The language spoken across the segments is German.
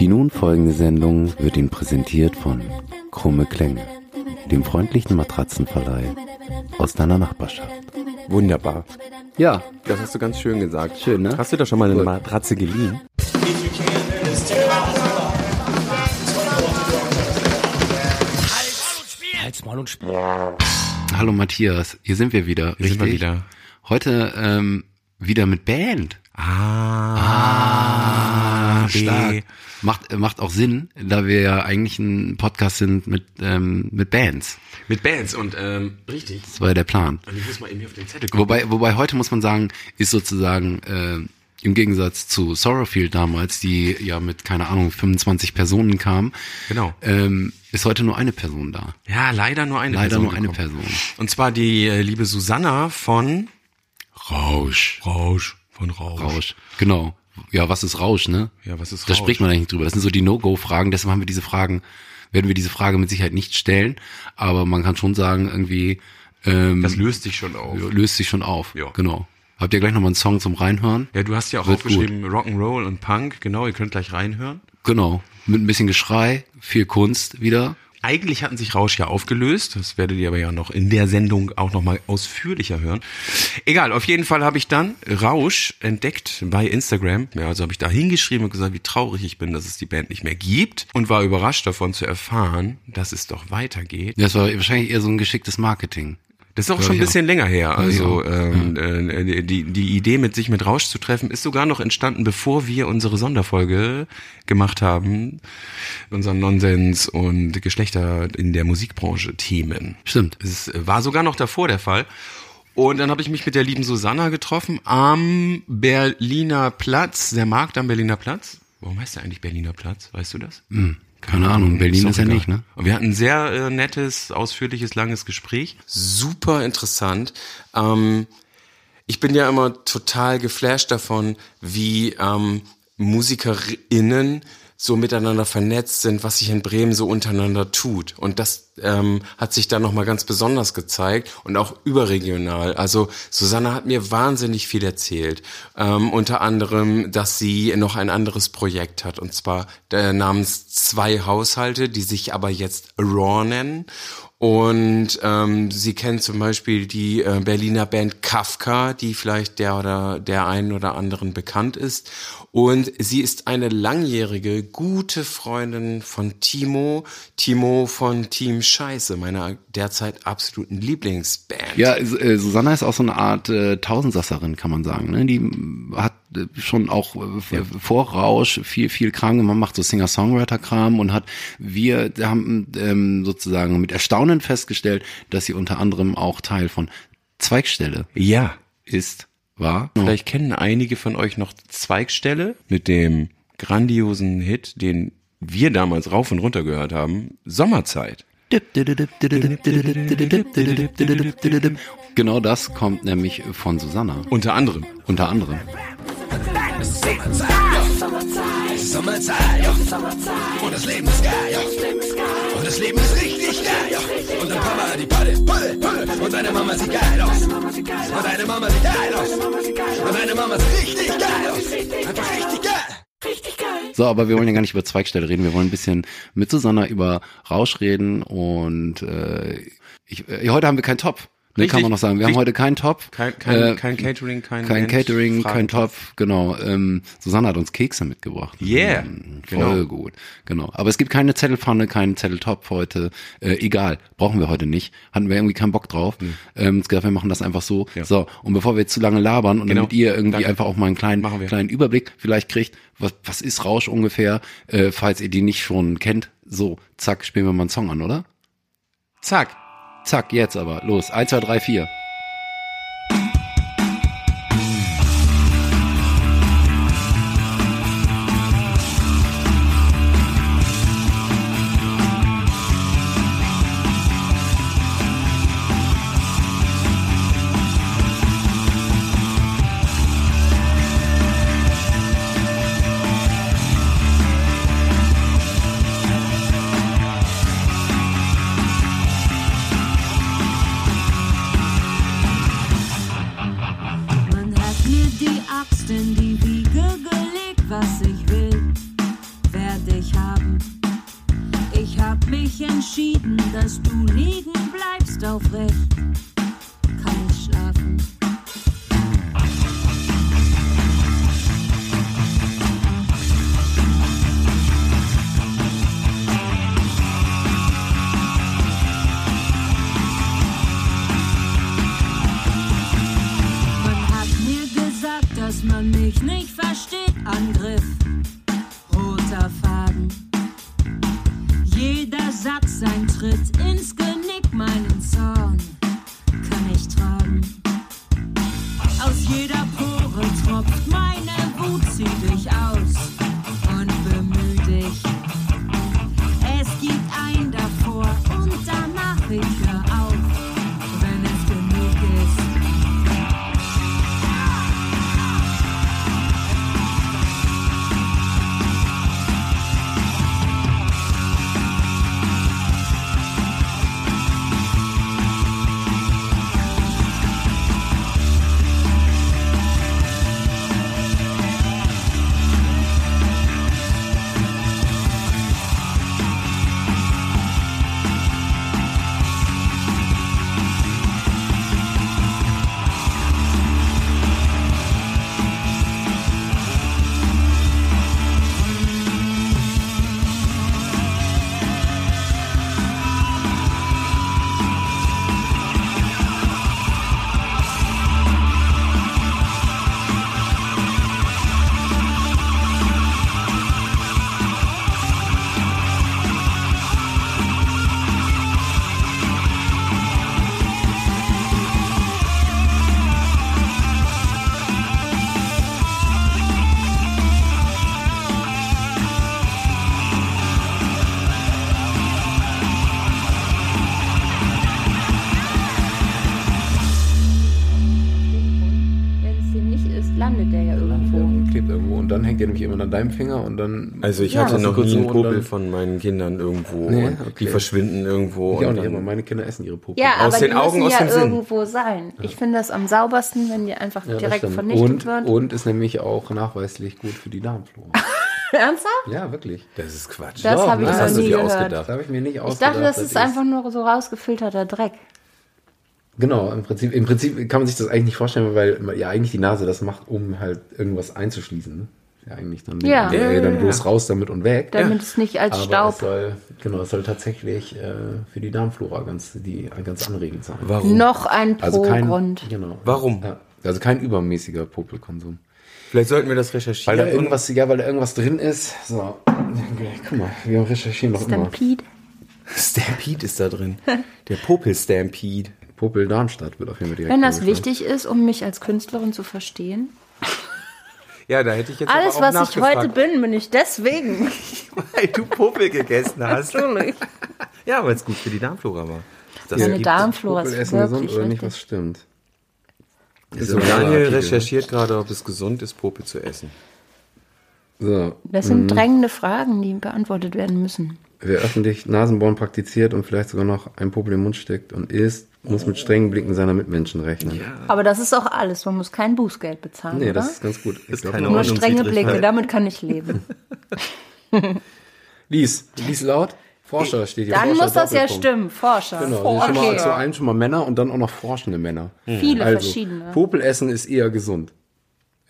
Die nun folgende Sendung wird Ihnen präsentiert von Krumme Klänge, dem freundlichen Matratzenverleih aus deiner Nachbarschaft. Wunderbar. Ja, Das hast du ganz schön gesagt. Schön, ne? Hast du da schon mal eine Matratze geliehen? Halt's Maul und Spiel. hallo Matthias, hier sind wir wieder. Hier sind wir richtig? wieder. Heute ähm, wieder mit Band. Ah, stark. Macht, macht auch Sinn, da wir ja eigentlich ein Podcast sind mit, ähm, mit Bands. Mit Bands und ähm, richtig. Das war ja der Plan. Und ich muss mal hier auf den Zettel gucken. Wobei, wobei heute muss man sagen, ist sozusagen äh, im Gegensatz zu Sorrowfield damals, die ja mit, keine Ahnung, 25 Personen kam, Genau. ähm, ist heute nur eine Person da. Ja, leider nur eine Leider Person. nur eine gekommen. Person. Und zwar die äh, liebe Susanna von Rausch. Rausch. Von Rausch. Rausch. Genau. Ja, was ist Rausch, ne? Ja, was ist Da Rausch? spricht man eigentlich nicht drüber. Das sind so die No-Go-Fragen. Deshalb haben wir diese Fragen, werden wir diese Frage mit Sicherheit nicht stellen. Aber man kann schon sagen, irgendwie ähm, Das löst sich schon auf. löst sich schon auf. Ja. Genau. Habt ihr gleich nochmal einen Song zum Reinhören? Ja, du hast ja auch Wird aufgeschrieben Rock'n'Roll und Punk. Genau, ihr könnt gleich reinhören. Genau. Mit ein bisschen Geschrei, viel Kunst wieder. Eigentlich hatten sich Rausch ja aufgelöst. Das werdet ihr aber ja noch in der Sendung auch noch mal ausführlicher hören. Egal, auf jeden Fall habe ich dann Rausch entdeckt bei Instagram. Ja, also habe ich da hingeschrieben und gesagt, wie traurig ich bin, dass es die Band nicht mehr gibt. Und war überrascht davon zu erfahren, dass es doch weitergeht. Das war wahrscheinlich eher so ein geschicktes Marketing. Das ist auch schon ein bisschen länger her. Also Ja. ähm, äh, die, die Idee, mit sich mit Rausch zu treffen, ist sogar noch entstanden, bevor wir unsere Sonderfolge gemacht haben. Unseren Nonsens und Geschlechter in der Musikbranche Themen. Stimmt. Es war sogar noch davor der Fall. Und dann habe ich mich mit der lieben Susanna getroffen am Berliner Platz, der Markt am Berliner Platz. Warum heißt der eigentlich Berliner Platz? Weißt du das? Keine Ahnung, Berlin auch ist ja nicht, ne? Wir hatten ein sehr äh, nettes, ausführliches, langes Gespräch. Super interessant. Ähm, ich bin ja immer total geflasht davon, wie ähm, MusikerInnen so miteinander vernetzt sind, was sich in Bremen so untereinander tut. Und das ähm, hat sich dann nochmal ganz besonders gezeigt und auch überregional. Also Susanne hat mir wahnsinnig viel erzählt. Ähm, unter anderem, dass sie noch ein anderes Projekt hat, und zwar der namens Zwei Haushalte, die sich aber jetzt Raw nennen. Und ähm, sie kennt zum Beispiel die äh, Berliner Band Kafka, die vielleicht der oder der einen oder anderen bekannt ist. Und sie ist eine langjährige, gute Freundin von Timo, Timo von Team Scheiße, meiner derzeit absoluten Lieblingsband. Ja, äh, Susanna ist auch so eine Art äh, Tausendsasserin, kann man sagen. Ne? Die mm, hat schon auch äh, vor Rausch viel, viel Kram gemacht, macht so Singer-Songwriter-Kram und hat, wir haben ähm, sozusagen mit Erstaunen festgestellt, dass sie unter anderem auch Teil von Zweigstelle ja. ist, war. Vielleicht kennen einige von euch noch Zweigstelle mit dem grandiosen Hit, den wir damals rauf und runter gehört haben, Sommerzeit. Genau das kommt nämlich von Susanna, Unter anderem. unter anderem. Sommerzeit, ja. Und das Leben ist geil, ja. Und das Leben ist richtig geil, ja. Und dann Papa die Palle, Palle, Palle. Und deine Mama sieht geil aus. Und deine Mama sieht geil aus. Und deine Mama sieht richtig geil aus. Einfach richtig geil. So, aber wir wollen ja gar nicht über Zweigstelle reden. Wir wollen ein bisschen mit Susanna über Rausch reden und äh, ich, äh, heute haben wir keinen Top. Ne, Richtig. kann man noch sagen. Wir haben Richtig. heute keinen Top. Kein, kein, Äh, kein Catering, kein kein Band, Catering, kein Fragentopf. Top, genau. Ähm, Susanne hat uns Kekse mitgebracht. Yeah, Mm, Voll genau. gut, genau. Aber es gibt keine Zettelpfanne, keinen Zetteltopf heute. Äh, egal, brauchen wir heute nicht. Hatten wir irgendwie keinen Bock drauf. Ähm, es gedacht, wir machen das einfach so. Ja. So, und bevor wir jetzt zu lange labern und Genau. damit ihr irgendwie Danke. einfach auch mal einen kleinen, kleinen Überblick vielleicht kriegt, was, was ist Rausch ungefähr, äh, falls ihr die nicht schon kennt. So, zack, spielen wir mal einen Song an, oder? Zack. Zack, jetzt aber. Los. 1, 2, 3, 4. Nämlich immer an deinem Finger und dann. Also ich Ja. hatte noch nie so einen Popel von meinen Kindern irgendwo. Nee, und okay. Die verschwinden irgendwo. Ich auch und nicht, aber meine Kinder essen ihre Popel. Ja, Aus aber den die Augen, müssen aus ja dem Sinn. irgendwo sein. Ich finde das am saubersten, wenn die einfach Ja, direkt vernichtet und, wird. und ist nämlich auch nachweislich gut für die Darmflora. Ernsthaft? ja, wirklich. Das ist Quatsch. Das Doch, habe ich das noch hast du nie dir gehört. ausgedacht. Das habe ich mir nicht Ich ausgedacht. dachte, das ist einfach nur so rausgefilterter Dreck. Genau, im Prinzip, im Prinzip kann man sich das eigentlich nicht vorstellen, weil ja eigentlich die Nase das macht, um halt irgendwas einzuschließen. Ja, eigentlich dann, Ja. ja, Ja, dann ja, bloß raus damit und weg. Damit es nicht als Aber es Staub. soll, genau, es soll tatsächlich äh, für die Darmflora ganz, die, ganz anregend sein. Warum? Noch ein Also kein, Pro-Grund. genau. Warum? Ja, also kein übermäßiger Popelkonsum. Vielleicht sollten wir das Weil recherchieren. da irgendwas, ja, weil da irgendwas drin ist. So, guck mal, wir recherchieren noch immer. Stampede. Stampede ist da drin. Der Popel-Stampede. Popel Darmstadt wird auf jeden Fall direkt Wenn das wichtig ist, um mich als Künstlerin zu verstehen. Ja, da hätte ich jetzt Alles, aber auch was ich heute bin, bin ich deswegen. weil du Popel gegessen hast. Natürlich. ja, weil es gut für die Darmflora war. Das Meine Darmflora ist essen gesund wirklich oder nicht, was stimmt. So, so ein Daniel recherchiert gerade, ob es gesund ist, Popel zu essen. So, Das sind drängende Fragen, die beantwortet werden müssen. Wer öffentlich Nasenbohren praktiziert und vielleicht sogar noch ein Popel im Mund steckt und isst, muss mit strengen Blicken seiner Mitmenschen rechnen. Aber das ist auch alles. Man muss kein Bußgeld bezahlen, Nee, oder? das ist ganz gut. Ich Ist glaub, keine. Nur strenge Blicke, damit kann ich leben. Lies, lies laut. Forscher steht hier. Dann Forscher, muss das ja stimmen. Forscher. Genau, okay. schon mal, zu einem schon mal Männer und dann auch noch forschende Männer. Viele Also, verschiedene. Popelessen ist eher gesund.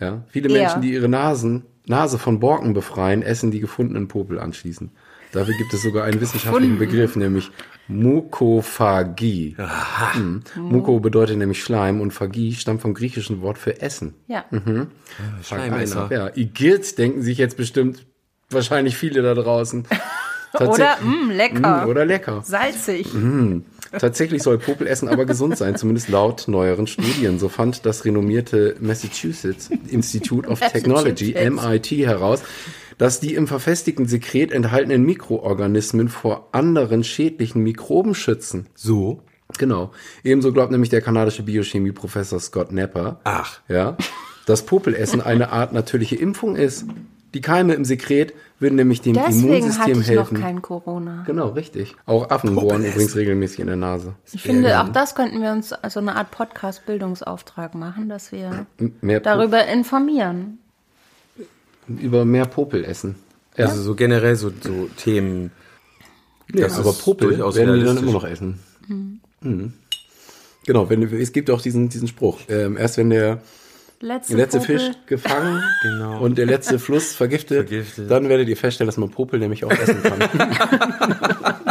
Ja, viele Eher. Menschen, die ihre Nasen, Nase von Borken befreien, essen die gefundenen Popel anschließend. Dafür gibt es sogar einen wissenschaftlichen Begriff, nämlich Mukophagie. Mhm. Muko bedeutet nämlich Schleim und Phagie stammt vom griechischen Wort für Essen. Ja. Mhm. Schleimesser. Ja, Igitt denken sich jetzt bestimmt wahrscheinlich viele da draußen. Oder, Tatsächlich- mh, lecker. Mm, oder lecker. Salzig. Tatsächlich soll Popelessen aber gesund sein, zumindest laut neueren Studien. So fand das renommierte Massachusetts Institute of Technology. MIT, heraus, dass die im verfestigten Sekret enthaltenen Mikroorganismen vor anderen schädlichen Mikroben schützen. So? Genau. Ebenso glaubt nämlich der kanadische Biochemie-Professor Scott Napper, Ach. ja, dass Popelessen eine Art natürliche Impfung ist. Die Keime im Sekret würden nämlich dem Deswegen hatte Immunsystem ich helfen. noch kein Corona. Genau, richtig. Auch Affen bohren Popelessen. übrigens regelmäßig in der Nase. Ich finde, auch das könnten wir uns also eine Art Podcast-Bildungsauftrag machen, dass wir Mehr darüber informieren. über mehr Popel essen. Ja. Also so generell so, so Themen. Nee, Das aber Popel werden die dann immer noch essen. Mhm. Genau, wenn, du- es gibt auch diesen, diesen Spruch. Ähm, erst wenn der Letzte, letzte Popel. Fisch gefangen Genau. und der letzte Fluss vergiftet, Vergiftet. dann werdet ihr feststellen, dass man Popel nämlich auch essen kann.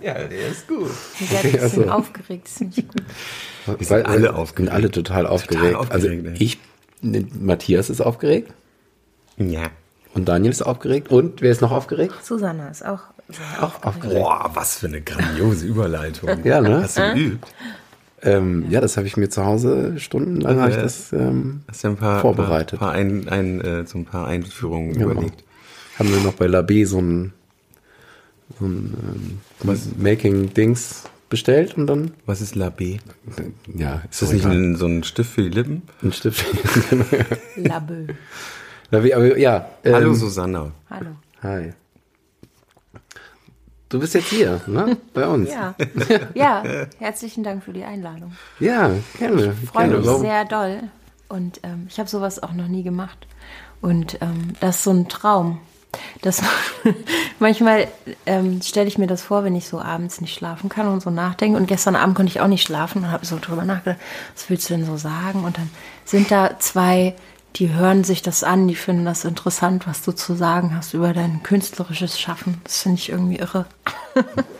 Ja, der ist gut. Ich werde ein bisschen so. aufgeregt, das finde ich gut. Wir sind alle aufgeregt. Sind alle total aufgeregt. aufgeregt, also ich, ne, Matthias ist aufgeregt Ja. und Daniel ist aufgeregt. Und wer ist noch aufgeregt? Susanna ist auch. Auch aufgeregt. Boah, was für eine grandiose Überleitung. Ja, ne? Hast du geübt? Ähm, ja, das habe ich mir zu Hause stundenlang habe ich Ja. das ähm, Hast du ein paar, Vorbereitet. Paar, paar ein, ein, äh, so ein paar Einführungen Genau. überlegt. haben wir noch bei La B so ein, so ein ähm, Making-Dings bestellt und dann, Was ist La B? ja, Ist das nicht ein, so ein Stift für die Lippen? ein Stift? Labö. La B, aber ja. Ähm, Hallo Susanna. Hallo. Hi. Du bist jetzt hier, ne? Bei uns. Ja. ja, herzlichen Dank für die Einladung. Ja, gerne. Ich freue mich Warum- sehr doll. Und ähm, ich habe sowas auch noch nie gemacht. Und ähm, das ist so ein Traum. Das manchmal ähm, stelle ich mir das vor, wenn ich so abends nicht schlafen kann und so nachdenke. Und gestern Abend konnte ich auch nicht schlafen und habe so drüber nachgedacht, was willst du denn so sagen? Und dann sind da zwei, die hören sich das an, die finden das interessant, was du zu sagen hast über dein künstlerisches Schaffen. Das finde ich irgendwie irre.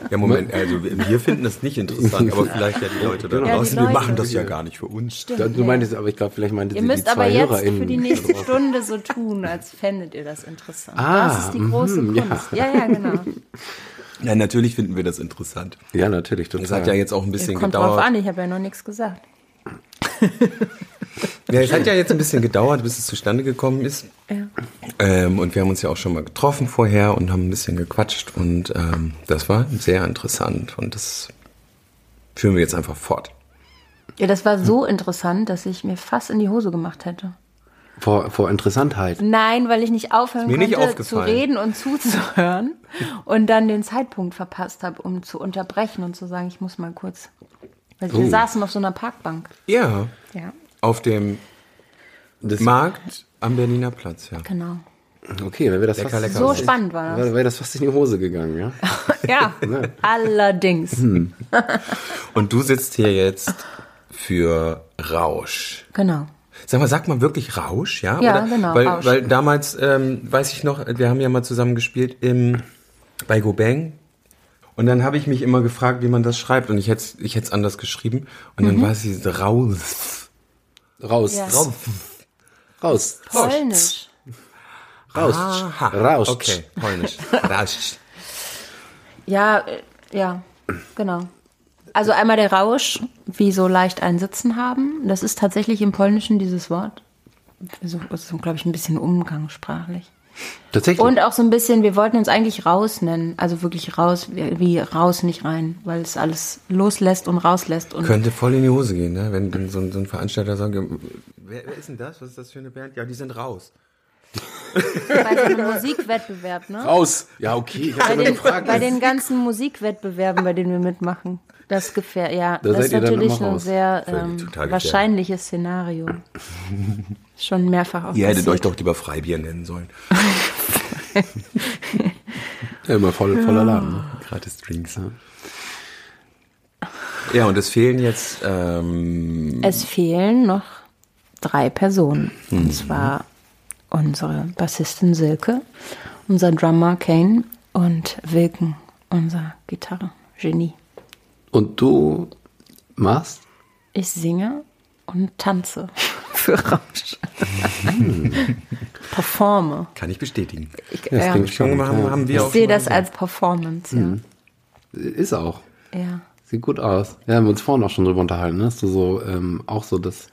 Ja, Moment, also wir finden das nicht interessant, aber vielleicht ja die Leute da Genau. Ja, die draußen, Leute. machen das ja gar nicht für uns. Da, du meintest, aber ich glaube, vielleicht meinte Ihr sie müsst die aber jetzt HörerInnen für die nächste draußen. Stunde so tun, als fändet ihr das interessant. Ah, das ist die große mhm, ja. Kunst. Ja, ja, genau. Ja, natürlich finden wir das interessant. Ja, natürlich, total. Es hat ja jetzt auch ein bisschen Kommt drauf gedauert. an, ich habe ja noch nichts gesagt. Ja, es hat ja jetzt ein bisschen gedauert, bis es zustande gekommen ist. Ja. Ähm, und wir haben uns ja auch schon mal getroffen vorher und haben ein bisschen gequatscht und ähm, das war sehr interessant und das führen wir jetzt einfach fort. Ja, das war so interessant, dass ich mir fast in die Hose gemacht hätte. vor, vor Interessantheit. Nein, weil ich nicht aufhören mir nicht konnte zu reden und zuzuhören und dann den Zeitpunkt verpasst habe, um zu unterbrechen und zu sagen, ich muss mal kurz. Weil wir Oh. saßen auf so einer Parkbank. Ja, Ja, auf dem Das, Markt am Berliner Platz, ja. genau. Okay, dann wäre das Lecker, fast, lecker. So was- spannend war das. wäre das fast in die Hose gegangen, ja? Ja, allerdings. Hm. Und du sitzt hier jetzt für Rausch. Genau. Sag mal, sagt man wirklich Rausch, ja? Ja, genau, Weil, Rausch. weil damals, ähm, weiß ich noch, wir haben ja mal zusammen gespielt im, bei Go Bang. Und dann habe ich mich immer gefragt, wie man das schreibt. Und ich hätte ich hätte es anders geschrieben. Und Mhm. dann war es dieses Raus. Raus, Ja. raus, raus, Polnisch. raus, raus. Okay, polnisch. Rausch. Ja, äh, ja, genau. Also einmal der Rausch, wie so leicht ein Sitzen haben. Das ist tatsächlich im Polnischen dieses Wort. Also, das ist, glaube ich, ein bisschen umgangssprachlich. Tatsächlich. Und auch so ein bisschen, wir wollten uns eigentlich raus nennen. Also wirklich raus, wie raus, nicht rein. Weil es alles loslässt und rauslässt. Und Könnte voll in die Hose gehen, ne? wenn, wenn so, ein, so ein Veranstalter sagt, wer, wer ist denn das? Was ist das für eine Band? Ja, die sind raus. bei so einem Musikwettbewerb, ne? raus. Ja, okay. Ich Bei den, bei den ganzen Musikwettbewerben, bei denen wir mitmachen. Das gefähr, ja, Da das ist dann natürlich ein raus. sehr ähm, wahrscheinliches Szenario. Schon mehrfach auch Ihr hättet euch doch lieber Freibier nennen sollen. Ja, immer voll, voller Laden. Ne? Gratis Drinks. Ja. ja, und es fehlen jetzt ähm, Es fehlen noch drei Personen. Und zwar unsere Bassistin Silke, unser Drummer Kane und Wilken, unser Gitarre-Genie. Und du machst? Ich singe und tanze für Rausch. Performe. Kann ich bestätigen. Ich, das ja, klingt ich Schon haben, haben wir auch sehe das als Performance. Mhm. Ist auch. Ja. ja. Sieht gut aus. Ja, haben wir uns vorhin auch schon drüber unterhalten, ne? dass du so ähm, auch so das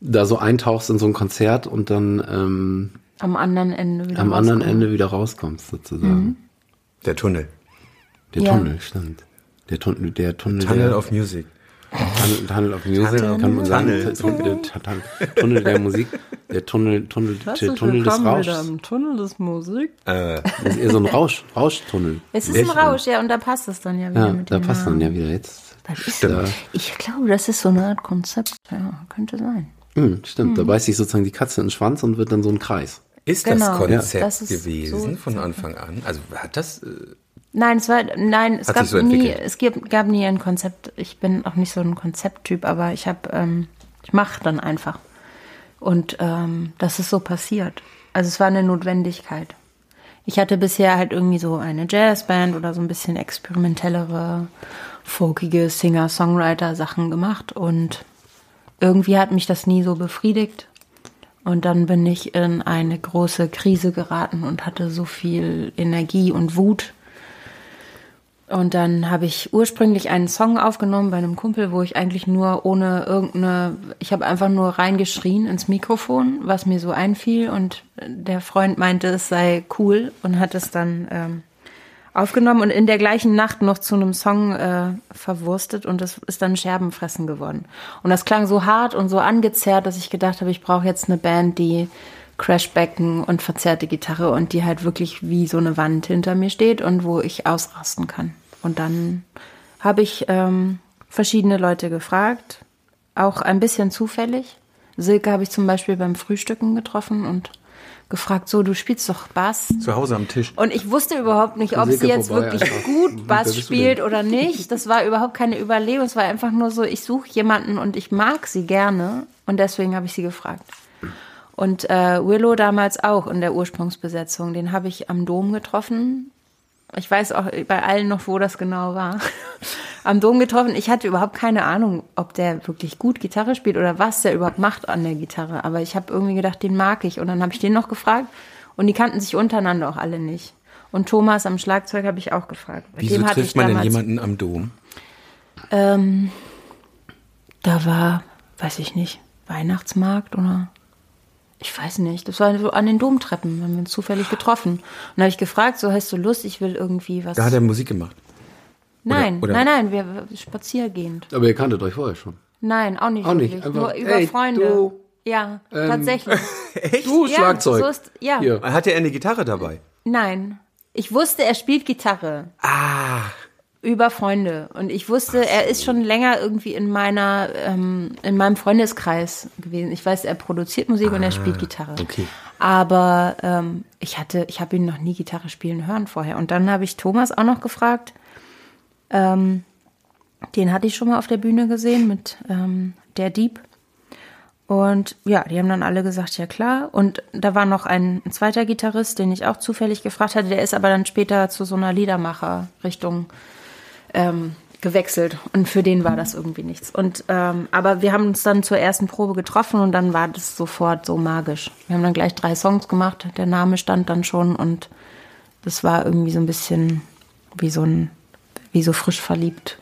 da so eintauchst in so ein Konzert und dann ähm, Am anderen Ende wieder am anderen rauskommen. Ende wieder rauskommst sozusagen. Der Tunnel. Der Ja. Tunnel, stimmt. Der Tunnel, der Tunnel, Tunnel der, of Music. Tunnel, Tunnel of Music, kann man sagen. Tunnel. Tunnel, Tunnel, Tunnel der Musik, der Tunnel, Tunnel, der Tunnel des Rauschs. im Tunnel des Musik. Äh, Das ist eher so ein Rausch, Rauschtunnel. Es ist ein Rausch, ja, und da passt es dann ja wieder Ja, mit da dem passt dann ja wieder jetzt. Das ist, Stimmt. ich glaube, das ist so eine Art Konzept. Ja, könnte sein. Hm, stimmt, da beißt sich sozusagen die Katze in den Schwanz und wird dann so ein Kreis. ist Genau, das Konzept das ist gewesen so- von Anfang an? Also hat das, äh, Nein, es war, nein, es Hat gab so nie, es gab, gab nie ein Konzept. Ich bin auch nicht so ein Konzepttyp, aber ich habe, ähm, ich mache dann einfach. Und ähm, das ist so passiert. Also es war eine Notwendigkeit. Ich hatte bisher halt irgendwie so eine Jazzband oder so ein bisschen experimentellere, folkige Singer-Songwriter-Sachen gemacht und irgendwie hat mich das nie so befriedigt. Und dann bin ich in eine große Krise geraten und hatte so viel Energie und Wut. Und dann habe ich ursprünglich einen Song aufgenommen bei einem Kumpel, wo ich eigentlich nur ohne irgendeine, ich habe einfach nur reingeschrien ins Mikrofon, was mir so einfiel. Und der Freund meinte, es sei cool und hat es dann ähm, aufgenommen und in der gleichen Nacht noch zu einem Song äh, verwurstet und das ist dann Scherbenfressen geworden. Und das klang so hart und so angezerrt, dass ich gedacht habe, ich brauche jetzt eine Band, die Crashbecken und verzerrte Gitarre und die halt wirklich wie so eine Wand hinter mir steht und wo ich ausrasten kann. Und dann habe ich ähm, verschiedene Leute gefragt, auch ein bisschen zufällig. Silke habe ich zum Beispiel beim Frühstücken getroffen und gefragt, so, du spielst doch Bass. Zu Hause am Tisch. Und ich wusste überhaupt nicht, ob Silke sie jetzt vorbei wirklich einfach. gut Bass spielt oder nicht. Das war überhaupt keine Überlegung. Es war einfach nur so, ich suche jemanden und ich mag sie gerne. Und deswegen habe ich sie gefragt. Und äh, Willow damals auch in der Ursprungsbesetzung. Den habe ich am Dom getroffen. Ich weiß auch bei allen noch, wo das genau war. am Dom getroffen. Ich hatte überhaupt keine Ahnung, ob der wirklich gut Gitarre spielt oder was der überhaupt macht an der Gitarre. Aber ich habe irgendwie gedacht, den mag ich. Und dann habe ich den noch gefragt. Und die kannten sich untereinander auch alle nicht. Und Thomas am Schlagzeug habe ich auch gefragt. Bei Wieso trifft man denn jemanden am Dom? ähm, da war, weiß ich nicht, Weihnachtsmarkt oder ich weiß nicht. Das war so an den Domtreppen, haben wir uns zufällig getroffen. Und da habe ich gefragt, so hast du Lust, ich will irgendwie was. Da hat er Musik gemacht. nein, oder- nein, nein, wir spaziergehend. Aber ihr kanntet euch vorher schon. Nein, auch nicht Auch nicht, wirklich. einfach, Nur über ey, Freunde. du, ähm, ja, tatsächlich. Du, Ja, Schlagzeug. so ist- ja. Hier. Hatte er eine Gitarre dabei? Nein. Ich wusste, er spielt Gitarre. Ah. Über Freunde und ich wusste, er ist schon länger irgendwie in meiner ähm, in meinem Freundeskreis gewesen. Ich weiß, er produziert Musik und er spielt Gitarre. okay. Aber ähm, ich hatte, ich habe ihn noch nie Gitarre spielen hören vorher. Und dann habe ich Thomas auch noch gefragt. Ähm, den hatte ich schon mal auf der Bühne gesehen mit ähm, der Dieb. Und ja, die haben dann alle gesagt, ja klar. Und da war noch ein, ein zweiter Gitarrist, den ich auch zufällig gefragt hatte. Der ist aber dann später zu so einer Liedermacher-Richtung ähm, gewechselt. Und für den war das irgendwie nichts. Und ähm, aber wir haben uns dann zur ersten Probe getroffen und dann war das sofort so magisch. Wir haben dann gleich drei Songs gemacht. Der Name stand dann schon und das war irgendwie so ein bisschen wie so ein, wie so frisch verliebt.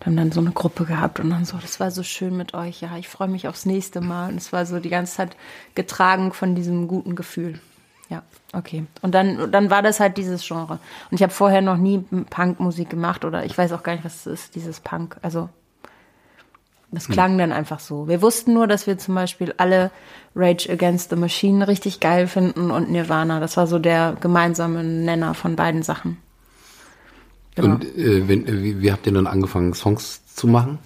Wir haben dann so eine Gruppe gehabt und dann so, das war so schön mit euch. Ja, ich freue mich aufs nächste Mal. Und es war so die ganze Zeit getragen von diesem guten Gefühl. Ja, okay. Und dann, dann war das halt dieses Genre. Und ich habe vorher noch nie Punkmusik gemacht oder ich weiß auch gar nicht, was es ist, dieses Punk. Also, das klang dann einfach so. Wir wussten nur, dass wir zum Beispiel alle Rage Against the Machine richtig geil finden und Nirvana. Das war so der gemeinsame Nenner von beiden Sachen. Genau. Und äh, wenn, äh, wie, wie habt ihr dann angefangen, Songs zu machen?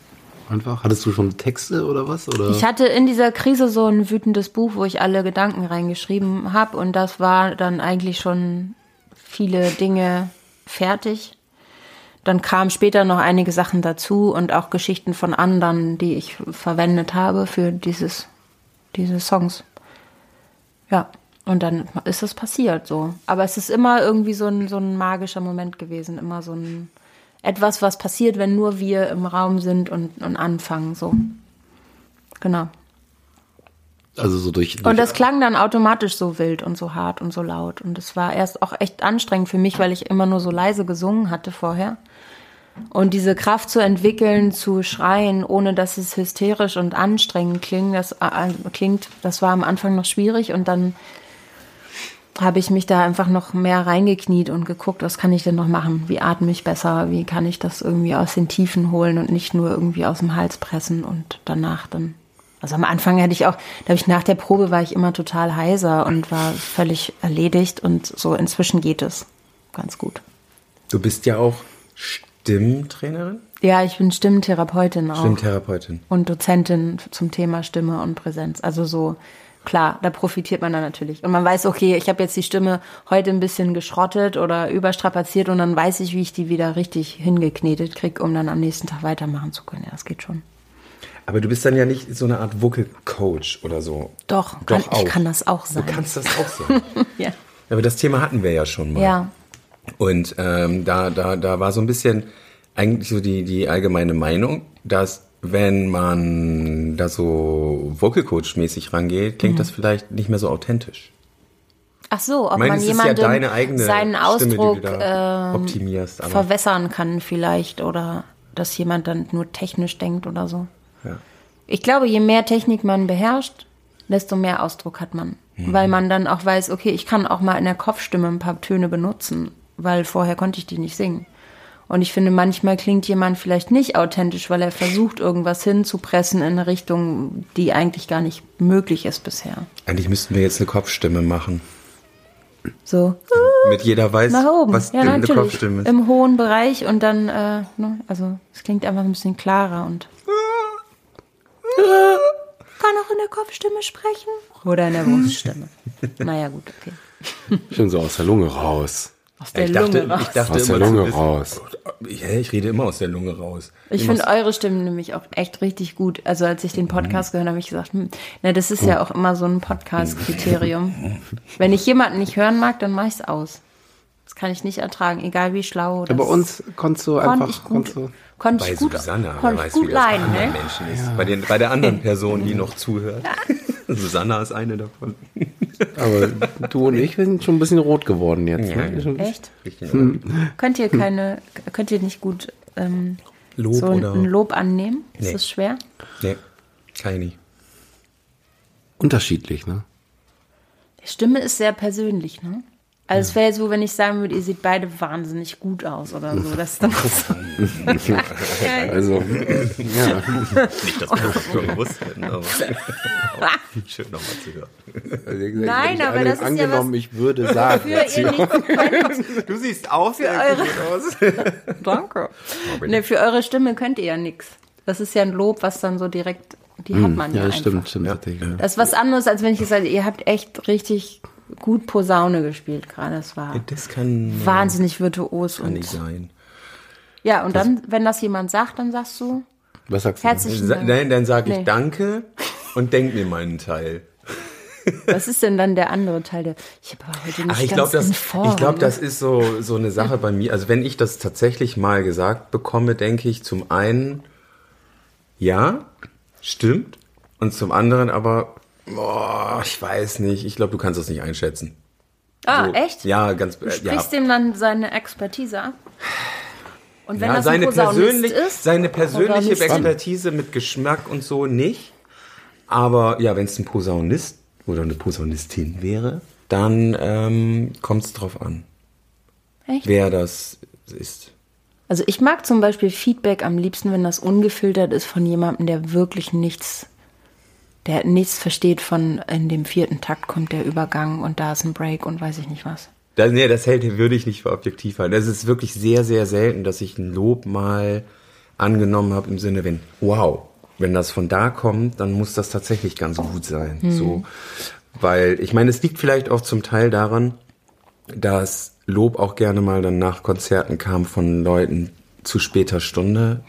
Einfach? Hattest du schon Texte oder was? Oder? Ich hatte in dieser Krise so ein wütendes Buch, wo ich alle Gedanken reingeschrieben habe und das war dann eigentlich schon viele Dinge fertig. Dann kamen später noch einige Sachen dazu und auch Geschichten von anderen, die ich verwendet habe für dieses, diese Songs. Ja, und dann ist es passiert so. Aber es ist immer irgendwie so ein, so ein magischer Moment gewesen, immer so ein etwas, was passiert, wenn nur wir im Raum sind und, und anfangen, so. Genau. also so durch, durch Und das klang dann automatisch so wild und so hart und so laut. Und es war erst auch echt anstrengend für mich, weil ich immer nur so leise gesungen hatte vorher. Und diese Kraft zu entwickeln, zu schreien, ohne dass es hysterisch und anstrengend klingt, das, äh, klingt, das war am Anfang noch schwierig. Und dann habe ich mich da einfach noch mehr reingekniet und geguckt, was kann ich denn noch machen? Wie atme ich besser? Wie kann ich das irgendwie aus den Tiefen holen und nicht nur irgendwie aus dem Hals pressen und danach dann. Also am Anfang hätte ich auch, da habe ich nach der Probe war ich immer total heiser und war völlig erledigt und so inzwischen geht es ganz gut. Du bist ja auch Stimmtrainerin? Ja, ich bin Stimmtherapeutin auch Stimmtherapeutin. und Dozentin zum Thema Stimme und Präsenz. Also so klar, da profitiert man dann natürlich. Und man weiß, okay, ich habe jetzt die Stimme heute ein bisschen geschrottet oder überstrapaziert und dann weiß ich, wie ich die wieder richtig hingeknetet krieg, um dann am nächsten Tag weitermachen zu können. Ja, das geht schon. Aber du bist dann ja nicht so eine Art Vocal Coach oder so. Doch, Doch kann, ich kann das auch sein. Du kannst das auch sein. ja. Aber das Thema hatten wir ja schon mal. ja. Und ähm, da, da, da war so ein bisschen eigentlich so die, die allgemeine Meinung, dass wenn man da so Vocal Coach mäßig rangeht, klingt Mhm. das vielleicht nicht mehr so authentisch. Ach so, ob meine, man ist ja seinen Stimme, Ausdruck da ähm, verwässern kann vielleicht oder dass jemand dann nur technisch denkt oder so. Ja. Ich glaube, je mehr Technik man beherrscht, desto mehr Ausdruck hat man. Mhm. Weil man dann auch weiß, okay, ich kann auch mal in der Kopfstimme ein paar Töne benutzen, weil vorher konnte ich die nicht singen. Und ich finde, manchmal klingt jemand vielleicht nicht authentisch, weil er versucht, irgendwas hinzupressen in eine Richtung, die eigentlich gar nicht möglich ist bisher. eigentlich müssten wir jetzt eine Kopfstimme machen. So, Mit jeder weiß, nach oben. was ja, eine. Kopfstimme ist. Im hohen Bereich und dann, äh, ne, also es klingt einfach ein bisschen klarer und. Kann auch in der Kopfstimme sprechen. Oder in der Bruststimme. naja, gut, okay. Schon so aus der Lunge raus. Aus der ich dachte, Lunge raus. ich dachte Aus der immer Lunge raus. Ja, ich rede immer aus der Lunge raus. Ich finde eure Stimmen nämlich auch echt richtig gut. Also als ich den Podcast gehört habe, habe ich gesagt, hm, na, das ist ja auch immer so ein Podcast-Kriterium. Wenn ich jemanden nicht hören mag, dann mache ich es aus. Das kann ich nicht ertragen, egal wie schlau oder Ja, bei uns konntest du einfach. ich gut, konntest du, konnte Bei ich gut, Susanna, wer konnte ich weiß, gut wie leiden, ne? Menschen ist. Bei, den, bei der anderen Person, die noch zuhört. Susanna ist eine davon. Aber du und ich, wir sind schon ein bisschen rot geworden jetzt. Ja, ne? Echt? Richtig. Könnt ihr keine, könnt ihr nicht gut ähm, Lob so oder? ein Lob annehmen? Ist Nee. das schwer? Nee, kann ich nicht. Unterschiedlich, ne? Die Stimme ist sehr persönlich, ne? Also es wäre so, wenn ich sagen würde, ihr seht beide wahnsinnig gut aus oder so. Das ist dann so. Also, ja. Nicht, dass wir das schon gewusst hätten, aber schön nochmal zu hören. Also, gesagt, Nein, aber das ist ja angenommen, was- ich würde sagen. Für ihr könnt. Du siehst auch sehr eure- gut aus. Danke. Ne, für eure Stimme könnt ihr ja nichts. Das ist ja ein Lob, was dann so direkt, die hat man ja, Ja, einfach. stimmt, stimmt. ja. Das ist was anderes, als wenn ich gesagt hätte, ihr habt echt richtig gut Posaune gespielt gerade. Das war Das kann, wahnsinnig virtuos. kann Und, nicht sein. ja, und dann, wenn das jemand sagt, dann sagst du Was sagst du? herzlichen Sa Dank. nein, dann sage ich Nee. Danke und denk mir meinen Teil. Was ist denn dann der andere Teil? Der, ich habe aber heute nicht Ach, ich ganz glaube, das, Form, ich glaub, ne? das ist so, so eine Sache bei mir. Also wenn ich das tatsächlich mal gesagt bekomme, denke ich zum einen, ja, stimmt. Und zum anderen aber, boah, ich weiß nicht. Ich glaube, du kannst das nicht einschätzen. Ah, So, echt? Ja, ganz, Du äh, ja. sprichst dem dann seine Expertise ab? Und wenn ja, das seine, persönlich, ist? seine persönliche? Expertise mit Geschmack und so nicht. Aber ja, wenn es ein Posaunist oder eine Posaunistin wäre, dann ähm, kommt es drauf an, Echt? wer das ist. Also ich mag zum Beispiel Feedback am liebsten, wenn das ungefiltert ist von jemandem, der wirklich nichts, der nichts versteht von in dem vierten Takt kommt der Übergang und da ist ein Break und weiß ich nicht was. Das, nee, das hält, würde ich nicht für objektiv halten. Es ist wirklich sehr, sehr selten, dass ich ein Lob mal angenommen habe im Sinne, wenn, wow, wenn das von da kommt, dann muss das tatsächlich ganz gut sein. So, weil, ich meine, es liegt vielleicht auch zum Teil daran, dass Lob auch gerne mal dann nach Konzerten kam von Leuten zu später Stunde.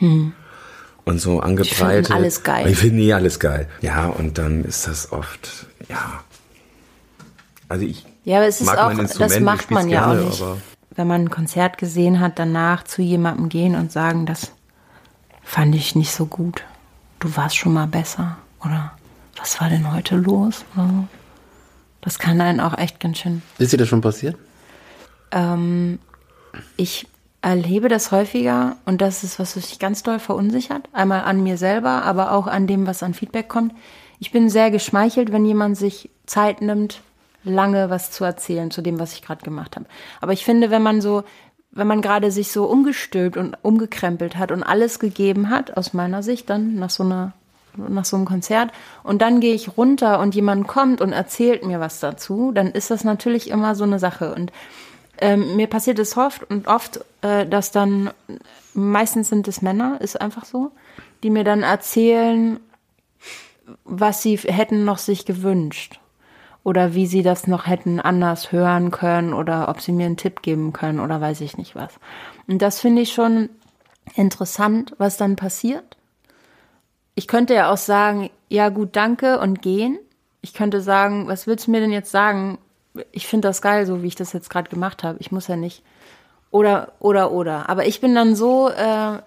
Und so angebreitet. finden alles geil. Die finden eh alles geil. Ja, und dann ist das oft, ja. Also ich Ja, aber es ist mag auch, das ich macht man ja gerne, auch nicht. aber- Wenn man ein Konzert gesehen hat, danach zu jemandem gehen und sagen, das fand ich nicht so gut. Du warst schon mal besser. Oder was war denn heute los? Das kann einen auch echt ganz schön Ist dir das schon passiert? Ich erlebe das häufiger und das ist, was mich ganz doll verunsichert. Einmal an mir selber, aber auch an dem, was an Feedback kommt. Ich bin sehr geschmeichelt, wenn jemand sich Zeit nimmt, lange was zu erzählen zu dem, was ich gerade gemacht habe. Aber ich finde, wenn man so, wenn man gerade sich so umgestülpt und umgekrempelt hat und alles gegeben hat, aus meiner Sicht, dann nach so einer nach so einem Konzert und dann gehe ich runter und jemand kommt und erzählt mir was dazu, dann ist das natürlich immer so eine Sache und ähm, mir passiert es oft und oft, äh, dass dann, meistens sind es Männer, ist einfach so, die mir dann erzählen, was sie hätten noch sich gewünscht. oder wie sie das noch hätten anders hören können oder ob sie mir einen Tipp geben können oder weiß ich nicht was. Und das finde ich schon interessant, was dann passiert. Ich könnte ja auch sagen, ja gut, danke und gehen. Ich könnte sagen, was willst du mir denn jetzt sagen? Ich finde das geil, so wie ich das jetzt gerade gemacht habe. Ich muss ja nicht. Oder, oder, oder. Aber ich bin dann so, äh,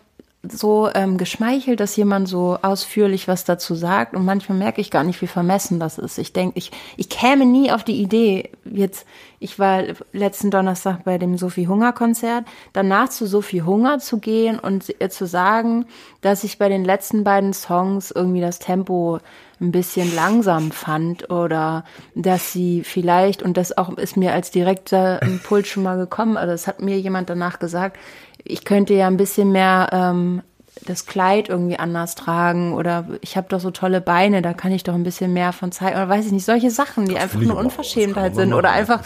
so ähm, geschmeichelt, dass jemand so ausführlich was dazu sagt. Und manchmal merke ich gar nicht, wie vermessen das ist. Ich denke, ich, ich käme nie auf die Idee, jetzt, ich war letzten Donnerstag bei dem Sophie Hunger Konzert, danach zu Sophie Hunger zu gehen und ihr zu sagen, dass ich bei den letzten beiden Songs irgendwie das Tempo ein bisschen langsam fand oder dass sie vielleicht, und das auch ist mir als direkter Impuls schon mal gekommen, also das hat mir jemand danach gesagt, ich könnte ja ein bisschen mehr ähm, das Kleid irgendwie anders tragen oder ich habe doch so tolle Beine, da kann ich doch ein bisschen mehr von zeigen oder weiß ich nicht, solche Sachen, die einfach nur Unverschämtheit sind oder einfach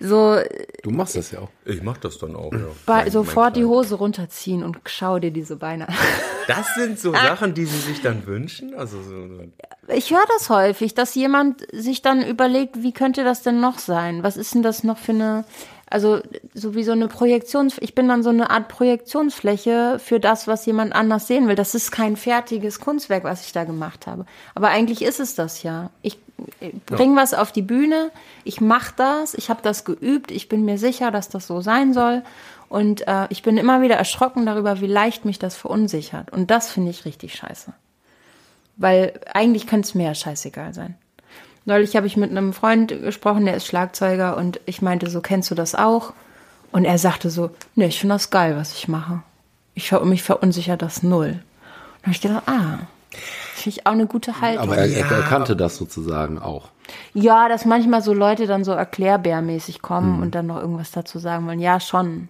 so Du machst das ja auch. Ich mach das dann auch, ja. bei, sofort die Hose runterziehen und schau dir diese Beine an. Das sind so Sachen, die sie sich dann wünschen? Also so, Ich höre das häufig, dass jemand sich dann überlegt, wie könnte das denn noch sein? Was ist denn das noch für eine, also so wie so eine Projektions, ich bin dann so eine Art Projektionsfläche für das, was jemand anders sehen will. Das ist kein fertiges Kunstwerk, was ich da gemacht habe. Aber eigentlich ist es das ja. Ich bring was auf die Bühne, ich mache das, ich habe das geübt, ich bin mir sicher, dass das so sein soll. Und äh, ich bin immer wieder erschrocken darüber, wie leicht mich das verunsichert. Und das finde ich richtig scheiße. Weil eigentlich könnte es mir ja scheißegal sein. Neulich habe ich mit einem Freund gesprochen, der ist Schlagzeuger und ich meinte so, kennst du das auch? Und er sagte so, nee, ich finde das geil, was ich mache. Ich ver mich verunsichert das null. Und habe ich gedacht, ah, finde ich auch eine gute Haltung. Aber er, er kannte das sozusagen auch. ja, dass manchmal so Leute dann so erklärbärmäßig Hm. kommen und dann noch irgendwas dazu sagen wollen. Ja, schon.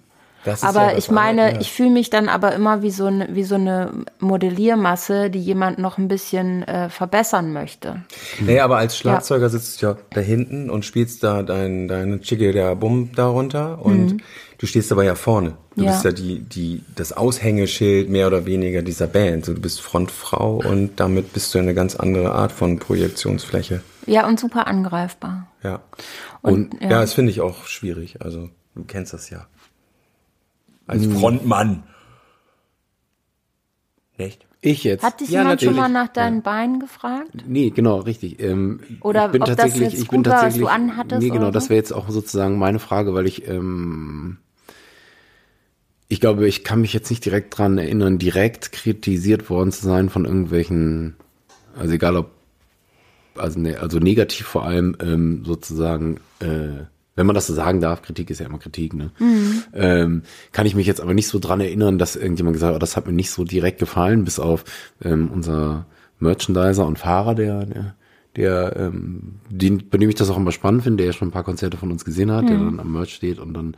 Aber ja ich meine, ja. ich fühle mich dann aber immer wie so eine, wie so eine Modelliermasse, die jemand noch ein bisschen äh, verbessern möchte. Nee, aber als Schlagzeuger sitzt du ja da hinten und spielst da dein, deine Chicke der Bum darunter und du stehst aber ja vorne. Du Mhm. Ja. bist ja die, die, das Aushängeschild mehr oder weniger dieser Band. So, du bist Frontfrau und damit bist du eine ganz andere Art von Projektionsfläche. Ja, und super angreifbar. Ja. Und, Und, ja. ja. das finde ich auch schwierig. Also, du kennst das ja. Als Hm. Frontmann. Nicht? Ich jetzt. Hat dich ja, jemand schon natürlich. mal nach deinen Beinen gefragt? Nee, genau, richtig. Ähm, Oder ich bin ob das tatsächlich, jetzt ich bin gut war, was tatsächlich, du anhattest Nee, genau, oder das so? wäre jetzt auch sozusagen meine Frage, weil ich, ähm, ich glaube, ich kann mich jetzt nicht direkt dran erinnern, direkt kritisiert worden zu sein von irgendwelchen, also egal ob, also, ne, also negativ vor allem ähm, sozusagen, äh, wenn man das so sagen darf, Kritik ist ja immer Kritik, ne? Ähm, kann ich mich jetzt aber nicht so dran erinnern, dass irgendjemand gesagt hat, oh, das hat mir nicht so direkt gefallen, bis auf ähm, unser Merchandiser und Fahrer, der, der, der ähm, den, bei dem ich das auch immer spannend finde, der ja schon ein paar Konzerte von uns gesehen hat, der dann am Merch steht und dann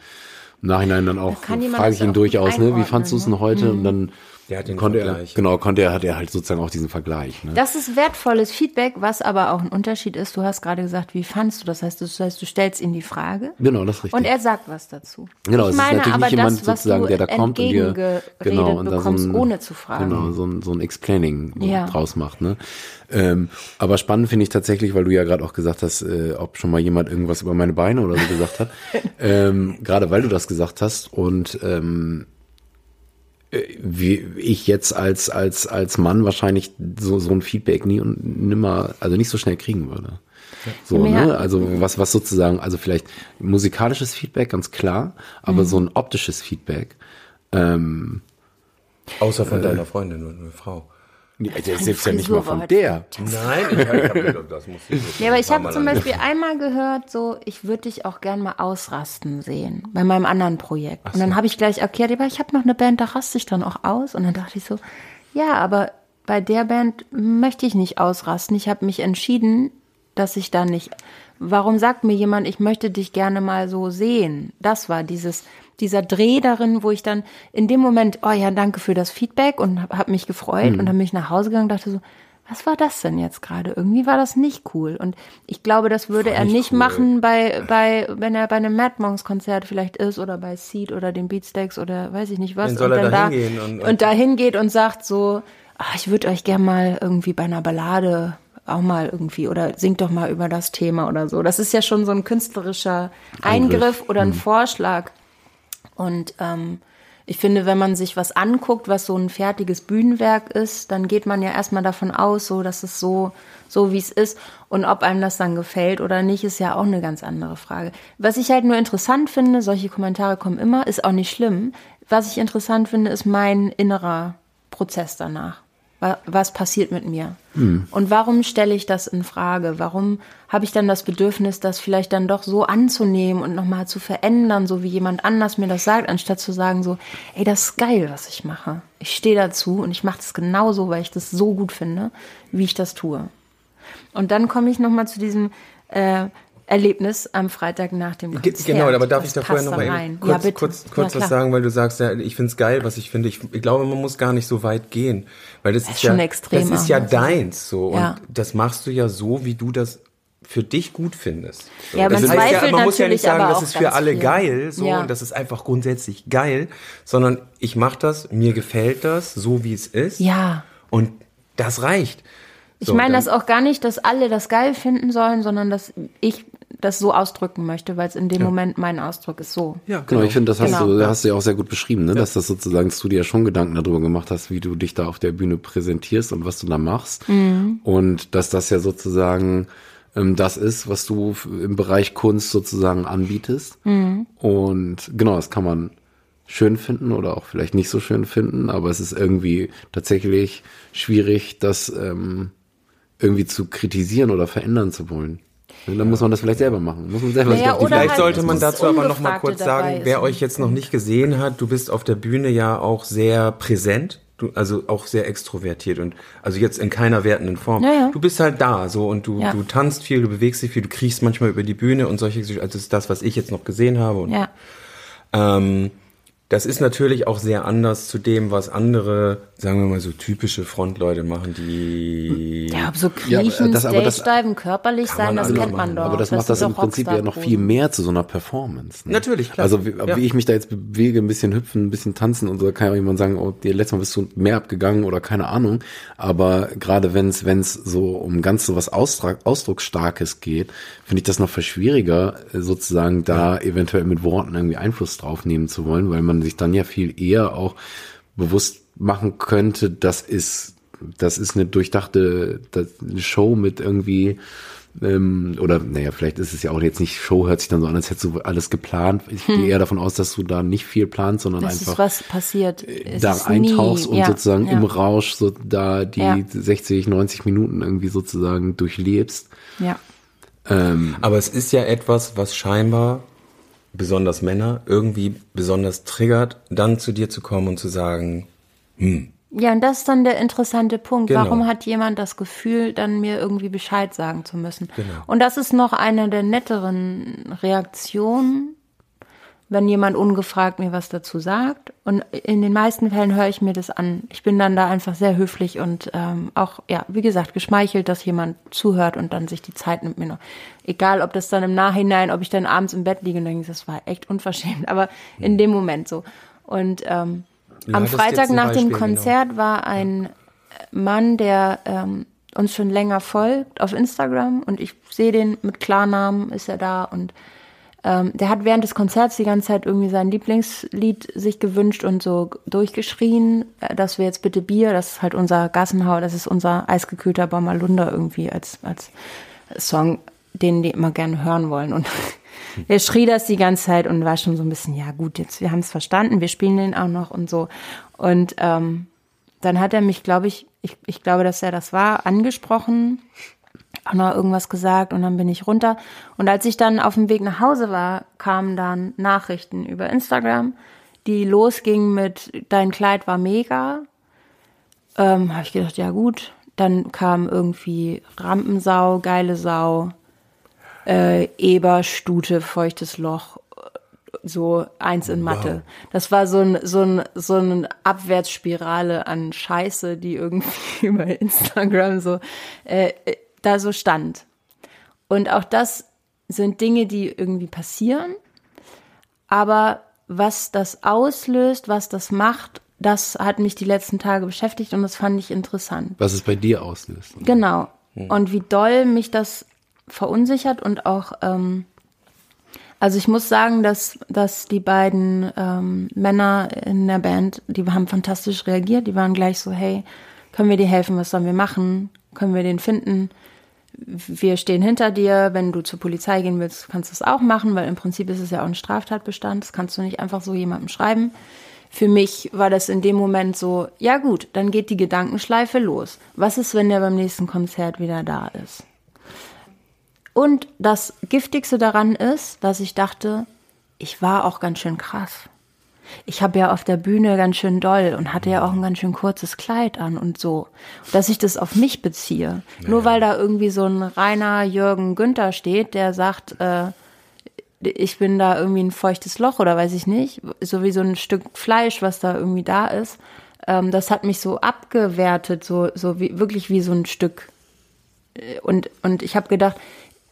im Nachhinein dann auch frage ich ihn durchaus, ne, wie fandst du es ne? denn heute? Und dann Der hat den konnte er, Vergleich. genau, konnte er, hat er halt sozusagen auch diesen Vergleich. Ne? Das ist wertvolles Feedback, was aber auch ein Unterschied ist. Du hast gerade gesagt, wie fandst du das? Heißt, das heißt, du stellst ihm die Frage genau, das ist richtig. und er sagt was dazu. Genau, ich es ist meine natürlich aber nicht jemand das, sozusagen, du der da kommt und dir genau, und da so bekommst, ein, ohne zu fragen. Genau, so ein, so ein Explaining Ja. draus macht. Ne? Ähm, aber spannend finde ich tatsächlich, weil du ja gerade auch gesagt hast, äh, ob schon mal jemand irgendwas über meine Beine oder so gesagt hat. ähm, gerade weil du das gesagt hast und ähm, äh, wie ich jetzt als als als Mann wahrscheinlich so so ein Feedback nie und nimmer also nicht so schnell kriegen würde. So, Ja. ne? Also was, was sozusagen, also vielleicht musikalisches Feedback, ganz klar, aber Mhm. so ein optisches Feedback. Ähm, Außer Äh. von deiner Freundin und einer Frau. Nee, der selbst ja nicht mal von war der. Nein, ich habe das muss ich Ja, aber ich habe zum Beispiel einmal gehört, so, ich würde dich auch gern mal ausrasten sehen bei meinem anderen Projekt. Und dann habe ich gleich erklärt, aber ich habe noch eine Band, da raste ich dann auch aus. Und dann dachte ich so, ja, aber bei der Band möchte ich nicht ausrasten. Ich habe mich entschieden, dass ich da nicht. Warum sagt mir jemand, ich möchte dich gerne mal so sehen? Das war dieses, dieser Dreh darin, wo ich dann in dem Moment, oh ja, danke für das Feedback und habe hab mich gefreut und dann bin ich nach Hause gegangen und dachte so, was war das denn jetzt gerade? Irgendwie war das nicht cool. Und ich glaube, das würde er nicht machen bei, bei, wenn er bei einem Mad Monks Konzert vielleicht ist oder bei Seed oder den Beatsteaks oder weiß ich nicht was. Dann soll und er dann da hingehen und- und, da hingeht und sagt so, ach, ich würde euch gern mal irgendwie bei einer Ballade auch mal irgendwie oder singt doch mal über das Thema oder so. Das ist ja schon so ein künstlerischer Eingriff, oder ein Vorschlag. Und ähm, ich finde, wenn man sich was anguckt, was so ein fertiges Bühnenwerk ist, dann geht man ja erstmal davon aus, so dass es so so wie es ist und ob einem das dann gefällt oder nicht, ist ja auch eine ganz andere Frage. Was ich halt nur interessant finde, solche Kommentare kommen immer, ist auch nicht schlimm. Was ich interessant finde, ist mein innerer Prozess danach. Wa- Was passiert mit mir? Und warum stelle ich das in Frage? Warum habe ich dann das Bedürfnis, das vielleicht dann doch so anzunehmen und nochmal zu verändern, so wie jemand anders mir das sagt, anstatt zu sagen so, ey, das ist geil, was ich mache. Ich stehe dazu und ich mache das genauso, weil ich das so gut finde, wie ich das tue. Und dann komme ich nochmal zu diesem äh, Erlebnis am Freitag nach dem Konzert. Genau, aber darf Das ich da vorher passt noch mal da eben rein. kurz, ja, kurz, kurz ja, was sagen, weil du sagst, ja, ich find's geil, was ich finde. Ich, ich glaube, man muss gar nicht so weit gehen, weil das, ist, schon ja, extrem das ist ja deins so Ja. und das machst du ja so, wie du das für dich gut findest. So. Ja, man das zweifelt man muss ja nicht sagen, das ist für alle viel. geil, so Ja. und das ist einfach grundsätzlich geil, sondern ich mache das, mir gefällt das, so wie es ist. Ja. Und das reicht. Ich So, meine dann- das auch gar nicht, dass alle das geil finden sollen, sondern dass ich das so ausdrücken möchte, weil es in dem Moment mein Ausdruck ist so. Ja, Genau, ich finde, das hast, Genau. du, hast du ja auch sehr gut beschrieben, ne? dass das sozusagen, dass du dir ja schon Gedanken darüber gemacht hast, wie du dich da auf der Bühne präsentierst und was du da machst. Mhm. Und dass das ja sozusagen ähm, das ist, was du im Bereich Kunst sozusagen anbietest. Mhm. Und genau, das kann man schön finden oder auch vielleicht nicht so schön finden, aber es ist irgendwie tatsächlich schwierig, das ähm, irgendwie zu kritisieren oder verändern zu wollen. Dann muss man das vielleicht selber machen. Muss man selber Naja, sich auf die oder Vielleicht halt sollte man dazu aber noch mal kurz sagen, ist wer euch jetzt noch nicht gesehen hat, du bist auf der Bühne ja auch sehr präsent, du, also auch sehr extrovertiert und also jetzt in keiner wertenden Form. Ja, ja. Du bist halt da so und du, Ja. du tanzt viel, du bewegst dich viel, du kriechst manchmal über die Bühne und solche, also das ist das, was ich jetzt noch gesehen habe. Und, Ja. ähm, das ist natürlich auch sehr anders zu dem, was andere, sagen wir mal so typische Frontleute machen, die Ja, aber so Ja, aber kriechen, das- aber das- körperlich sein, man das kennt man machen. doch. Aber das, macht das im Prinzip ja noch viel mehr zu so einer Performance. Ne? Natürlich, klar. Also wie, Ja. wie ich mich da jetzt bewege, ein bisschen hüpfen, ein bisschen tanzen und so, kann ja auch jemand sagen, oh, dir letztes Mal bist du mehr abgegangen oder keine Ahnung. Aber gerade wenn es wenn es so um ganz so was Ausdruck, Ausdrucksstarkes geht, finde ich das noch viel schwieriger, äh, sozusagen da eventuell mit Worten irgendwie Einfluss drauf nehmen zu wollen, weil man sich dann ja viel eher auch bewusst machen könnte, das ist das ist eine durchdachte das, eine Show mit irgendwie ähm, oder naja, vielleicht ist es ja auch jetzt nicht Show, hört sich dann so an, als hättest du alles geplant. Ich gehe eher davon aus, dass du da nicht viel planst, sondern Hm. Das ist einfach was passiert. Es da ist eintauchst nie- und ja, sozusagen ja. im Rausch so da die Ja. 60, 90 Minuten irgendwie sozusagen durchlebst. Ja. Ähm, Aber es ist ja etwas, was scheinbar besonders Männer irgendwie besonders triggert, dann zu dir zu kommen und zu sagen, Ja, und das ist dann der interessante Punkt. Genau. Warum hat jemand das Gefühl, dann mir irgendwie Bescheid sagen zu müssen? Genau. Und das ist noch eine der netteren Reaktionen, wenn jemand ungefragt mir was dazu sagt. Und in den meisten Fällen höre ich mir das an. Ich bin dann da einfach sehr höflich und ähm, auch, ja, wie gesagt, geschmeichelt, dass jemand zuhört und dann sich die Zeit nimmt mir noch. Egal, ob das dann im Nachhinein, ob ich dann abends im Bett liege und denke, das war echt unverschämt, aber in dem Moment so. Und ähm, Ja, am Freitag nach Beispiel, dem genau. Konzert war ein Mann, der ähm, uns schon länger folgt auf Instagram und ich sehe den mit Klarnamen, ist er da und ähm, der hat während des Konzerts die ganze Zeit irgendwie sein Lieblingslied sich gewünscht und so durchgeschrien, äh, dass wir jetzt bitte Bier, das ist halt unser Gassenhauer, das ist unser eisgekühlter Bommerlunder irgendwie als, als Song, den die immer gerne hören wollen. Und er schrie das die ganze Zeit und war schon so ein bisschen, ja gut, jetzt, wir haben es verstanden, wir spielen den auch noch und so. Und ähm, dann hat er mich, glaube ich, ich, ich glaube, dass er das war, angesprochen, auch noch irgendwas gesagt und dann bin ich runter. Und als ich dann auf dem Weg nach Hause war, kamen dann Nachrichten über Instagram, die losgingen mit Dein Kleid war mega. Ähm, habe ich gedacht, ja gut. Dann kam irgendwie Rampensau, geile Sau, äh, Eber, Stute, feuchtes Loch, so eins in Mathe. Das war so ein, so ein, so eine Abwärtsspirale an Scheiße, die irgendwie über Instagram so, äh, äh, da so stand. Und auch das sind Dinge, die irgendwie passieren. Aber was das auslöst, was das macht, das hat mich die letzten Tage beschäftigt und das fand ich interessant. was es bei dir auslöst. Genau. und wie doll mich das verunsichert und auch, ähm, also ich muss sagen, dass, dass die beiden ähm, Männer in der Band, die haben fantastisch reagiert, die waren gleich so, hey, können wir dir helfen, was sollen wir machen, können wir den finden, wir stehen hinter dir, wenn du zur Polizei gehen willst, kannst du es auch machen, weil im Prinzip ist es ja auch ein Straftatbestand, das kannst du nicht einfach so jemandem schreiben. Für mich war das in dem Moment so, ja gut, dann geht die Gedankenschleife los. Was ist, wenn der beim nächsten Konzert wieder da ist? Und das Giftigste daran ist, dass ich dachte, ich war auch ganz schön krass. Ich habe ja auf der Bühne ganz schön doll und hatte ja auch ein ganz schön kurzes Kleid an und so. Dass ich das auf mich beziehe. Naja. Nur weil da irgendwie so ein reiner Jürgen Günther steht, der sagt, äh, ich bin da irgendwie ein feuchtes Loch oder weiß ich nicht, so wie so ein Stück Fleisch, was da irgendwie da ist. Ähm, das hat mich so abgewertet, so, so wie, wirklich wie so ein Stück. Und, und ich habe gedacht,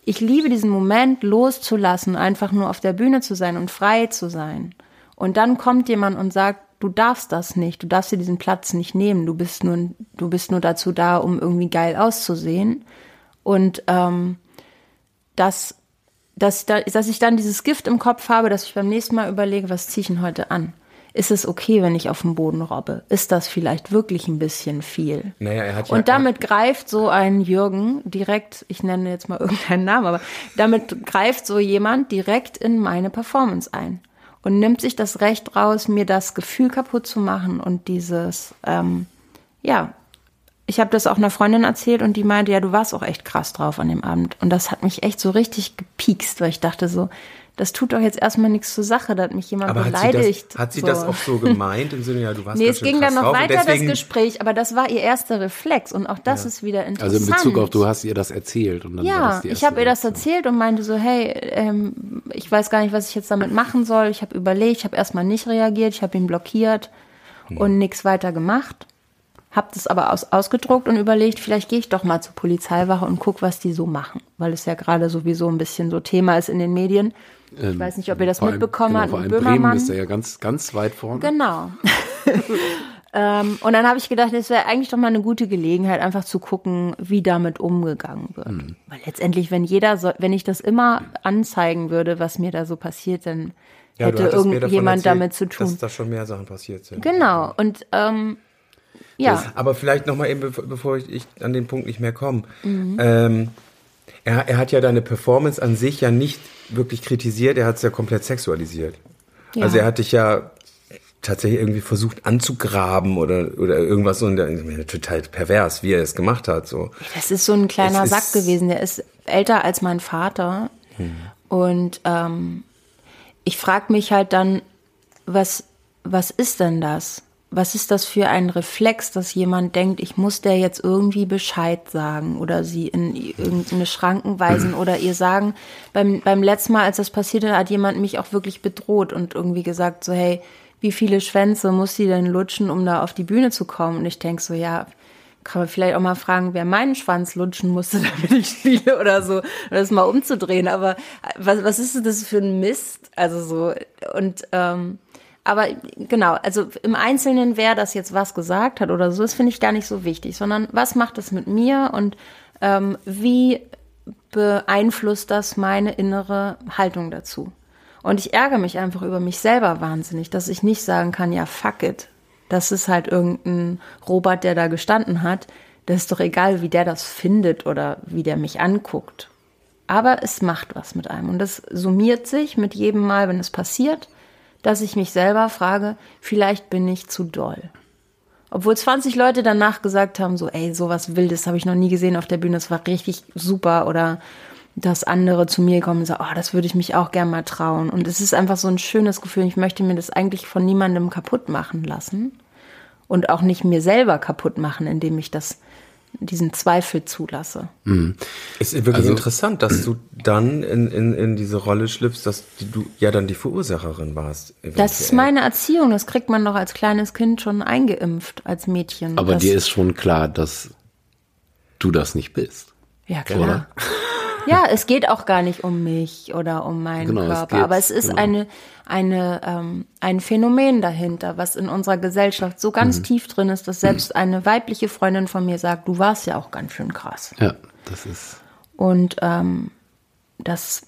ich liebe diesen Moment loszulassen, einfach nur auf der Bühne zu sein und frei zu sein. Und dann kommt jemand und sagt, du darfst das nicht, du darfst dir diesen Platz nicht nehmen, du bist nur, du bist nur dazu da, um irgendwie geil auszusehen. Und ähm, das, dass, dass ich dann dieses Gift im Kopf habe, dass ich beim nächsten Mal überlege, was ziehe ich denn heute an? Ist es okay, wenn ich auf dem Boden robbe? Ist das vielleicht wirklich ein bisschen viel? Naja, er hat ja, und damit greift so ein Jürgen direkt, ich nenne jetzt mal irgendeinen Namen, aber damit greift so jemand direkt in meine Performance ein und nimmt sich das Recht raus, mir das Gefühl kaputt zu machen und dieses, ähm, ja, ich habe das auch einer Freundin erzählt und die meinte, ja, du warst auch echt krass drauf an dem Abend. Und das hat mich echt so richtig gepiekst, weil ich dachte so, das tut doch jetzt erstmal nichts zur Sache, da hat mich jemand aber beleidigt. Hat sie, das, hat sie so. das auch so gemeint im Sinne, ja, du warst Nee, es ging dann noch weiter, das Gespräch, aber das war ihr erster Reflex und auch das ja. ist wieder interessant. Also in Bezug auf, du hast ihr das erzählt und dann Ja, war das die ich habe ihr das erzählt und meinte so, hey, ähm, ich weiß gar nicht, was ich jetzt damit machen soll. Ich habe überlegt, ich habe erstmal nicht reagiert, ich habe ihn blockiert hm. und nichts weiter gemacht. Hab das aber aus, ausgedruckt und überlegt, vielleicht gehe ich doch mal zur Polizeiwache und guck, was die so machen, weil es ja gerade sowieso ein bisschen so Thema ist in den Medien. Ich ähm, weiß nicht, ob ihr das mitbekommen habt. Genau, vor allem Bremen ist er ja ganz, ganz weit vorne. Genau. ähm, und dann habe ich gedacht, es wäre eigentlich doch mal eine gute Gelegenheit, einfach zu gucken, wie damit umgegangen wird. Mhm. Weil letztendlich, wenn jeder, so, wenn ich das immer anzeigen würde, was mir da so passiert, dann ja, hätte irgendjemand erzählt, damit zu tun. Dass da schon mehr Sachen passiert sind. Genau. Und ähm, ja. Das, aber vielleicht noch mal eben, bevor ich, ich, an den Punkt nicht mehr komme. Mhm. Ähm, er, er hat ja deine Performance an sich ja nicht wirklich kritisiert, er hat es ja komplett sexualisiert. Ja. Also er hat dich ja tatsächlich irgendwie versucht anzugraben oder oder irgendwas so der, total pervers, wie er es gemacht hat so. Das ist so ein kleiner es Sack gewesen, der ist älter als mein Vater hm. und ähm, ich frage mich halt dann, was was ist denn das? Was ist das für ein Reflex, dass jemand denkt, ich muss der jetzt irgendwie Bescheid sagen oder sie in irgendeine Schranken weisen oder ihr sagen, beim, beim letzten Mal, als das passierte, hat jemand mich auch wirklich bedroht und irgendwie gesagt, so, hey, wie viele Schwänze muss sie denn lutschen, um da auf die Bühne zu kommen? Und ich denke so, ja, kann man vielleicht auch mal fragen, wer meinen Schwanz lutschen musste, damit ich spiele oder so, oder das mal umzudrehen. Aber was, was ist das für ein Mist? Also so, und ähm, aber genau, also im Einzelnen, wer das jetzt was gesagt hat oder so, das finde ich gar nicht so wichtig, sondern was macht das mit mir und ähm, wie beeinflusst das meine innere Haltung dazu? Und ich ärgere mich einfach über mich selber wahnsinnig, dass ich nicht sagen kann, ja, fuck it. Das ist halt irgendein Robert, der da gestanden hat. Das ist doch egal, wie der das findet oder wie der mich anguckt. Aber es macht was mit einem. Und das summiert sich mit jedem Mal, wenn es passiert dass ich mich selber frage, vielleicht bin ich zu doll. Obwohl 20 Leute danach gesagt haben, so, ey, sowas Wildes habe ich noch nie gesehen auf der Bühne, das war richtig super. Oder dass andere zu mir kommen und sagen, oh, das würde ich mich auch gern mal trauen. Und es ist einfach so ein schönes Gefühl. Ich möchte mir das eigentlich von niemandem kaputt machen lassen. Und auch nicht mir selber kaputt machen, indem ich das diesen Zweifel zulasse. Mhm. Es ist wirklich also, interessant, dass du dann in, in, in diese Rolle schlüpfst, dass du ja dann die Verursacherin warst. Eventuell. Das ist meine Erziehung, das kriegt man doch als kleines Kind schon eingeimpft, als Mädchen. Aber dir ist schon klar, dass du das nicht bist. Ja, klar. Oder? Ja, es geht auch gar nicht um mich oder um meinen genau, Körper, es aber es ist genau. eine, eine, ähm, ein Phänomen dahinter, was in unserer Gesellschaft so ganz mhm. tief drin ist, dass selbst eine weibliche Freundin von mir sagt, du warst ja auch ganz schön krass. Ja. Das ist. Und ähm, das,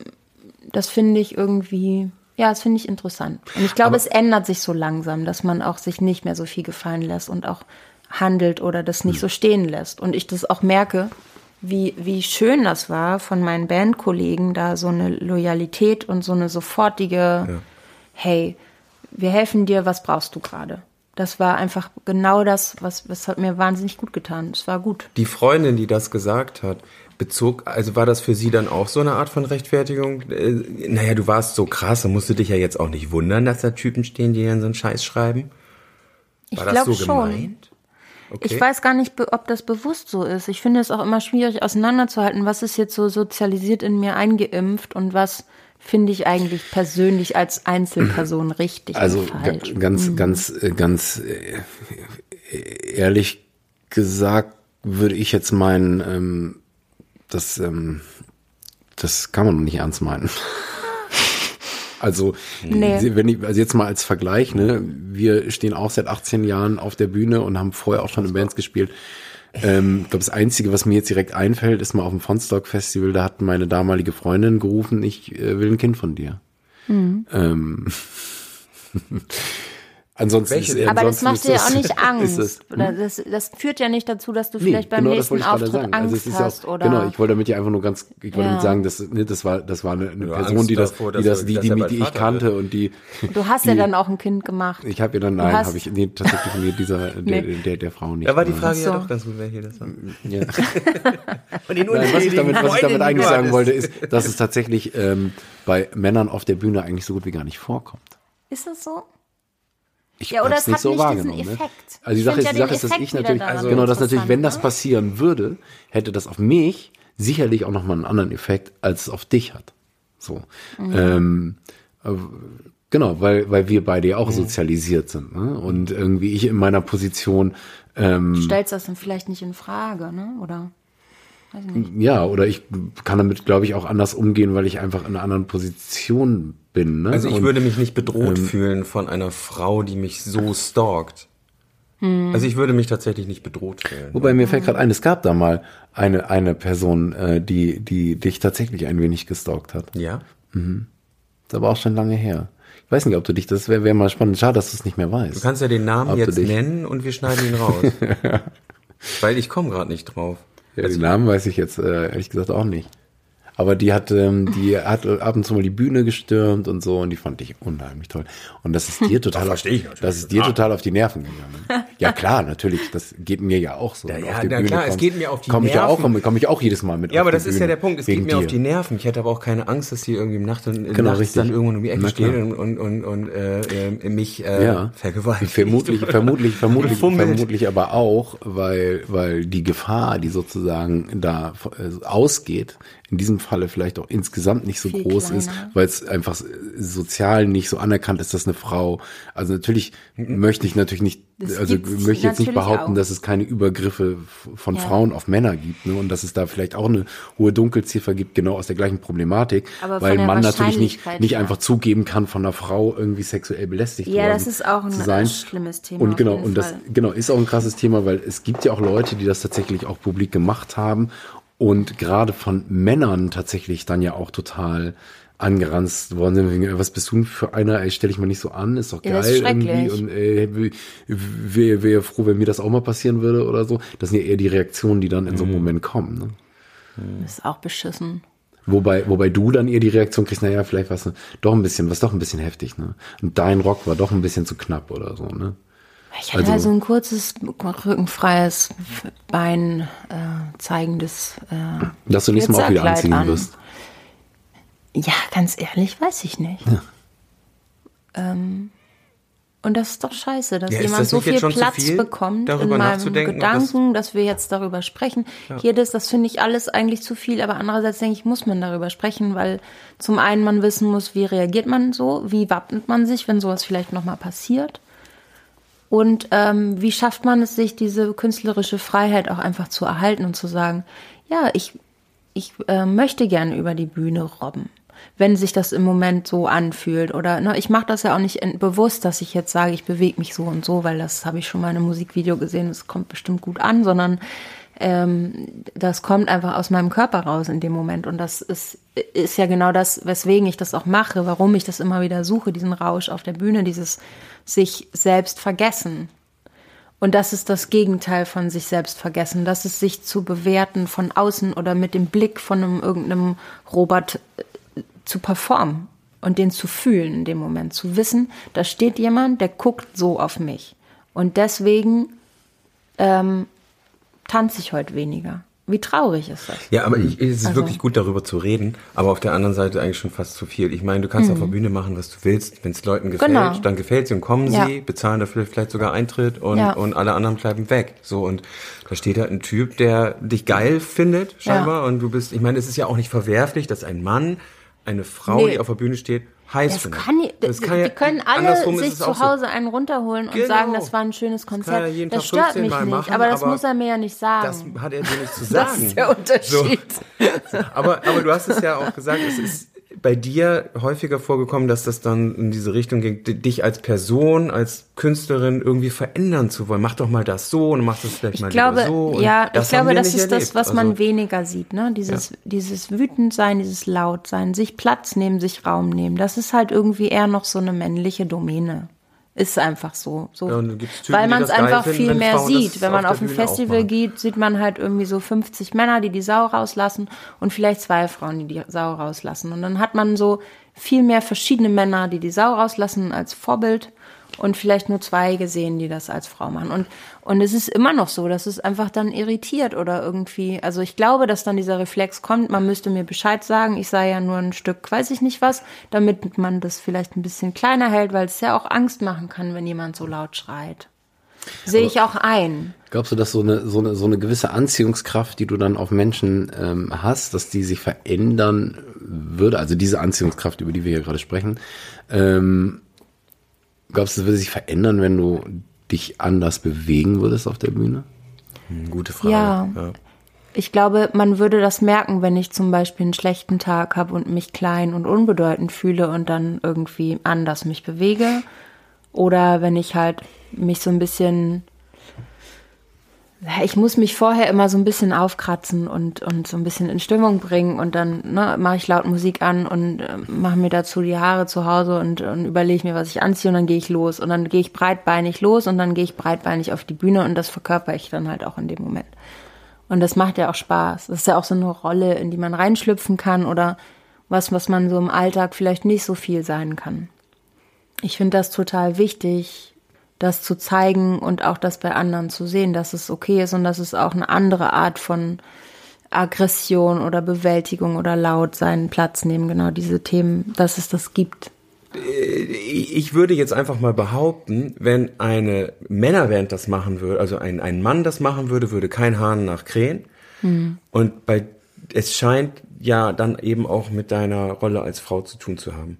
das finde ich irgendwie, ja, das finde ich interessant. Und ich glaube, es ändert sich so langsam, dass man auch sich nicht mehr so viel gefallen lässt und auch handelt oder das nicht so stehen lässt. Und ich das auch merke, wie, wie schön das war von meinen Bandkollegen, da so eine Loyalität und so eine sofortige, hey, wir helfen dir, was brauchst du gerade? Das war einfach genau das, was, was hat mir wahnsinnig gut getan. Es war gut. Die Freundin, die das gesagt hat, bezog, also war das für sie dann auch so eine Art von Rechtfertigung? Äh, naja, du warst so krass, dann musst du dich ja jetzt auch nicht wundern, dass da Typen stehen, die dann so einen Scheiß schreiben. Ich War das glaube so schon. gemeint? Okay. Ich weiß gar nicht, ob das bewusst so ist. Ich finde es auch immer schwierig auseinanderzuhalten, was ist jetzt so sozialisiert in mir eingeimpft und was finde ich eigentlich persönlich als Einzelperson richtig Also und ga- falsch. ganz, ganz, äh, ganz äh, ehrlich gesagt würde ich jetzt meinen, ähm, das, ähm, das kann man nicht ernst meinen. Also, Nee. Wenn ich, also jetzt mal als Vergleich, ne, wir stehen auch seit 18 Jahren auf der Bühne und haben vorher auch schon in Bands gespielt. Ähm, ich glaube, das Einzige, was mir jetzt direkt einfällt, ist mal auf dem Fonstock Festival, da hat meine damalige Freundin gerufen, ich äh, will ein Kind von dir. Ähm, ansonsten Welche ist, denn? Aber das macht dir ja auch nicht ist Angst. es- Oder das, das führt ja nicht dazu, dass du Nee, vielleicht beim genau nächsten Auftritt sagen. Angst Also es ist ja hast. auch, oder genau, ich wollte damit ja einfach nur ganz, ich wollte Ja. damit sagen, dass, ne, das war, das war eine, eine Ja, Person, Angst die das, davor, die das, die, die, die, ich kannte wird. und die, du hast ja die- dann auch ein Kind gemacht. ich habe ja dann, nein, habe ich, nee, tatsächlich nee, dieser, der, Nee. der, der Frau nicht. Da war die. Frage ja doch ganz gut, wer hier das war. Ja. Und die Nein, was ich damit, was ich damit eigentlich sagen wollte, ist, dass es tatsächlich ähm, bei Männern auf der Bühne eigentlich so gut wie gar nicht vorkommt. Ist das so? Ich Ja, oder es hat nicht diesen wahrgenommen, Effekt. Also die Sache ist, ja die Sache ist, dass ich natürlich, daran genau, dass natürlich, wenn das ne? passieren würde, hätte das auf mich sicherlich auch nochmal einen anderen Effekt, als es auf dich hat. So. Ähm, äh, genau, weil, weil wir beide ja auch sozialisiert sind. Ne? Und irgendwie ich in meiner Position, ähm, Du stellst das dann vielleicht nicht in Frage, ne? Oder? Nicht. ja, oder ich kann damit, glaube ich, auch anders umgehen, weil ich einfach in einer anderen Position bin. Ne? Also ich Und- würde mich nicht bedroht fühlen von einer Frau, die mich so stalkt. Also ich würde mich tatsächlich nicht bedroht fühlen. Wobei mir fällt gerade ein, es gab da mal eine, eine Person, äh, die, die dich tatsächlich ein wenig gestalkt hat. Ja? Das ist aber auch schon lange her. Ich weiß nicht, ob du dich, das wäre wär mal spannend. Schade, dass du es nicht mehr weißt. Du kannst ja den Namen Ob jetzt nennen und wir schneiden ihn raus. Weil ich komme gerade nicht drauf. ja, den Namen weiß ich jetzt äh, ehrlich gesagt auch nicht. Aber die hat, ähm, die hat ab und zu mal die Bühne gestürmt und so und die fand ich unheimlich toll. Und das ist dir total, auf, ich natürlich. das ist dir total auf die Nerven gegangen. Ja klar, natürlich, das geht mir ja auch so. Ja, ja, auf die na Bühne klar, es komm- geht mir auf die komm ich ja auch, Nerven. komme ich auch jedes Mal mit. Ja, auf aber das ist ja Bühne der Punkt. Es geht mir auf dir. die Nerven. Ich hätte aber auch keine Angst, dass die irgendwie im Nacht und, Genau, nachts richtig. dann irgendwo um die Ecke stehen und, und, und, und äh, äh, mich äh, ja. vergewaltigt. Vermutlich, vermutlich, vermutlich, vermutlich aber auch, weil, weil die Gefahr, die sozusagen da äh, ausgeht, in diesem Falle vielleicht auch insgesamt nicht so Viel groß ist, kleiner. weil es einfach sozial nicht so anerkannt ist, dass eine Frau, also natürlich möchte ich natürlich nicht, Das also möchte ich jetzt nicht behaupten, auch. dass es keine Übergriffe von Ja. Frauen auf Männer gibt, ne, und dass es da vielleicht auch eine hohe Dunkelziffer gibt, genau aus der gleichen Problematik, Aber weil man natürlich nicht, nicht her. einfach zugeben kann, von einer Frau irgendwie sexuell belästigt Ja, worden das ist auch ein zu sein. schlimmes Thema Und genau, und das Fall. genau ist auch ein krasses Thema, weil es gibt ja auch Leute, die das tatsächlich auch publik gemacht haben und gerade von Männern tatsächlich dann ja auch total angeranzt worden sind. Wegen, Was bist du denn für einer? Ey, stell dich mal nicht so an, ist doch Ja, das geil ist irgendwie schrecklich. und ey, wäre wär froh, wenn mir das auch mal passieren würde oder so. Das sind ja eher die Reaktionen, die dann in so einem Moment kommen. Ne? Das ist auch beschissen. Wobei, wobei du dann eher die Reaktion kriegst, naja, vielleicht war es doch ein bisschen, was doch ein bisschen heftig, ne? Und dein Rock war doch ein bisschen zu knapp oder so, ne? Ich hatte Also- also, ein kurzes, rückenfreies, Bein äh, zeigendes. Äh, Dass du nächstes Mal auch wieder anziehen an. wirst. Ja, ganz ehrlich, weiß ich nicht. Ähm, und das ist doch scheiße, dass Ja, jemand das so viel Platz viel, bekommt in meinem ob das- Gedanken, dass wir jetzt darüber sprechen. Hier das, das finde ich alles eigentlich zu viel, aber andererseits denke ich, muss man darüber sprechen, weil zum einen man wissen muss, wie reagiert man so, wie wappnet man sich, wenn sowas vielleicht nochmal passiert. Und ähm, wie schafft man es sich, diese künstlerische Freiheit auch einfach zu erhalten und zu sagen, ja, ich, ich äh, möchte gerne über die Bühne robben, wenn sich das im Moment so anfühlt. Oder ne, ich mache das ja auch nicht bewusst, dass ich jetzt sage, ich bewege mich so und so, weil das habe ich schon mal in einem Musikvideo gesehen, das kommt bestimmt gut an, sondern ähm, das kommt einfach aus meinem Körper raus in dem Moment. Und das ist, ist ja genau das, weswegen ich das auch mache, warum ich das immer wieder suche, diesen Rausch auf der Bühne, dieses sich selbst vergessen. Und das ist das Gegenteil von sich selbst vergessen. Das ist sich zu bewerten von außen oder mit dem Blick von einem irgendeinem Robert äh, zu performen und den zu fühlen in dem Moment. Zu wissen, da steht jemand, der guckt so auf mich. Und deswegen ähm, tanze ich heute weniger. Wie traurig ist das? Ja, aber ich, es ist Also- wirklich gut darüber zu reden, aber auf der anderen Seite eigentlich schon fast zu viel. Ich meine, du kannst auf der Bühne machen, was du willst. Wenn es Leuten gefällt, Mhm. Genau. dann gefällt sie und kommen Ja. sie, bezahlen dafür vielleicht sogar Eintritt und, Ja. und alle anderen bleiben weg. So und da steht halt ein Typ, der dich geil findet, scheinbar, und du bist, ich meine, es ist ja auch nicht verwerflich, dass ein Mann eine Frau, Nee. die auf der Bühne steht, heiß Das findet. kann, Das wir, kann ja- wir können alle sich zu auch so. Hause einen runterholen und Genau. sagen, das war ein schönes Konzert. er das Tag stört 15 mich Mal nicht, machen, aber das aber muss er mir ja nicht sagen. Das hat er dir nicht zu sagen. Das ist der Unterschied. Aber, aber du hast es ja auch gesagt, es ist bei dir häufiger vorgekommen, dass das dann in diese Richtung ging, dich als Person, als Künstlerin irgendwie verändern zu wollen. Mach doch mal das so und mach das vielleicht mal Ich glaube, lieber so. Und ja, ich das glaube, das ist das, erlebt. was man Also, weniger sieht, ne? Dieses, dieses wütend sein, dieses laut sein, sich Platz nehmen, sich Raum nehmen. Das ist halt irgendwie eher noch so eine männliche Domäne. Ist einfach so. so. Ja, Typen, Weil man es einfach viel mehr Frauen sieht. Wenn man auf auf ein Festival geht, sieht man halt irgendwie so 50 Männer, die die Sau rauslassen und vielleicht zwei Frauen, die die Sau rauslassen. Und dann hat man so viel mehr verschiedene Männer, die die Sau rauslassen als Vorbild und vielleicht nur zwei gesehen, die das als Frau machen. Und, und es ist immer noch so, dass es einfach dann irritiert oder irgendwie, also ich glaube, dass dann dieser Reflex kommt, man müsste mir Bescheid sagen, ich sei ja nur ein Stück, weiß ich nicht was, damit man das vielleicht ein bisschen kleiner hält, weil es ja auch Angst machen kann, wenn jemand so laut schreit. Sehe ich auch ein. Glaubst du, dass so eine, so eine, so eine gewisse Anziehungskraft, die du dann auf Menschen ähm, hast, dass die sich verändern würde, also diese Anziehungskraft, über die wir hier gerade sprechen, ähm, glaubst du, das würde sich verändern, wenn du dich anders bewegen würdest auf der Bühne? Gute Frage. Ja. Ich glaube, man würde das merken, wenn ich zum Beispiel einen schlechten Tag habe und mich klein und unbedeutend fühle und dann irgendwie anders mich bewege. Oder wenn ich halt mich so ein bisschen. Ich muss mich vorher immer so ein bisschen aufkratzen und, und so ein bisschen in Stimmung bringen und dann ne, mache ich laut Musik an und äh, mache mir dazu die Haare zu Hause und, und überlege mir, was ich anziehe und dann gehe ich los und dann gehe ich breitbeinig los und dann gehe ich breitbeinig auf die Bühne und das verkörper ich dann halt auch in dem Moment. Und das macht ja auch Spaß. Das ist ja auch so eine Rolle, in die man reinschlüpfen kann oder was, was man so im Alltag vielleicht nicht so viel sein kann. Ich finde das total wichtig, das zu zeigen und auch das bei anderen zu sehen, dass es okay ist und dass es auch eine andere Art von Aggression oder Bewältigung oder laut seinen Platz nehmen, genau diese Themen, dass es das gibt. Ich würde jetzt einfach mal behaupten, wenn eine Männerband das machen würde, also ein, ein Mann das machen würde, würde kein Hahn nach krähen. Hm. Und bei, es scheint ja dann eben auch mit deiner Rolle als Frau zu tun zu haben.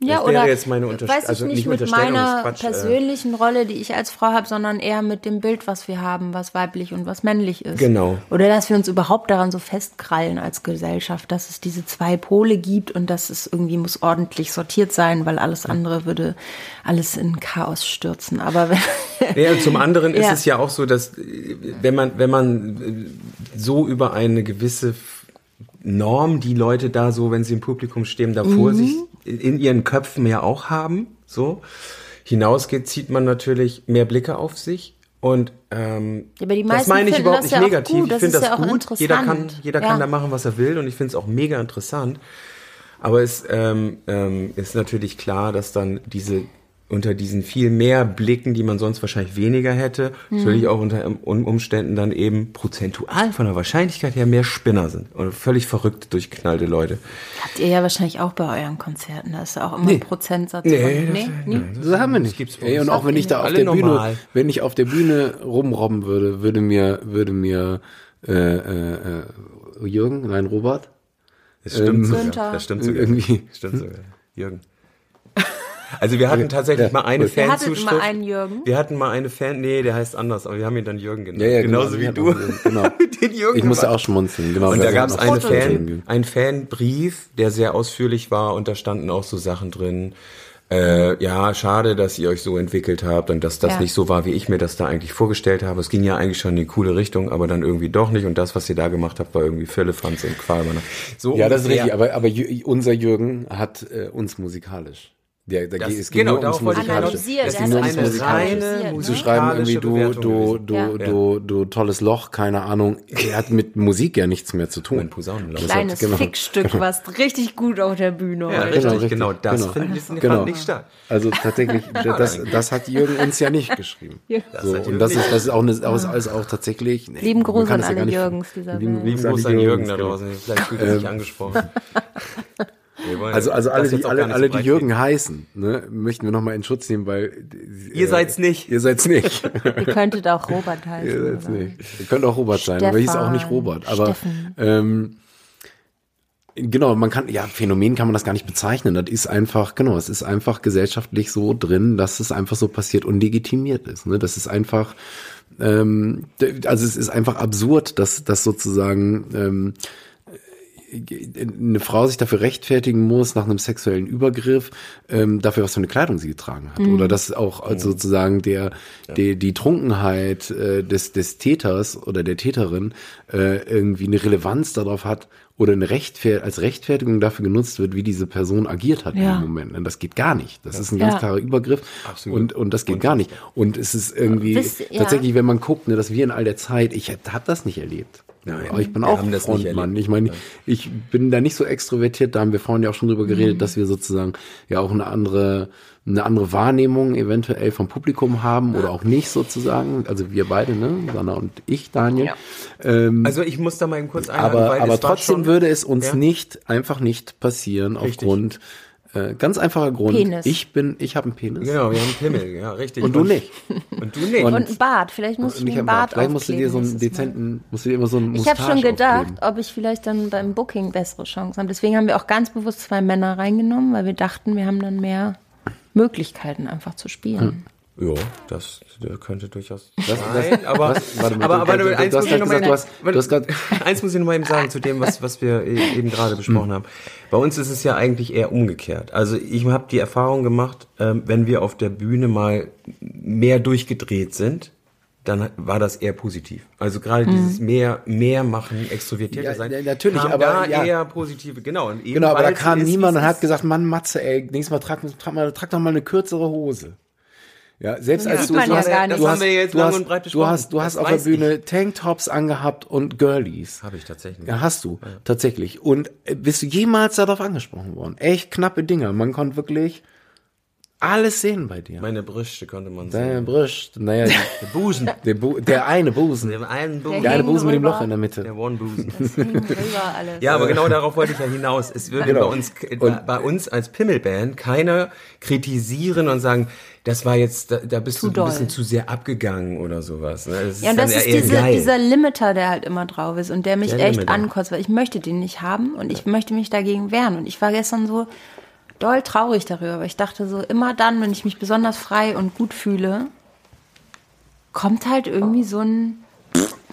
Ja, Das wäre oder jetzt meine Unterst- weiß ich also nicht, nicht mit Unterstellung, meiner ist äh. persönlichen Rolle, die ich als Frau habe, sondern eher mit dem Bild, was wir haben, was weiblich und was männlich ist. Genau. Oder dass wir uns überhaupt daran so festkrallen als Gesellschaft, dass es diese zwei Pole gibt und dass es irgendwie muss ordentlich sortiert sein, weil alles andere würde alles in Chaos stürzen. Aber Ja, zum anderen ist Ja. es ja auch so, dass äh, wenn man, wenn man äh, so über eine gewisse Norm, die Leute da so, wenn sie im Publikum stehen, da Mhm. vor sich in ihren Köpfen ja auch haben, so hinausgeht, zieht man natürlich mehr Blicke auf sich. Und ähm, Ja, aber die das meisten meine ich überhaupt das nicht ja negativ. Ich Das finde das ja gut. Jeder kann, jeder Ja. kann da machen, was er will. Und ich finde es auch mega interessant. Aber es ähm, ähm, ist natürlich klar, dass dann diese unter diesen viel mehr Blicken, die man sonst wahrscheinlich weniger hätte, Mhm. natürlich auch unter um Umständen dann eben prozentual von der Wahrscheinlichkeit her mehr Spinner sind und völlig verrückt durchknallte Leute. habt ihr ja wahrscheinlich auch bei euren Konzerten, da ist ja auch immer ein Prozentsatz Nee, von. das- nie? Das haben wir nicht. gibt's bei Ey, und auch wenn ich da auf der normal. Bühne, wenn ich auf der Bühne rumrobben würde, würde mir, würde mir äh, äh, Jürgen, nein, Robert, Das stimmt Ähm, sogar. Das stimmt sogar. Irgendwie. Das stimmt sogar. Jürgen. Also wir hatten tatsächlich Ja, mal eine gut. Ihr hattet Fanzuschrift. mal einen Jürgen? Wir hatten mal eine Fan, nee, der heißt anders, aber wir haben ihn dann Jürgen genannt. Ja, ja, genau, Genauso wir wie hatten du. genau. Den Jürgen ich musste gemacht. auch schmunzeln, genau. Und wir da gab es hatten auch eine Fotos. Fan, einen Fanbrief, der sehr ausführlich war und da standen auch so Sachen drin, äh, ja, schade, dass ihr euch so entwickelt habt und dass das Ja. nicht so war, wie ich mir das da eigentlich vorgestellt habe. Es ging ja eigentlich schon in die coole Richtung, aber dann irgendwie doch nicht. Und das, was ihr da gemacht habt, war irgendwie Firlefanz und Qualmann. So Ja, das ist ungefähr. richtig, aber, aber unser Jürgen hat äh, uns musikalisch. Der, der, Das- es ging genau, nur ums Musikalische. analysiert, Es ging nur ums eine Musikalische. reine zu schreiben irgendwie du du du Ja. du du tolles Loch keine Ahnung er hat mit Musik ja nichts mehr zu tun Ein Posaunenloch. Kleines hat- genau. Fickstück, was richtig gut auf der Bühne Ja, heute. richtig, richtig, genau. Das genau. findet Genau. nicht statt. also tatsächlich das das hat Jürgen uns ja nicht geschrieben so, und das ist das ist auch eine, auch, ist auch tatsächlich nee, Lieben Gruß an ja alle Jürgens dieser Lieben Welt. Lieben an Gruß an Jürgen da genau. draußen. Vielleicht fühlt er sich angesprochen. Also, also alle, die, alle, alle, so die Jürgen heißen, ne, möchten wir nochmal in Schutz nehmen, weil äh, Ihr seid's nicht. Ihr seid's nicht. Ihr könntet auch Robert heißen. ihr seid's oder? nicht. Ihr könnt auch Robert sein, aber hieß auch nicht Stefan, Robert. Aber Steffen. ähm, genau, man kann, ja, Phänomen kann man das gar nicht bezeichnen. Das ist einfach, genau, es ist einfach gesellschaftlich so drin, dass es einfach so passiert und legitimiert ist. Ne? Das ist einfach, ähm, also es ist einfach absurd, dass, dass sozusagen ähm, eine Frau sich dafür rechtfertigen muss nach einem sexuellen Übergriff, ähm, dafür, was für eine Kleidung sie getragen hat. Oder dass auch also sozusagen der, die, die Trunkenheit äh, des, des Täters oder der Täterin äh, irgendwie eine Relevanz darauf hat oder eine Rechtfer als Rechtfertigung dafür genutzt wird, wie diese Person agiert hat Ja. dem Moment. Und das geht gar nicht. Das ist ein ganz Ja. klarer Übergriff und, und das geht gar nicht. Und es ist irgendwie ja. tatsächlich, wenn man guckt, ne, dass wir in all der Zeit, ich habe hab das nicht erlebt. Nein, aber ich bin wir auch das Frontmann. Ich meine, ich bin da nicht so extrovertiert, da haben wir vorhin ja auch schon drüber geredet, dass wir sozusagen ja auch eine andere, eine andere Wahrnehmung eventuell vom Publikum haben oder auch nicht sozusagen. Also wir beide, ne? Sanna und ich, Daniel. Ähm, Also ich muss da mal eben kurz einhaken, aber weil aber trotzdem schon, würde es uns Ja. nicht, einfach nicht passieren Richtig. aufgrund, äh, ganz einfacher Grund. Penis. Ich bin, ich habe einen Penis. Genau, wir haben einen Pimmel, ja, richtig. Und du nicht. Und du nicht. Und ein Bart, vielleicht muss ich Und mir ich einen Bart vielleicht musst du dir so einen dezenten, musst du dir immer so einen Ich habe schon gedacht, aufkleben. ob ich vielleicht dann beim Booking bessere Chancen habe. Deswegen haben wir auch ganz bewusst zwei Männer reingenommen, weil wir dachten, wir haben dann mehr Möglichkeiten einfach zu spielen. Ja, das, das könnte durchaus Das- sein, aber, was? Warte mal, aber, du- aber, du- du eins muss ich grad noch mal, gesagt, du hast- du hast grad- eins muss ich noch mal eben sagen zu dem, was, was wir e- eben gerade besprochen haben. Bei uns ist es ja eigentlich eher umgekehrt. Also ich habe die Erfahrung gemacht, ähm, wenn wir auf der Bühne mal mehr durchgedreht sind, dann war das eher positiv. Also gerade dieses mehr, mehr machen, extrovertierter Ja, sein. ja, natürlich, kam aber da ja. eher positive, genau. Und eben Genau, aber da kam niemand und hat gesagt, Mann, Matze, ey, nächstes Mal trag, trag, mal, trag doch mal eine kürzere Hose. Ja, selbst Ja, als du, man du ja hast, gar du nicht. Das hast, haben wir jetzt du lang hast, und breit du hast, du hast Das auf der Bühne Tanktops angehabt und Girlies. Habe ich tatsächlich. Ja, hast du, tatsächlich. Und äh, bist du jemals darauf angesprochen worden? Echt knappe Dinger. Man konnte wirklich alles sehen bei dir. Meine Brüste konnte man Deine sehen. Brust, naja, Der Busen. der, Bu der eine Busen. Der einen Der Busen. Der eine Busen mit dem. Loch in der Mitte. Der One Busen. Alles. Ja, aber genau darauf wollte ich ja hinaus. Es würde Genau. bei uns, bei, bei uns als Pimmelband keiner kritisieren und sagen, das war jetzt, da, da bist Zu du ein bisschen doll. zu sehr abgegangen oder sowas. Ne? Das Ja, und das ist eher diese, geil. dieser Limiter, der halt immer drauf ist und der mich Der echt Limiter. ankotzt, weil ich möchte den nicht haben und ich möchte mich dagegen wehren. Und ich war gestern so doll traurig darüber, weil ich dachte so, immer dann, wenn ich mich besonders frei und gut fühle, kommt halt irgendwie so ein,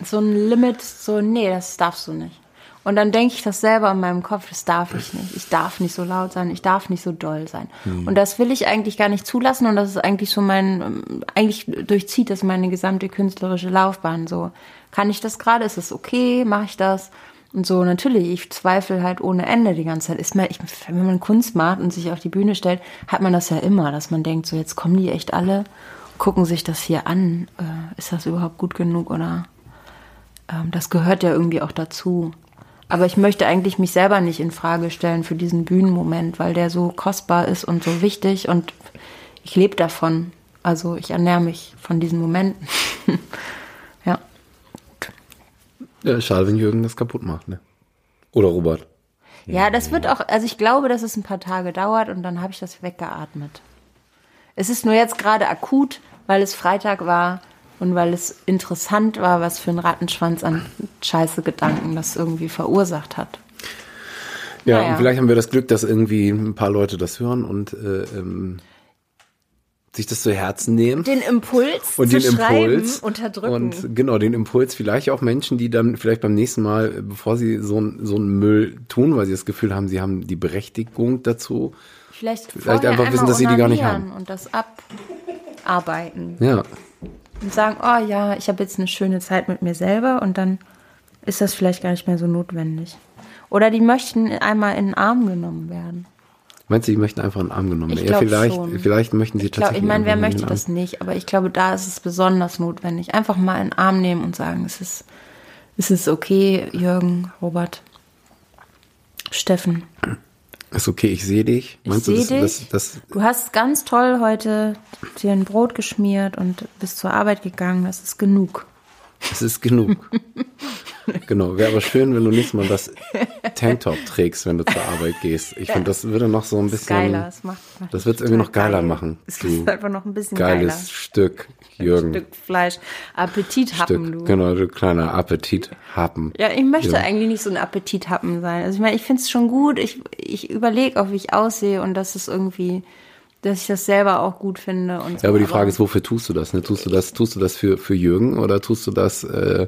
so ein Limit, so, nee, das darfst du nicht. Und dann denke ich das selber in meinem Kopf, das darf ich nicht. Ich darf nicht so laut sein, ich darf nicht so doll sein. Und das will ich eigentlich gar nicht zulassen und das ist eigentlich so mein, eigentlich durchzieht das meine gesamte künstlerische Laufbahn so. Kann ich das gerade? Ist es okay? Mache ich das? Und so, natürlich, ich zweifle halt ohne Ende die ganze Zeit. Ist man, ich, wenn man Kunst macht und sich auf die Bühne stellt, hat man das ja immer, dass man denkt, so jetzt kommen die echt alle, gucken sich das hier an. Äh, ist das überhaupt gut genug oder ähm, das gehört ja irgendwie auch dazu. Aber ich möchte eigentlich mich selber nicht in Frage stellen für diesen Bühnenmoment, weil der so kostbar ist und so wichtig und ich lebe davon. Also ich ernähre mich von diesen Momenten. ja. Schade, wenn Jürgen das kaputt macht, ne? Oder Robert. Ja, das wird auch, also ich glaube, dass es ein paar Tage dauert und dann habe ich das weggeatmet. Es ist nur jetzt gerade akut, weil es Freitag war und weil es interessant war, was für ein Rattenschwanz an scheiße Gedanken das irgendwie verursacht hat. Ja, Naja. und vielleicht haben wir das Glück, dass irgendwie ein paar Leute das hören und äh, ähm, sich das zu Herzen nehmen. Den Impuls und zu den schreiben, Impuls unterdrücken. und genau den Impuls vielleicht auch Menschen, die dann vielleicht beim nächsten Mal, äh, bevor sie so, ein- so einen Müll tun, weil sie das Gefühl haben, sie haben die Berechtigung dazu, Vielleicht, Vielleicht einfach wissen, dass sie die gar nicht haben. Und das abarbeiten. Ja. Und sagen, oh ja, ich habe jetzt eine schöne Zeit mit mir selber und dann ist das vielleicht gar nicht mehr so notwendig. Oder die möchten einmal in den Arm genommen werden. Meinst du, die möchten einfach einen Arm genommen werden? Ja, vielleicht, schon. vielleicht möchten sie Ich, glaub, ich tatsächlich. meine, wer möchte einen das nicht? Aber ich glaube, da ist es besonders notwendig. Einfach mal in den Arm nehmen und sagen, es ist, es ist okay, Jürgen, Robert, Steffen. Ist okay, ich sehe dich. Ich Meinst sehe du, das, dich. Das, das, Du hast ganz toll heute dir ein Brot geschmiert und bist zur Arbeit gegangen. Das ist genug. das ist genug. genau. Wäre aber schön, wenn du nicht mal das Tanktop trägst, wenn du zur Arbeit gehst. Ich finde, das würde noch so ein Das ist bisschen. geiler. Das, macht, macht Das wird's total irgendwie noch geiler geil. machen, Es ist einfach noch ein bisschen Geiles geiler. Stück, Jürgen. Stück Fleisch. Appetithappen, Stück. du. Genau, du kleiner Appetithappen. Ja, ich möchte Ja. eigentlich nicht so ein Appetithappen sein. Also ich meine, ich finde es schon gut. Ich, ich überlege auch, wie ich aussehe und dass es irgendwie, dass ich das selber auch gut finde. Und so. Ja, aber die Frage ist, wofür tust du das? Ne? Tust du das, tust du das für, für Jürgen oder tust du das, äh,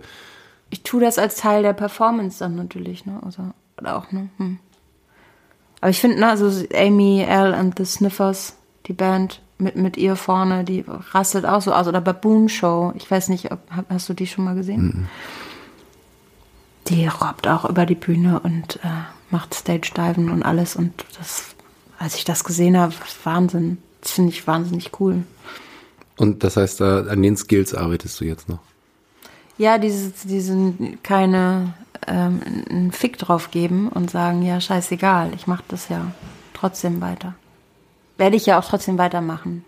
ich tue das als Teil der Performance dann natürlich, ne? Also, oder auch, ne? Hm. Aber ich finde, ne, also Amy, L and the Sniffers, die Band mit, mit ihr vorne, die rastet auch so aus. Oder Baboon Show. Ich weiß nicht, ob, hast du die schon mal gesehen? Die robbt auch über die Bühne und äh, macht Stage-Diven und alles. Und das, als ich das gesehen habe, Wahnsinn. Das finde ich wahnsinnig cool. und das heißt, da, an den Skills arbeitest du jetzt noch? Ja, dieses, diesen keine ähm, einen Fick drauf geben und sagen, ja, scheißegal, ich mache das ja trotzdem weiter. Werde ich ja auch trotzdem weitermachen.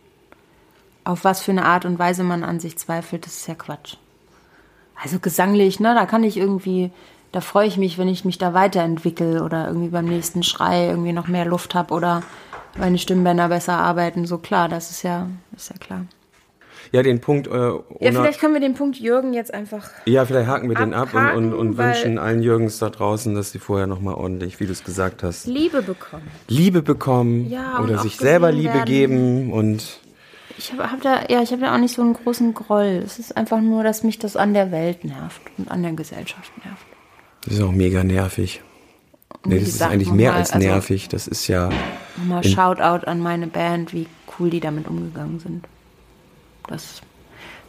Auf was für eine Art und Weise man an sich zweifelt, das ist ja Quatsch. Also gesanglich, ne, da kann ich irgendwie, da freue ich mich, wenn ich mich da weiterentwickle oder irgendwie beim nächsten Schrei irgendwie noch mehr Luft habe oder meine Stimmbänder besser arbeiten. So klar, das ist ja, ist ja klar. Ja, den Punkt, äh, Ja, vielleicht können wir den Punkt Jürgen jetzt einfach Ja, vielleicht haken wir den ab und, und, und wünschen allen Jürgens da draußen, dass sie vorher nochmal ordentlich, wie du es gesagt hast, Liebe bekommen. Liebe bekommen Ja, oder sich selber Liebe werden. geben und Ich habe hab da, ja, ich habe da auch nicht so einen großen Groll. Es ist einfach nur, dass mich das an der Welt nervt und an der Gesellschaft nervt. das ist auch mega nervig. Nee, das ist eigentlich mehr nochmal, als also nervig. Das ist ja, Nochmal Shoutout an meine Band, wie cool die damit umgegangen sind. Das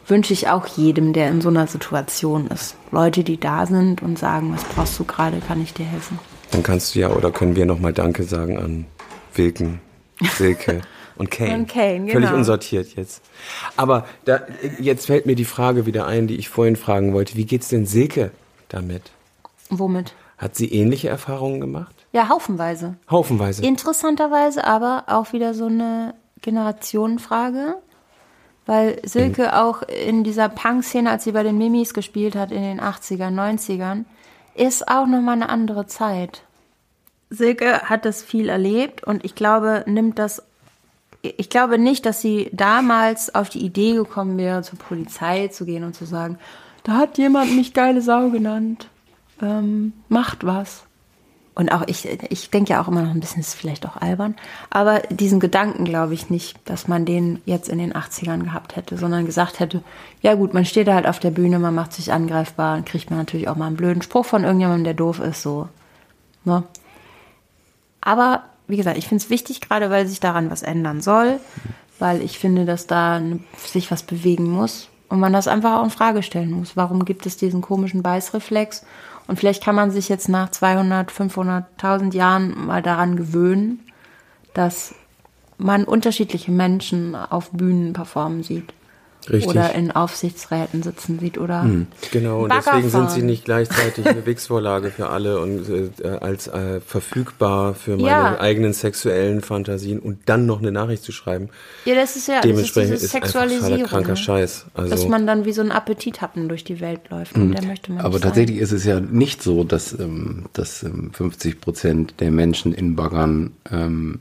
wünsche ich auch jedem, der in so einer Situation ist. Leute, die da sind und sagen, was brauchst du gerade, kann ich dir helfen. dann kannst du ja oder können wir nochmal Danke sagen an Wilken, Silke und Kane. Und Kane, Völlig genau. unsortiert jetzt. Aber da, jetzt fällt mir die Frage wieder ein, die ich vorhin fragen wollte. Wie geht's denn Silke damit? Womit? Hat sie ähnliche Erfahrungen gemacht? Ja, haufenweise. Haufenweise. Interessanterweise aber auch wieder so eine Generationenfrage, weil Silke auch in dieser Punk-Szene, als sie bei den Mimis gespielt hat in den 80ern, 90ern, ist auch nochmal eine andere Zeit. Silke hat das viel erlebt und ich glaube, nimmt das. Ich glaube nicht, dass sie damals auf die Idee gekommen wäre, zur Polizei zu gehen und zu sagen, da hat jemand mich geile Sau genannt. Ähm, macht was. Und auch ich, ich denke ja auch immer noch ein bisschen, ist vielleicht auch albern, aber diesen Gedanken glaube ich nicht, dass man den jetzt in den 80ern gehabt hätte, sondern gesagt hätte, ja gut, man steht da halt auf der Bühne, man macht sich angreifbar, dann kriegt man natürlich auch mal einen blöden Spruch von irgendjemandem, der doof ist, so. Ne? Aber wie gesagt, ich finde es wichtig, gerade weil sich daran was ändern soll, weil ich finde, dass da sich was bewegen muss und man das einfach auch in Frage stellen muss. Warum gibt es diesen komischen Beißreflex? Und vielleicht kann man sich jetzt nach 200, 500, 1000 Jahren mal daran gewöhnen, dass man unterschiedliche Menschen auf Bühnen performen sieht. Richtig. Oder in Aufsichtsräten sitzen sieht oder Genau, und deswegen sind sie nicht gleichzeitig eine Wix-Vorlage für alle und äh, als äh, verfügbar für meine Ja. eigenen sexuellen Fantasien und dann noch eine Nachricht zu schreiben. Ja, das ist ja das ist Dementsprechend diese ist einfach kranker ne? Scheiß. Also dass man dann wie so ein Appetithappen durch die Welt läuft. Und der möchte man Mhm. Aber nicht tatsächlich sein. ist es ja nicht so, dass, ähm, dass ähm, 50 Prozent der Menschen in Baggern ähm,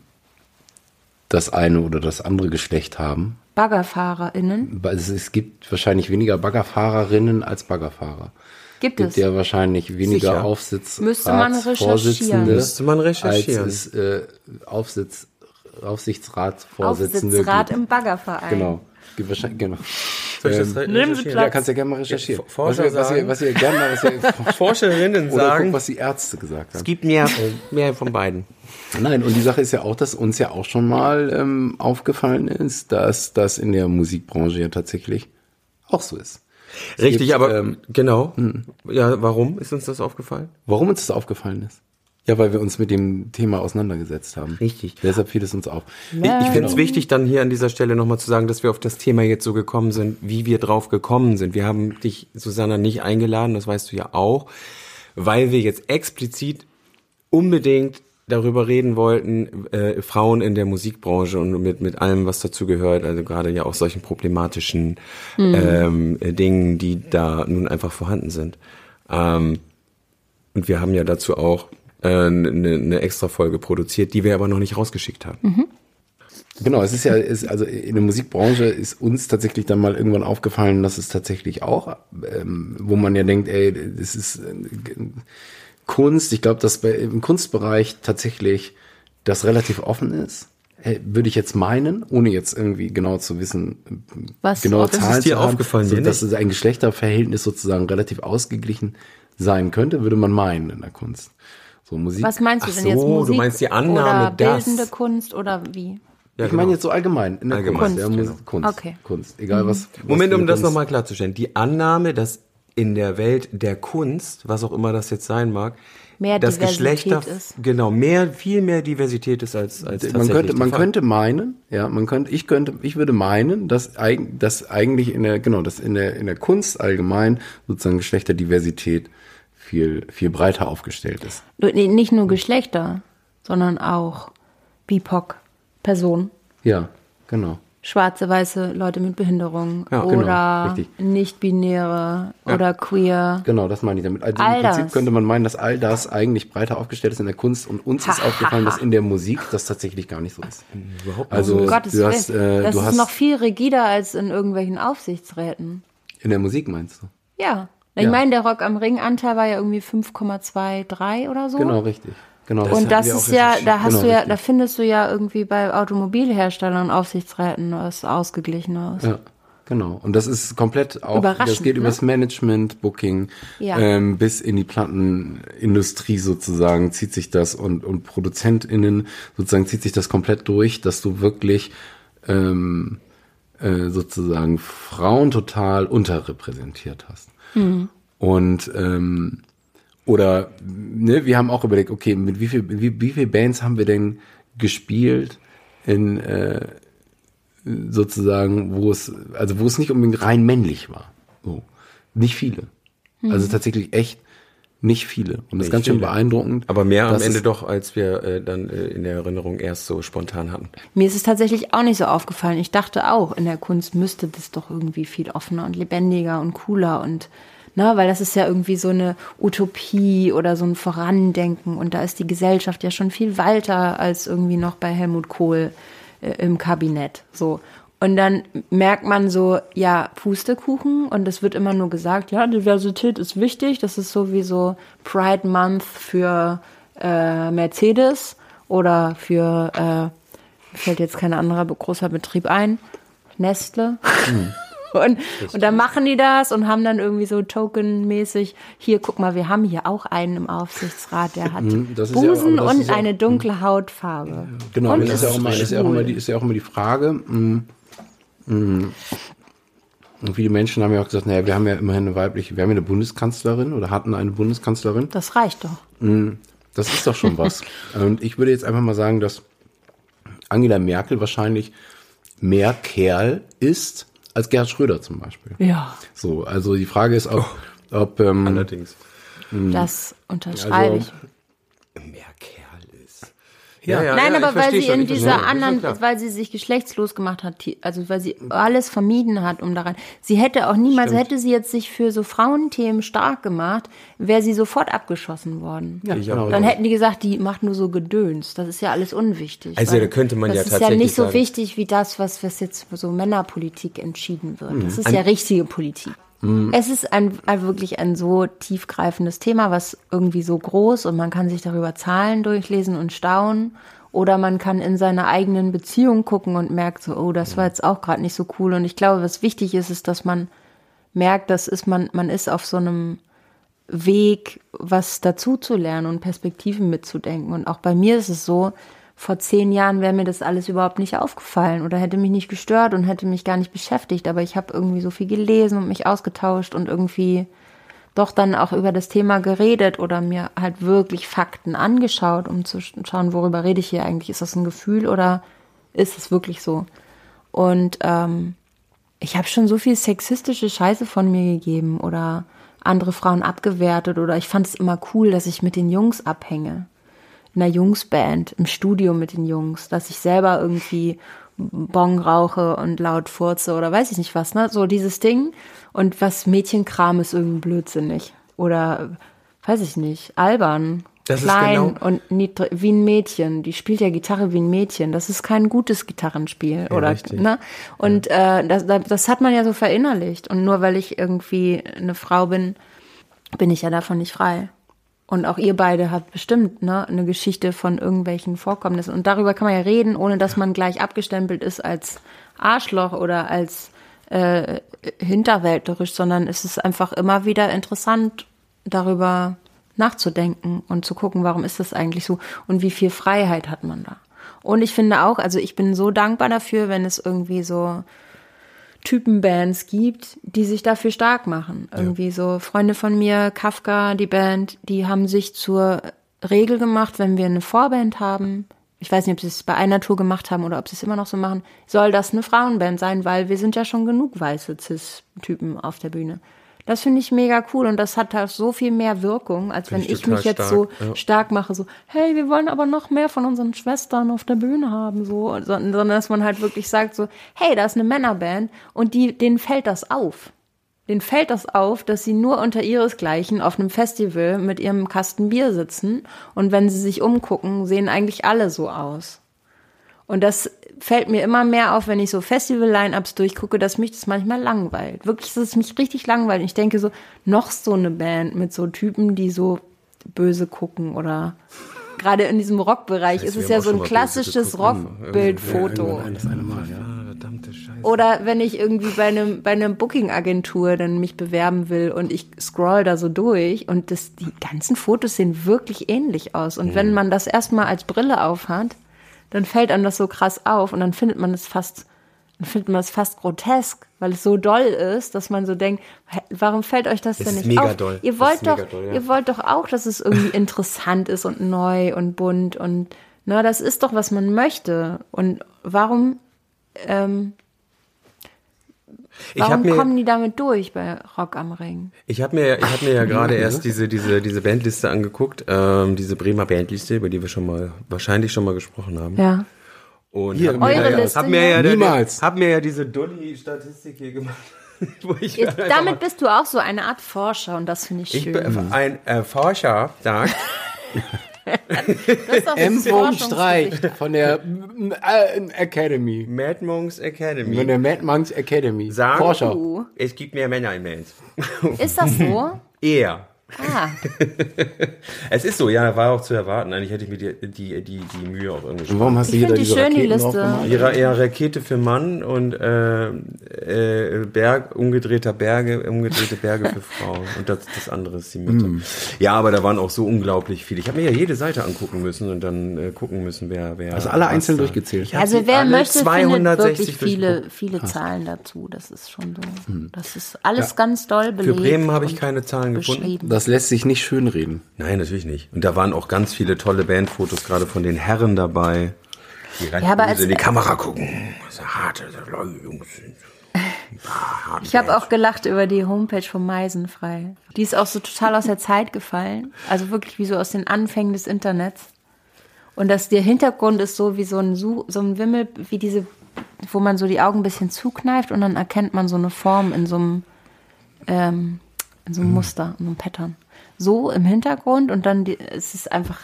das eine oder das andere Geschlecht haben. BaggerfahrerInnen Es, gibt wahrscheinlich weniger Baggerfahrerinnen als Baggerfahrer. gibt Es es. gibt ja wahrscheinlich weniger Sicher. Müsste man recherchieren. Aufsichtsratsvorsitzende, Müsste man recherchieren. als es äh, Aufsitz, Aufsichtsratsvorsitzende Aufsichtsrat gibt. im Baggerverein. Genau. Gibt wahrscheinlich, genau. Soll ich das re- Nehmen Sie? Platz. Ja, kannst ja gerne mal recherchieren. Ja, Forscher was, ihr, was, ihr, was ihr gerne mal, was ihr, Forscherinnen oder sagen, guck, was die Ärzte gesagt haben. es gibt mehr, mehr von beiden. Nein, und die Sache ist ja auch, dass uns ja auch schon mal ähm, aufgefallen ist, dass das in der Musikbranche ja tatsächlich auch so ist. Es Richtig, gibt, aber ähm, genau. Ja, warum ist uns das aufgefallen? warum uns das aufgefallen ist? Ja, weil wir uns mit dem Thema auseinandergesetzt haben. Richtig. Deshalb fiel es uns auf. Ich, ich finde es wichtig, dann hier an dieser Stelle nochmal zu sagen, dass wir auf das Thema jetzt so gekommen sind, wie wir drauf gekommen sind. Wir haben dich, Susanna, nicht eingeladen, das weißt du ja auch, weil wir jetzt explizit unbedingt darüber reden wollten, äh, Frauen in der Musikbranche und mit, mit allem, was dazu gehört, also gerade ja auch solchen problematischen ähm, äh, Dingen, die da nun einfach vorhanden sind. Ähm, und wir haben ja dazu auch äh, eine, eine extra Folge produziert, die wir aber noch nicht rausgeschickt haben. Genau, es ist ja, ist, also in der Musikbranche ist uns tatsächlich dann mal irgendwann aufgefallen, dass es tatsächlich auch, ähm, wo man ja denkt, ey, das ist äh, Kunst. Ich glaube, dass bei, im Kunstbereich tatsächlich das relativ offen ist. Äh, Würde ich jetzt meinen, ohne jetzt irgendwie genau zu wissen, Was genaue offen? Das ist Zahlen dir zu haben, aufgefallen, so, dass es ein Geschlechterverhältnis sozusagen relativ ausgeglichen sein könnte, würde man meinen in der Kunst. So Musik. Was meinst du Ach denn jetzt so, Musik du meinst die Annahme, oder bildende Kunst oder wie? Ja, ich meine genau. jetzt so allgemein in der Allgemein, Kunst, ja, Kunst, Musik, genau. Kunst, Okay. Kunst, egal was. was Moment, um das nochmal klarzustellen. Die Annahme, dass in der Welt der Kunst, was auch immer das jetzt sein mag, Mehr das Diversität Geschlechter, ist. genau, mehr, viel mehr Diversität ist als, als man tatsächlich könnte, der man Fall. könnte meinen, ja, man könnte, ich könnte, ich würde meinen, dass, dass eigentlich in der, genau, dass in der, in der Kunst allgemein sozusagen Geschlechterdiversität viel, viel breiter aufgestellt ist. Nicht nur Geschlechter, sondern auch BIPOC, Personen, Ja, genau. Schwarze, weiße Leute mit Behinderung Ja, genau, oder richtig. nicht-binäre oder queer. Genau, das meine ich damit. Also All im Prinzip das. könnte man meinen, dass all das eigentlich breiter aufgestellt ist in der Kunst und uns ist aufgefallen, dass in der Musik das tatsächlich gar nicht so ist. Überhaupt Also Um Gottes du hast, äh, das du ist hast noch viel rigider als in irgendwelchen Aufsichtsräten. in der Musik meinst du? Ja. Ich Ja. meine, der Rock am Ring Anteil war ja irgendwie 5,23 oder so. Genau, richtig. Genau. Und das wir auch ist ja, da hast genau, du ja, richtig. da findest du ja irgendwie bei Automobilherstellern und Aufsichtsräten was Ausgeglichenes. Ja, genau. Und das ist komplett auch, das geht ne? übers Management, Booking, Ja. ähm, bis in die Plattenindustrie sozusagen zieht sich das und, und ProduzentInnen sozusagen zieht sich das komplett durch, dass du wirklich ähm, äh, sozusagen Frauen total unterrepräsentiert hast. Und ähm, oder ne, wir haben auch überlegt, okay, mit wie viel, wie, wie viel Bands haben wir denn gespielt in äh, sozusagen, wo es, also wo es nicht unbedingt rein männlich war. So. Nicht viele. Also tatsächlich echt nicht viele. Und das ist ganz schön viele. beeindruckend. Aber mehr am Ende doch, als wir äh, dann äh, in der Erinnerung erst so spontan hatten. Mir ist es tatsächlich auch nicht so aufgefallen. Ich dachte auch, in der Kunst müsste das doch irgendwie viel offener und lebendiger und cooler und na, weil das ist ja irgendwie so eine Utopie oder so ein Vorandenken und da ist die Gesellschaft ja schon viel weiter als irgendwie noch bei Helmut Kohl äh, im Kabinett. So. Und dann merkt man so, ja, Pustekuchen und es wird immer nur gesagt, ja, Diversität ist wichtig, das ist sowieso Pride Month für äh, Mercedes oder für, äh, fällt jetzt kein anderer großer Betrieb ein, Nestle. Und, und dann machen die das und haben dann irgendwie so tokenmäßig, hier, guck mal, wir haben hier auch einen im Aufsichtsrat, der hat Mhm, das ist ja auch- Busen und ist ja auch- eine dunkle Hautfarbe. Genau, und das ist ja, auch immer, ist, ja immer die, ist ja auch immer die Frage. mh, mh, Und viele Menschen haben ja auch gesagt, naja, wir haben ja immerhin eine weibliche, wir haben ja eine Bundeskanzlerin oder hatten eine Bundeskanzlerin. Das reicht doch. Das ist doch schon was. Und ich würde jetzt einfach mal sagen, dass Angela Merkel wahrscheinlich mehr Kerl ist als Gerhard Schröder zum Beispiel. Ja, So, also die Frage ist, ob, ob ähm, Allerdings. das unterschreibe Also- ich. Mehr ist. Ja, ja, Nein, ja, aber weil sie schon, in dieser anderen, weil sie sich geschlechtslos gemacht hat, also weil sie alles vermieden hat, um daran. Sie hätte auch niemals, hätte sie jetzt sich für so Frauenthemen stark gemacht, wäre sie sofort abgeschossen worden. ja, Ich genau. auch. Dann hätten die gesagt, die macht nur so Gedöns. Das ist ja alles unwichtig. Also da könnte man das ja ist ja tatsächlich nicht so sagen- wichtig wie das, was, was jetzt so Männerpolitik entschieden wird. Mhm. Das ist ja richtige Politik. Es ist ein, ein wirklich ein so tiefgreifendes Thema, was irgendwie so groß und man kann sich darüber Zahlen durchlesen und staunen Oder man kann in seiner eigenen Beziehung gucken und merkt so, oh, das war jetzt auch gerade nicht so cool. Und ich glaube, was wichtig ist, ist, dass man merkt, dass ist man, man ist auf so einem Weg, was dazu zu lernen und Perspektiven mitzudenken. Und auch bei mir ist es so, vor zehn Jahren wäre mir das alles überhaupt nicht aufgefallen oder hätte mich nicht gestört und hätte mich gar nicht beschäftigt. Aber ich habe irgendwie so viel gelesen und mich ausgetauscht und irgendwie doch dann auch über das Thema geredet oder mir halt wirklich Fakten angeschaut, um zu schauen, worüber rede ich hier eigentlich. Ist das ein Gefühl oder ist es wirklich so? Und ähm, ich habe schon so viel sexistische Scheiße von mir gegeben oder andere Frauen abgewertet oder ich fand es immer cool, dass ich mit den Jungs abhänge. In einer Jungsband, im Studio mit den Jungs, dass ich selber irgendwie Bong rauche und laut furze oder weiß ich nicht was, ne? So dieses Ding. Und was Mädchenkram ist irgendwie blödsinnig. Oder weiß ich nicht, albern. Das ist klein genau- und wie ein Mädchen. Die spielt ja Gitarre wie ein Mädchen. Das ist kein gutes Gitarrenspiel. oder, richtig. ne? Und äh, das, das hat man ja so verinnerlicht. Und nur weil ich irgendwie eine Frau bin, bin ich ja davon nicht frei. Und auch ihr beide habt bestimmt ne, eine Geschichte von irgendwelchen Vorkommnissen. Und darüber kann man ja reden, ohne dass man gleich abgestempelt ist als Arschloch oder als äh, hinterwäldlerisch, sondern es ist einfach immer wieder interessant, darüber nachzudenken und zu gucken, warum ist das eigentlich so und wie viel Freiheit hat man da. Und ich finde auch, also ich bin so dankbar dafür, wenn es irgendwie so Typenbands gibt, die sich dafür stark machen. Irgendwie so Freunde von mir, Kafka, die Band, die haben sich zur Regel gemacht, wenn wir eine Vorband haben, ich weiß nicht, ob sie es bei einer Tour gemacht haben oder ob sie es immer noch so machen, soll das eine Frauenband sein, weil wir sind ja schon genug weiße Cis-Typen auf der Bühne. Das finde ich mega cool und das hat halt so viel mehr Wirkung, als wenn Finde ich ich mich total jetzt stark, so ja. stark mache, so, hey, wir wollen aber noch mehr von unseren Schwestern auf der Bühne haben, so, sondern, sondern dass man halt wirklich sagt, so, hey, da ist eine Männerband und die, denen fällt das auf. Denen fällt das auf, dass sie nur unter ihresgleichen auf einem Festival mit ihrem Kasten Bier sitzen und wenn sie sich umgucken, sehen eigentlich alle so aus. Und das fällt mir immer mehr auf, wenn ich so Festival-Line-Ups durchgucke, dass mich das manchmal langweilt. Wirklich, dass es mich richtig langweilt. Und ich denke so, noch so eine Band mit so Typen, die so böse gucken oder gerade in diesem Rockbereich ist es ja so ein klassisches. Rockbildfoto. Oder wenn ich irgendwie bei einem bei einer Booking-Agentur dann mich bewerben will und ich scroll da so durch und das, die ganzen Fotos sehen wirklich ähnlich aus. Und wenn man das erstmal als Brille aufhat, dann fällt einem das so krass auf und dann findet man es fast, dann findet man es fast grotesk, weil es so doll ist, dass man so denkt, warum fällt euch das, Das denn nicht auf? doll. Ihr Das wollt ist doch, mega doll, ja. ihr wollt doch auch, dass es irgendwie interessant ist und neu und bunt und na, das ist doch, was man möchte. Und warum ähm, Warum mir, kommen die damit durch bei Rock am Ring? ich hab mir, ich hab mir ja gerade erst diese, diese, diese Bandliste angeguckt, ähm, diese Bremer Bandliste, über die wir schon mal, wahrscheinlich schon mal gesprochen haben. Ja. Und Hier, hab mir, Eure ja, Liste, hab mir ja. ja, Niemals. Hab mir ja diese Dulli-Statistik hier gemacht. Wo ich Jetzt, damit mal- bist du auch so eine Art Forscher und das finde ich ich schön. bin ein äh, Forscher sagt, M. Streich von der Academy. Mad Monks Von Academy der Mad Monks Academy. Sagen- Forscher. Uh, es gibt mehr Männer in Bands. Ist das so? Eher. Ah, Es ist so, ja, war auch zu erwarten. Eigentlich hätte ich mir die, die, die, die Mühe auch irgendwie warum hast du Ich hier da die diese schön, die Raketen Liste. Ihre, ihre Rakete für Mann und äh, äh, Berg, umgedrehter Berge, umgedrehte Berge für Frauen. Und das, das andere ist die Mitte. Hm. Ja, aber da waren auch so unglaublich viele. Ich habe mir ja jede Seite angucken müssen und dann äh, gucken müssen, wer wer. Also alle einzeln sagt. durchgezählt. Ich hab also wer alle möchte, findet wirklich 260 viele, viele Zahlen dazu. Das ist schon so. Das ist alles ganz doll Für belegt. Bremen habe ich keine Zahlen gefunden. Das lässt sich nicht schönreden. Nein, natürlich nicht. Und da waren auch ganz viele tolle Bandfotos, gerade von den Herren dabei. Die Ja, aber als- in die Kamera gucken. So harte Jungs. Ich habe auch gelacht über die Homepage von Meisenfrei. Die ist auch so total aus der Zeit gefallen. Also wirklich wie so aus den Anfängen des Internets. Und dass der Hintergrund ist so wie so ein, so ein Wimmel, wie diese, wo man so die Augen ein bisschen zukneift und dann erkennt man so eine Form in so einem, ähm, in so einem Muster, in so einem Pattern. So im Hintergrund und dann die, es ist einfach,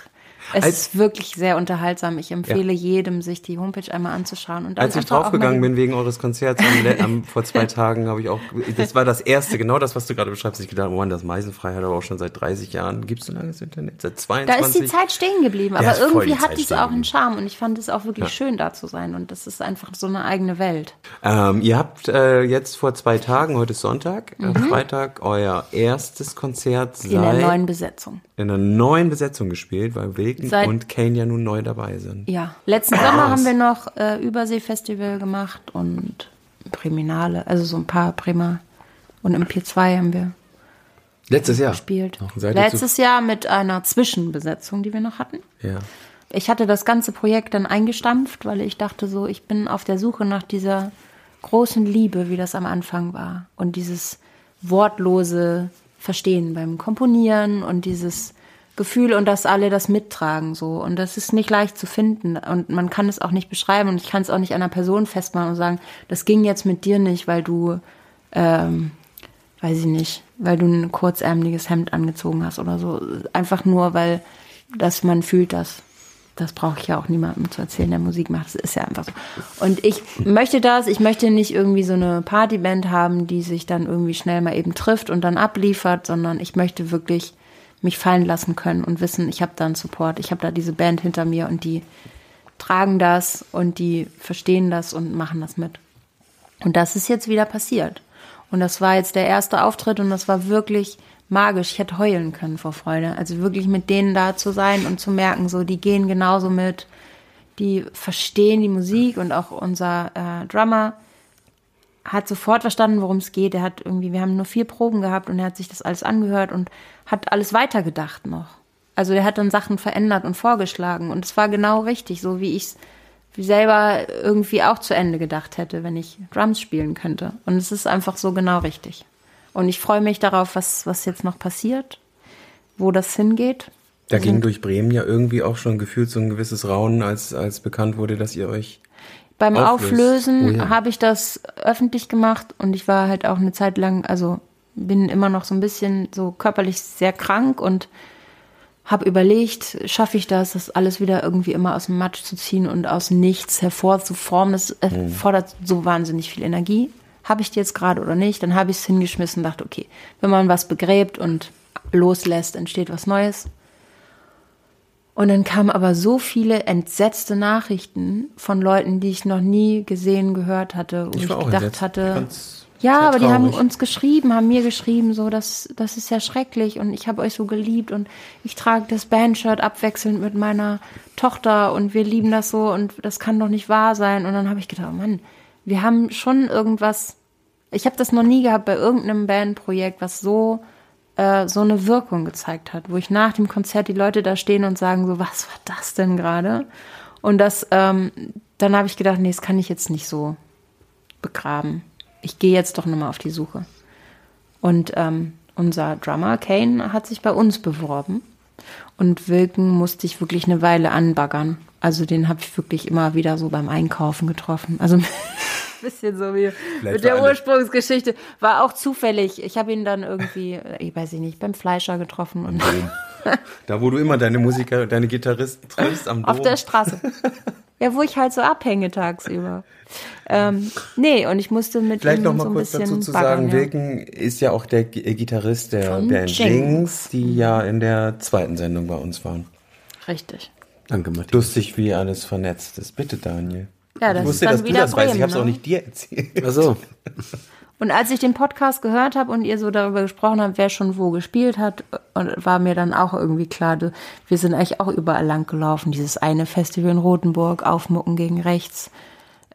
Es Als- ist wirklich sehr unterhaltsam. Ich empfehle jedem, sich die Homepage einmal anzuschauen. Und Als ich draufgegangen bin wegen eures Konzerts am, am, vor zwei Tagen, habe ich auch, das war das erste, genau das, was du gerade beschreibst. Ich gedacht, oh Mann, das Meisenfrei hat aber auch schon seit 30 Jahren. Gibt es so lange das Internet? Seit Da 22? ist die Zeit stehen geblieben, Ja, aber irgendwie hat es auch einen. Charme und ich fand es auch wirklich schön, da zu sein. Und das ist einfach so eine eigene Welt. Ähm, ihr habt äh, jetzt vor zwei Tagen, heute ist Sonntag, Mhm. äh, Freitag, euer erstes Konzert In der seit neuen Besetzung. in einer neuen Besetzung gespielt, weil Wilken Seit- und Kane ja nun neu dabei sind. Ja. Letzten Sommer haben wir noch äh, Übersee-Festival gemacht und Priminale, also so ein paar Prima. Und im Pier 2 haben wir Letztes Jahr. gespielt. Letztes Jahr mit einer Zwischenbesetzung, die wir noch hatten. Ja. Ich hatte das ganze Projekt dann eingestampft, weil ich dachte so, ich bin auf der Suche nach dieser großen Liebe, wie das am Anfang war. Und dieses wortlose Verstehen beim Komponieren und dieses Gefühl und dass alle das mittragen so. Und das ist nicht leicht zu finden. Und man kann es auch nicht beschreiben und ich kann es auch nicht an einer Person festmachen und sagen, das ging jetzt mit dir nicht, weil du, ähm, weiß ich nicht, weil du ein kurzärmeliges Hemd angezogen hast oder so. Einfach nur, weil dass man fühlt das. Das brauche ich ja auch niemandem zu erzählen, der Musik macht. Das ist ja einfach so. Und ich möchte das, ich möchte nicht irgendwie so eine Partyband haben, die sich dann irgendwie schnell mal eben trifft und dann abliefert, sondern ich möchte wirklich mich fallen lassen können und wissen, ich habe da einen Support, ich habe da diese Band hinter mir und die tragen das und die verstehen das und machen das mit. Und das ist jetzt wieder passiert. Und das war jetzt der erste Auftritt und das war wirklich magisch. Ich hätte heulen können vor Freude. Also wirklich mit denen da zu sein und zu merken, so, die gehen genauso mit, die verstehen die Musik und auch unser äh, Drummer hat sofort verstanden, worum es geht. Er hat irgendwie, wir haben nur vier Proben gehabt und er hat sich das alles angehört und hat alles weitergedacht noch. Also er hat dann Sachen verändert und vorgeschlagen und es war genau richtig, so wie ich es selber irgendwie auch zu Ende gedacht hätte, wenn ich Drums spielen könnte. Und es ist einfach so genau richtig. Und ich freue mich darauf, was, was jetzt noch passiert, wo das hingeht. Da ging durch Bremen ja irgendwie auch schon gefühlt so ein gewisses Raunen, als, als bekannt wurde, dass ihr euch Beim Auflöst. Auflösen Oh ja. habe ich das öffentlich gemacht und ich war halt auch eine Zeit lang, also bin immer noch so ein bisschen so körperlich sehr krank und habe überlegt, schaffe ich das, das alles wieder irgendwie immer aus dem Matsch zu ziehen und aus nichts hervorzuformen. Das äh, fordert so wahnsinnig viel Energie. Habe ich die jetzt gerade oder nicht? Dann habe ich es hingeschmissen und dachte, okay, wenn man was begräbt und loslässt, entsteht was Neues. Und dann kamen aber so viele entsetzte Nachrichten von Leuten, die ich noch nie gesehen, gehört hatte, wo ich, war auch gedacht entsetzt. Ich hatte, fand's ja, aber die haben uns geschrieben, haben mir geschrieben, so, das, das ist ja schrecklich und ich habe euch so geliebt und ich trage das Bandshirt abwechselnd mit meiner Tochter und wir lieben das so und das kann doch nicht wahr sein. Und dann habe ich gedacht, oh Mann, wir haben schon irgendwas, ich habe das noch nie gehabt bei irgendeinem Bandprojekt, was so äh, so eine Wirkung gezeigt hat, wo ich nach dem Konzert die Leute da stehen und sagen so, was war das denn gerade? Und das, ähm, dann habe ich gedacht, nee, das kann ich jetzt nicht so begraben. Ich gehe jetzt doch nochmal auf die Suche. Und ähm, unser Drummer Kane hat sich bei uns beworben. Und Wilken musste ich wirklich eine Weile anbaggern. Also den habe ich wirklich immer wieder so beim Einkaufen getroffen. Also bisschen so wie mit der Ursprungsgeschichte. War auch zufällig. Ich habe ihn dann irgendwie, ich weiß ich nicht, beim Fleischer getroffen und Da, wo du immer deine Musiker, deine Gitarristen triffst am Dom. auf der Straße. Ja, wo ich halt so abhänge tagsüber. Ähm, nee, und ich musste mit Vielleicht ihm noch mal so ein kurz bisschen dazu zu baggern, sagen, ja. Wilken ist ja auch der äh, Gitarrist der Von Band Jinx. Jinx, die ja in der zweiten Sendung bei uns waren. Richtig. Danke, Matthias. Lustig, wie alles vernetzt ist. Bitte, Daniel. Ja, das ich ist wusste, dann dass du wieder das weißt. Ich Bremen, habe es auch ne? nicht dir erzählt. Ach so. Und als ich den Podcast gehört habe und ihr so darüber gesprochen habt, wer schon wo gespielt hat, und war mir dann auch irgendwie klar, du, wir sind eigentlich auch überall lang gelaufen. Dieses eine Festival in Rotenburg, Aufmucken gegen rechts.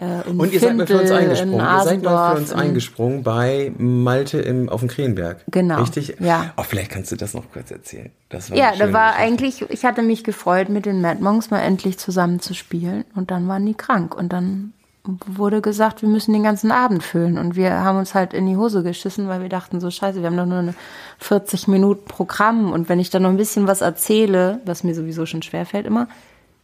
Äh, Und ihr seid mal für uns eingesprungen. in Ihr seid mal für uns in- eingesprungen bei Malte im, auf dem Krähenberg. Genau, Richtig? ja. Oh, vielleicht kannst du das noch kurz erzählen. Das war Ja, da war Geschichte. eigentlich, ich hatte mich gefreut, mit den Mad Monks mal endlich zusammen zu spielen. Und dann waren die krank. Und dann wurde gesagt, wir müssen den ganzen Abend füllen. Und wir haben uns halt in die Hose geschissen, weil wir dachten, so scheiße, wir haben doch nur eine 40 Minuten Programm. Und wenn ich dann noch ein bisschen was erzähle, was mir sowieso schon schwerfällt immer,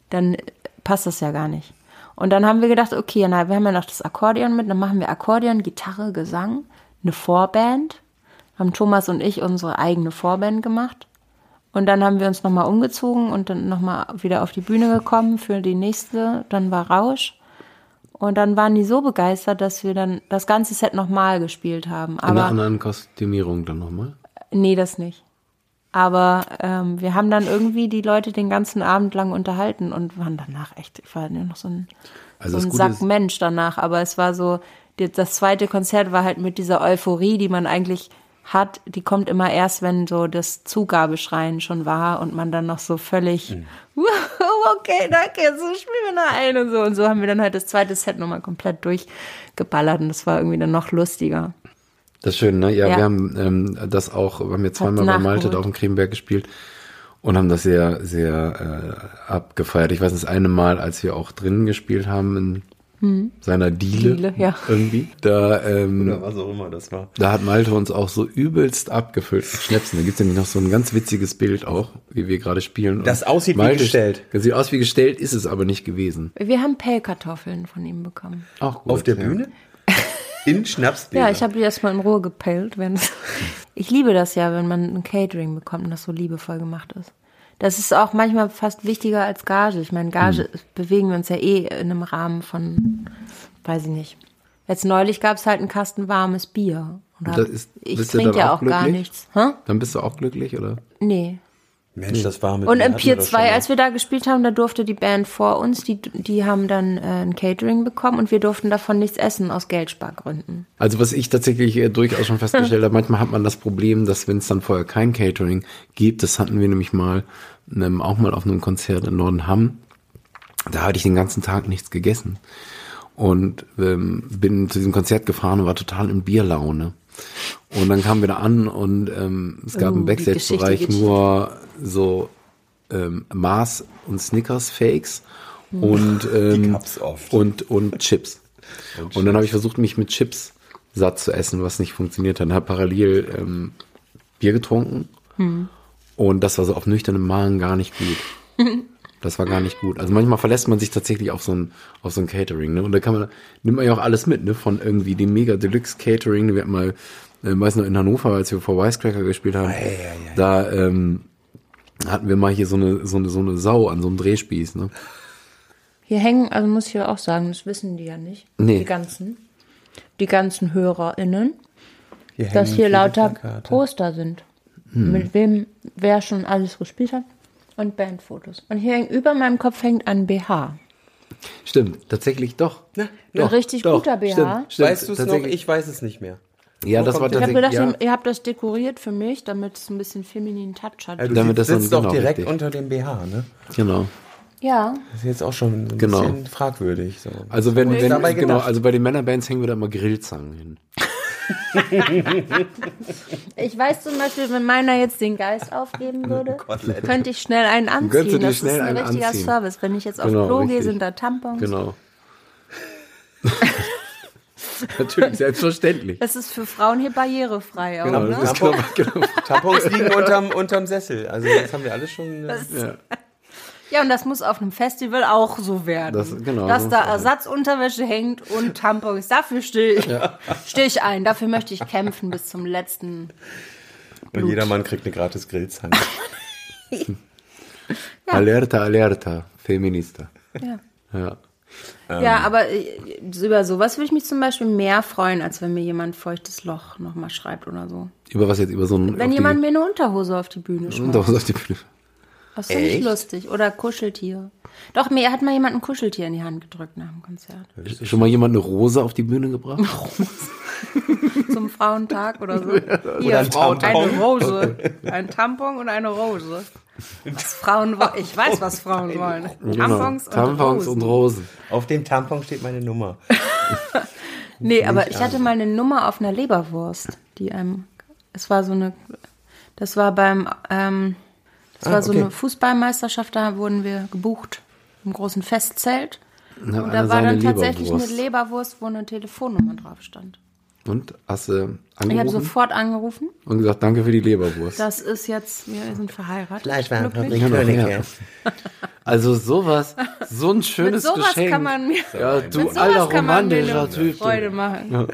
dann passt das ja gar nicht. Und dann haben wir gedacht, okay, na, wir haben ja noch das Akkordeon mit, dann machen wir Akkordeon, Gitarre, Gesang, eine Vorband. Haben Thomas und ich unsere eigene Vorband gemacht. Und dann haben wir uns nochmal umgezogen und dann nochmal wieder auf die Bühne gekommen für die nächste. Dann war Rausch. Und dann waren die so begeistert, dass wir dann das ganze Set nochmal gespielt haben. In einer Aber anderen Kostümierung dann nochmal. nee, das nicht. Aber ähm, wir haben dann irgendwie die Leute den ganzen Abend lang unterhalten und waren danach echt, ich war nur noch so ein, Also so ein Sack Mensch danach. Aber es war so, das zweite Konzert war halt mit dieser Euphorie, die man eigentlich hat, die kommt immer erst, wenn so das Zugabeschreien schon war und man dann noch so völlig, Mhm. "Wow, okay, danke, jetzt spielen wir noch ein und so. Und so haben wir dann halt das zweite Set nochmal komplett durchgeballert und das war irgendwie dann noch lustiger. Das ist schön, ne? Ja, Ja. wir haben ähm, das auch, wir haben jetzt zweimal bei. Malte da auf dem Krimberg gespielt und haben das sehr, sehr äh, abgefeiert. Ich weiß das eine Mal, als wir auch drinnen gespielt haben in seiner Diele, Diele, ja. irgendwie, da, ähm, Oder was auch immer das war. da hat Malte uns auch so übelst abgefüllt mit Schnäpsen. Da gibt's nämlich noch so ein ganz witziges Bild auch, wie wir gerade spielen. Das Und aussieht wie gestellt. Das sieht aus wie gestellt, ist es aber nicht gewesen. Wir haben Pellkartoffeln von ihm bekommen. Auch gut, Auf der ja. Bühne? In Schnapsgläser. Ja, ich habe die erstmal in Ruhe gepellt. Wenn ich liebe das ja, wenn man ein Catering bekommt und das so liebevoll gemacht ist. Das ist auch manchmal fast wichtiger als Gage. Ich meine, Gage Hm. bewegen wir uns ja eh in einem Rahmen von, weiß ich nicht. Jetzt neulich gab es halt einen Kasten warmes Bier. Und Das ist- ich trinke ja auch auch gar nichts. Hä? Dann bist du auch glücklich, oder? Nee. Mensch, das war mit Und im Pier das 2, schon mal. als wir da gespielt haben, da durfte die Band vor uns, die, die haben dann äh, ein Catering bekommen und wir durften davon nichts essen aus Geldspargründen. Also was ich tatsächlich äh, durchaus schon festgestellt habe, manchmal hat man das Problem, dass wenn es dann vorher kein Catering gibt, das hatten wir nämlich mal ähm, auch mal auf einem Konzert in Nordenham, da hatte ich den ganzen Tag nichts gegessen und ähm, bin zu diesem Konzert gefahren und war total in Bierlaune. Und dann kamen wir da an und ähm, es gab Oh, im Backstage-Bereich nur so ähm, Mars und Snickers-Fakes und, ähm, und, und Chips. Und, dann habe ich versucht, mich mit Chips satt zu essen, was nicht funktioniert hat. Und habe parallel ähm, Bier getrunken. Und das war so auf nüchternem Magen gar nicht gut. Das war gar nicht gut. Also manchmal verlässt man sich tatsächlich auf so ein, auf so ein Catering, ne? Und da kann man, nimmt man ja auch alles mit, ne? Von irgendwie dem Mega Deluxe Catering. Wir hatten mal, äh, weiß noch, in Hannover, als wir vor Wisecracker gespielt haben, da ähm, hatten wir mal hier so eine, so eine, so eine Sau an so einem Drehspieß, ne? Hier hängen, also muss ich ja auch sagen, das wissen die ja nicht. Nee. Die ganzen, die ganzen HörerInnen, Hier dass hier lauter Plakate. Poster sind. Mit wem, wer schon alles gespielt hat. Und Bandfotos. Und hier hängt, über meinem Kopf hängt ein BH. Stimmt, tatsächlich doch. Ein richtig guter BH. Stimmt, stimmt, Weißt du es noch? Ich weiß es nicht mehr. Ja, das war Ich habe gedacht, ja. ihr habt das dekoriert für mich, damit es ein bisschen femininen Touch hat. Ja, du Damit das sitzt doch genau direkt richtig. unter dem BH, ne? Genau. ja. Das ist jetzt auch schon ein Genau. bisschen fragwürdig. So. Also wenn, wenn genau, gedacht? also bei den Männerbands hängen wir da immer Grillzangen hin. Ich weiß zum Beispiel, wenn meiner jetzt den Geist aufgeben würde, Kotelett. könnte ich schnell einen anziehen. Dir das schnell ist ein richtiger anziehen. Service. Wenn ich jetzt auf Genau, Klo gehe, sind da Tampons. Genau. Natürlich, selbstverständlich. Das ist für Frauen hier barrierefrei auch, Genau, ne? das ist genau, genau. Tampons liegen unterm, unterm Sessel. Also das haben wir alles schon. äh, Ja. Ja, und das muss auf einem Festival auch so werden. Das- genau, Dass da. Ersatzunterwäsche hängt und Tampons. Dafür stehe ich, steh ich ein. Dafür möchte ich kämpfen bis zum letzten. Und jeder Mann kriegt eine gratis Grillzange. Alerta, alerta, Feminista. Ja. Ja. Ja, aber äh, über sowas würde ich mich zum Beispiel mehr freuen, als wenn mir jemand feuchtes Loch nochmal schreibt oder so. Über was jetzt? Über so ein. Wenn jemand die, mir eine Unterhose auf die Bühne schmeißt. Doch, auf die Bühne. Das finde ich lustig. Oder Kuscheltiere. Doch, mir hat mal jemand ein Kuscheltier in die Hand gedrückt nach dem Konzert. Schon mal jemand eine Rose auf die Bühne gebracht? Zum Frauentag oder so. Hier, ein Tampon. eine Rose. Ein Tampon und eine Rose. Was Frauen wollen. Ich weiß, was Frauen wollen. Tampons, und Genau. Tampons Rosen. und Rosen. Auf dem Tampon steht meine Nummer. Nee, aber ich hatte mal eine Nummer auf einer Leberwurst, die einem. Es war so eine. Das war beim. Ähm, das Ah, war so okay. eine Fußballmeisterschaft, da wurden wir gebucht im großen Festzelt. Und hat Und da war dann tatsächlich Leberwurst. eine Leberwurst, wo eine Telefonnummer drauf stand. Und hast du Ich habe angerufen sofort angerufen. und gesagt, danke für die Leberwurst. Das ist jetzt, wir sind verheiratet. Fleischwarenfabrik Königke. Also sowas, so ein schönes Mit sowas Geschenk. kann man mir, ja, du mit alter sowas kann man romantischer Typ. Freude machen.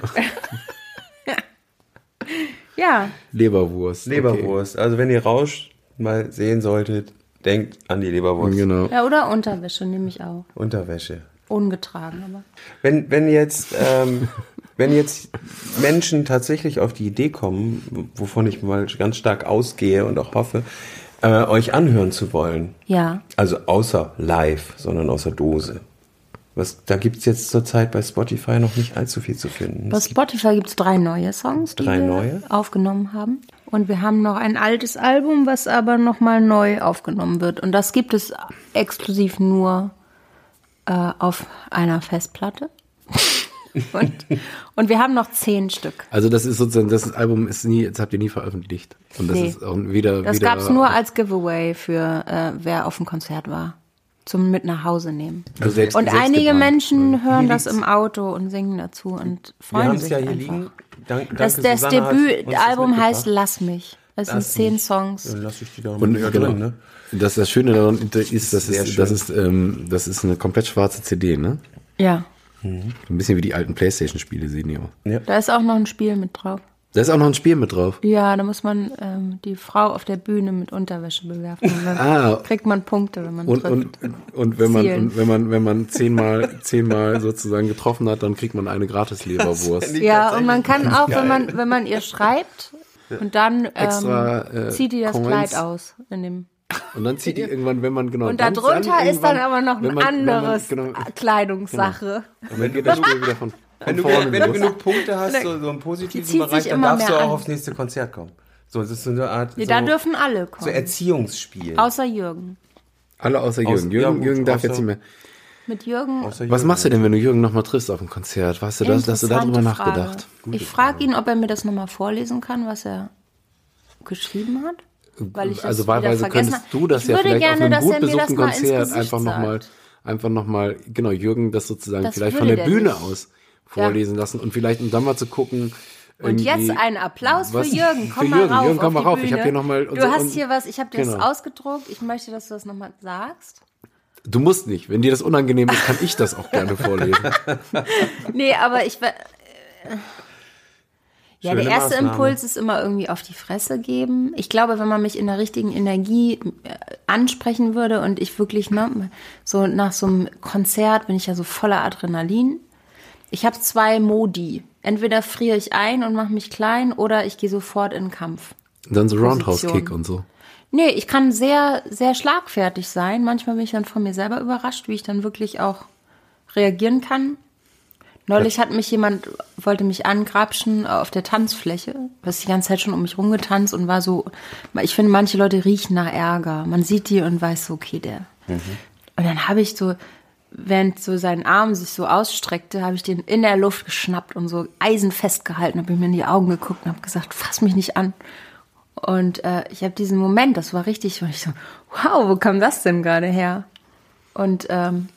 Ja, Leberwurst. Leberwurst. Also wenn ihr Rausch mal sehen solltet, denkt an die Leberwurst. Genau. Ja, oder Unterwäsche nehme ich auch. Unterwäsche. Ungetragen, aber. Wenn, wenn jetzt, ähm, wenn jetzt Menschen tatsächlich auf die Idee kommen, wovon ich mal ganz stark ausgehe und auch hoffe, äh, euch anhören zu wollen, Ja. also außer live, sondern außer Dose. Was, da gibt's jetzt zurzeit bei Spotify noch nicht allzu viel zu finden. Bei Es Spotify gibt es drei neue Songs, die Drei wir neue? aufgenommen haben. Und wir haben noch ein altes Album, was aber nochmal neu aufgenommen wird. Und das gibt es exklusiv nur äh, auf einer Festplatte. und, und wir haben noch zehn Stück. Also das ist sozusagen, das Album ist nie, das habt ihr nie veröffentlicht. Und das Nee. ist auch wieder, Das wieder. gab es nur als Giveaway für äh, wer auf dem Konzert war. Zum mit nach Hause nehmen. Also selbst- Und selbst einige gebrannt. Menschen hören Hier das liegt's. im Auto und singen dazu und Wir freuen haben es sich ja hier einfach. liegen. Dank, Das, danke, das das Debütalbum heißt. Lass mich. Es sind zehn. Songs. Dann lass ich die da Und genau, drin, ne? das, das Schöne daran ist, das ist, das ist, ähm, das ist eine komplett schwarze CD, ne? Ja. Ein bisschen wie die alten Playstation-Spiele sehen die aus. Da ist auch noch ein Spiel mit drauf. Da ist auch noch ein Spiel mit drauf. Ja, da muss man ähm, die Frau auf der Bühne mit Unterwäsche bewerfen. Und dann Ah. kriegt man Punkte, wenn man Und, trifft. und, und wenn man, und wenn man, wenn man zehnmal, zehnmal sozusagen getroffen hat, dann kriegt man eine gratis Leberwurst. ja, und man kann auch, wenn man, wenn man ihr schreibt und dann ähm, Extra, äh, zieht die das Coins. Kleid aus. In dem, Und dann zieht die irgendwann, wenn man genau. und darunter ist dann aber noch wenn ein man- wenn man- anderes genau, Kleidungssache. Und dann geht das Spiel wieder von, Wenn von du, vorne wenn du genug Punkte hast, so, so im Die positiven Bereich, dann darfst du auch an. aufs nächste Konzert kommen. So, das ist so eine Art Nee, so, da dürfen alle so kommen. Erziehungsspiel. außer Jürgen. Alle außer Jürgen. Aus- ja, Jürgen, gut, Jürgen darf außer- jetzt nicht mehr. Mit Jürgen. Außer Was Jürgen. machst du denn, wenn du Jürgen nochmal triffst auf dem Konzert? Hast du das, hast du darüber Frage. nachgedacht? Ich frage ihn, ob er mir das nochmal vorlesen kann, was er geschrieben hat. Weil ich also wahlweise könntest du das ich ja vielleicht gerne, auf einem gut besuchten Konzert einfach nochmal, einfach nochmal, genau, Jürgen das sozusagen Das vielleicht von der Bühne nicht. aus vorlesen lassen und vielleicht um dann mal zu gucken. Und jetzt ein Applaus für was- Jürgen. Komm für mal Jürgen. rauf Jürgen, komm mal rauf. Ich habe hier nochmal. Du hast hier was, ich habe dir Genau. das ausgedruckt. Ich möchte, dass du das nochmal sagst. Du musst nicht. Wenn dir das unangenehm ist, kann ich das auch gerne vorlesen. Nee, aber ich... Ja, der erste Maßnahme. Impuls ist immer irgendwie auf die Fresse geben. Ich glaube, wenn man mich in der richtigen Energie äh, ansprechen würde und ich wirklich, ne, so nach so einem Konzert bin ich ja so voller Adrenalin. Ich habe zwei Modi. Entweder friere ich ein und mache mich klein oder ich gehe sofort in den Kampf. Dann so Roundhouse-Kick und so. Nee, ich kann sehr, sehr schlagfertig sein. Manchmal bin ich dann von mir selber überrascht, wie ich dann wirklich auch reagieren kann. Neulich hat mich jemand, wollte mich angrapschen auf der Tanzfläche. Du hast die ganze Zeit schon um mich rumgetanzt und war so, ich finde, manche Leute riechen nach Ärger. Man sieht die und weiß so, okay, der. Und dann habe ich so, während so sein Arm sich so ausstreckte, habe ich den in der Luft geschnappt und so eisenfest gehalten, habe ihm in die Augen geguckt und habe gesagt, fass mich nicht an. Und äh, ich habe diesen Moment, das war richtig, und ich so, wow, wo kam das denn gerade her? Und ähm,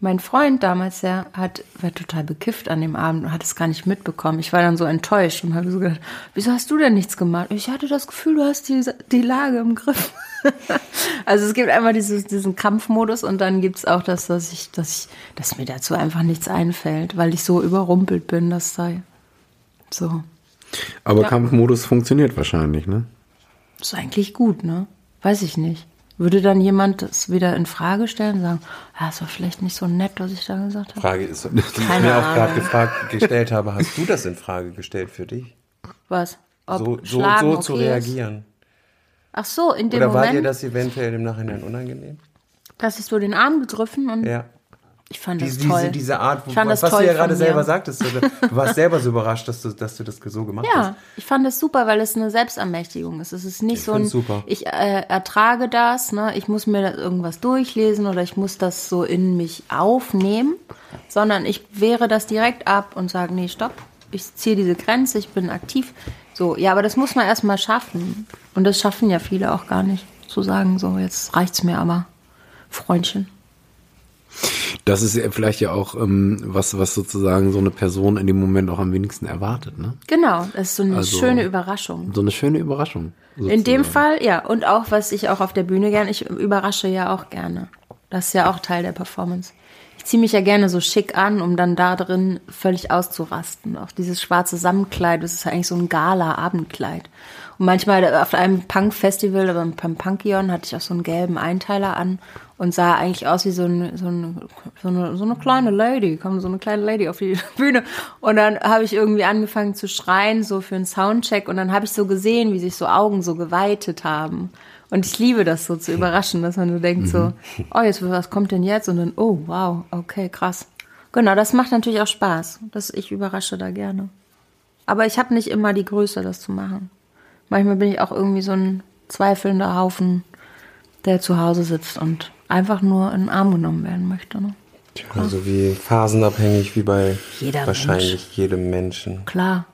mein Freund damals, der hat, war total bekifft an dem Abend und hat es gar nicht mitbekommen. Ich war dann so enttäuscht und habe so gedacht, wieso hast du denn nichts gemacht? Ich hatte das Gefühl, du hast die, die Lage im Griff. also es gibt einmal dieses, diesen Kampfmodus und dann gibt's auch das, dass ich, dass ich, dass mir dazu einfach nichts einfällt, weil ich so überrumpelt bin, das sei so. Aber Ja. Kampfmodus funktioniert wahrscheinlich, ne? ist eigentlich gut, ne? Weiß ich nicht. Würde dann jemand das wieder in Frage stellen und sagen, ja, es war vielleicht nicht so nett, was ich da gesagt habe? Frage ist, die ich mir auch gerade gefragt, gestellt habe, hast du das in Frage gestellt für dich? Was? Ob So, so, Schlagen so zu okay ist? reagieren. Ach so, in dem Oder war dir Moment, das eventuell im Nachhinein unangenehm? dass ich so den Arm gegriffen und Ja. Ich fand das Diese, toll. diese, diese Art, Ich fand was, das was toll du ja gerade selber sagtest. Du du warst selber so überrascht, dass du, dass du das so gemacht hast. Ja, ich fand das super, weil es eine Selbstermächtigung ist. Es ist nicht Ich so ein, super. ich äh, ertrage das, ne? ich muss mir irgendwas durchlesen oder ich muss das so in mich aufnehmen, sondern ich wehre das direkt ab und sage, nee, stopp, ich ziehe diese Grenze, ich bin aktiv. So, ja, aber das muss man erstmal schaffen. Und das schaffen ja viele auch gar nicht. Zu sagen, so, jetzt reicht's mir aber, Freundchen. Das ist ja vielleicht ja auch ähm, was, was sozusagen so eine Person in dem Moment auch am wenigsten erwartet, ne? Genau, das ist so eine Also- schöne Überraschung. So eine schöne Überraschung. In dem sozusagen. Fall, ja. Und auch, was ich auch auf der Bühne gerne, ich überrasche ja auch gerne. Das ist ja auch Teil der Performance. Ziehe mich ja gerne so schick an, um dann da drin völlig auszurasten. Auch dieses schwarze Samtkleid, das ist ja eigentlich so ein Gala-Abendkleid. Und manchmal auf einem Punk-Festival, oder beim Punkion, hatte ich auch so einen gelben Einteiler an und sah eigentlich aus wie so, ein, so, ein, so, eine, so eine kleine Lady, kam so eine kleine Lady auf die Bühne. Und dann habe ich irgendwie angefangen zu schreien, so für einen Soundcheck. Und dann habe ich so gesehen, wie sich so Augen so geweitet haben. Und ich liebe das so zu überraschen, dass man so denkt so, oh, jetzt, was kommt denn jetzt? Und dann, oh, wow, okay, krass. Genau, das macht natürlich auch Spaß. Das, ich überrasche da gerne. Aber ich habe nicht immer die Größe, das zu machen. Manchmal bin ich auch irgendwie so ein zweifelnder Haufen, der zu Hause sitzt und einfach nur in den Arm genommen werden möchte. Ne? Also wie phasenabhängig wie bei Jeder wahrscheinlich Mensch. jedem Menschen. Klar.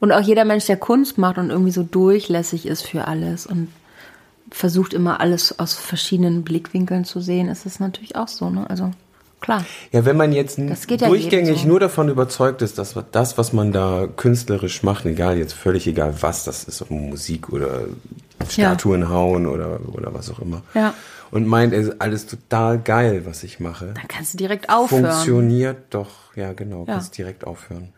Und auch jeder Mensch, der Kunst macht und irgendwie so durchlässig ist für alles und versucht immer alles aus verschiedenen Blickwinkeln zu sehen, ist es natürlich auch so. Ne? Also klar. Ja, wenn man jetzt Das geht ja durchgängig so. nur davon überzeugt ist, dass das, was man da künstlerisch macht, egal jetzt völlig egal, was das ist, ob Musik oder Statuen hauen oder, oder was auch immer. Ja. Und meint, es ist alles total geil, was ich mache. Dann kannst du direkt aufhören. Funktioniert doch, ja genau, Ja. kannst direkt aufhören.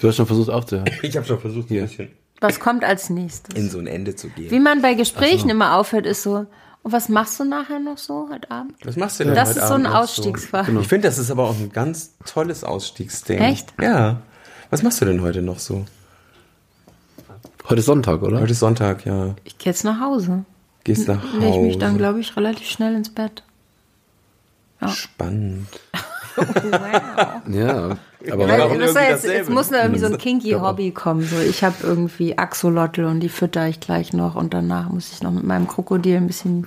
Du hast schon versucht aufzuhören. Ich habe schon versucht, ein bisschen Was kommt als nächstes? in so ein Ende zu gehen. Wie man bei Gesprächen immer aufhört, ist so, und was machst du nachher noch so heute Abend? Was machst du denn Das heute ist so ein Abend noch Ausstiegsfall. Ich finde, das ist aber auch ein ganz tolles Ausstiegsding. Echt? Ja. Was machst du denn heute noch so? Heute ist Sonntag, oder? Heute ist Sonntag, ja. Ich gehe jetzt nach Hause. Gehst nach Hause. Lege ich mich dann, glaube ich, relativ schnell ins Bett. Spannend. Ja, aber warum? das jetzt, jetzt muss noch irgendwie so ein kinky Hobby kommen. So, ich habe irgendwie Axolotl und die fütter ich gleich noch und danach muss ich noch mit meinem Krokodil ein bisschen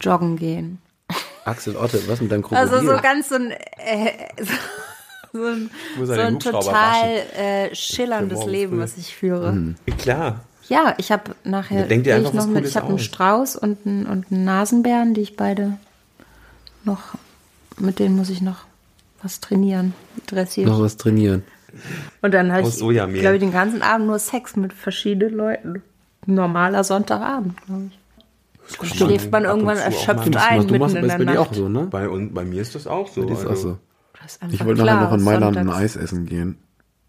joggen gehen. Axel Otte, was mit deinem Krokodil? Also so ganz so ein, äh, so, so ein, so ein total äh, schillerndes Leben, früh. was ich führe. Klar. Ja, ich habe nachher denk dir ich noch was mit, ich habe einen. Strauß und einen, und einen Nasenbären, die ich beide noch, mit denen muss ich noch was trainieren, dressieren. Noch was trainieren. Und dann habe ich, glaube ich, den ganzen Abend nur Sex mit verschiedenen Leuten. Ein Normaler Sonntagabend, glaube ich. Dann schläft man irgendwann erschöpft ein du machst mitten in das der bei Nacht. auch so, ne? Bei, und bei mir ist das auch so. Das ist auch also- so. Das ist Ich wollte nachher noch in Mailand ein sonntags. Eis essen gehen.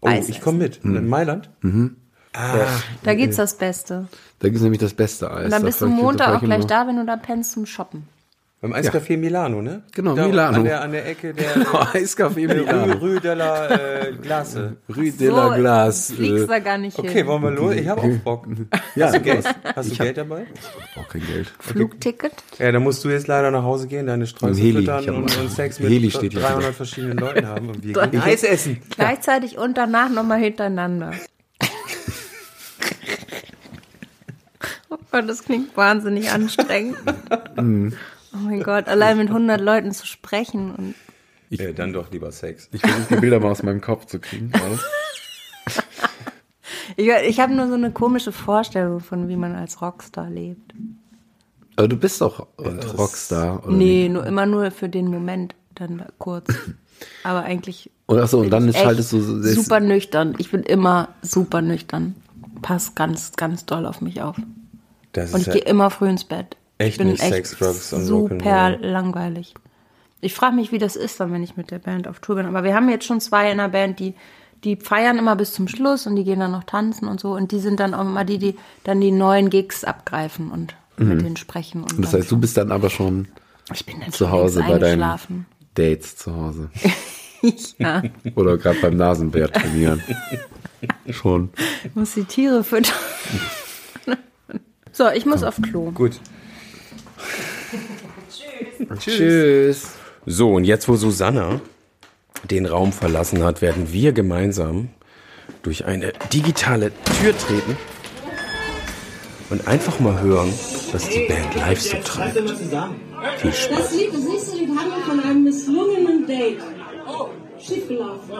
Oh, Eis ich komme mit. Mhm. In Mailand? Da gibt's das Beste. Da gibt es nämlich das beste Eis. Und dann Da bist du Montag auch ich gleich da, wenn du da pennst zum Shoppen. Beim Eiscafé Milano, ne? Genau, da Milano. An der, an der Ecke der Eiscafé Rue, Milano. Rue de la äh, Glace. Rue de la Glace. fliegst äh, da gar nicht Okay, hin. wollen wir los? Ich habe auch Bock. Ja, Hast du Geld. Hast du Ich Geld dabei? Auch kein Geld. Flugticket? Ja, dann musst du jetzt leider nach Hause gehen, deine Sträuße Heli. füttern Ich und, und Sex mit Heli steht hier 300 verschiedenen Leuten haben und wir gehen Eis Eis essen. Gleichzeitig und danach nochmal hintereinander. oh Gott, das klingt wahnsinnig anstrengend. Oh mein Gott, allein mit 100 Leuten zu sprechen. Und Ja, dann doch lieber Sex. Ich versuche die Bilder mal aus meinem Kopf zu kriegen. ich ich habe nur so eine komische Vorstellung von, wie man als Rockstar lebt. Aber du bist doch äh, Rockstar. Oder Nee, nur immer nur für den Moment, dann kurz. Aber eigentlich Und achso, und dann ich schaltest du so. super nüchtern. Ich bin immer super nüchtern. Pass ganz, ganz doll auf mich auf. Das Und ich gehe ja, immer früh ins Bett. Echt ich bin nicht echt Sex, Drugs und super langweilig. Ich frage mich, wie das ist dann, wenn ich mit der Band auf Tour bin. Aber wir haben jetzt schon zwei in der Band, die, die feiern immer bis zum Schluss und die gehen dann noch tanzen und so. Und die sind dann auch immer die, die dann die neuen Gigs abgreifen und mit denen sprechen. Und Mhm. das heißt, du bist dann aber schon ich bin dann zu schon Hause bei deinen. Dates zu Hause. ja, Oder gerade beim Nasenbär trainieren. schon. ich muss die Tiere füttern. so, ich muss auf Klo. gut. Tschüss. So, und jetzt, wo Susanna den Raum verlassen hat, werden wir gemeinsam durch eine digitale Tür treten und einfach mal hören, was die Band live so treibt. Viel Spaß. Das Lied, das nächste Lied handelt von einem misslungenen Date. Schiefgelaufen.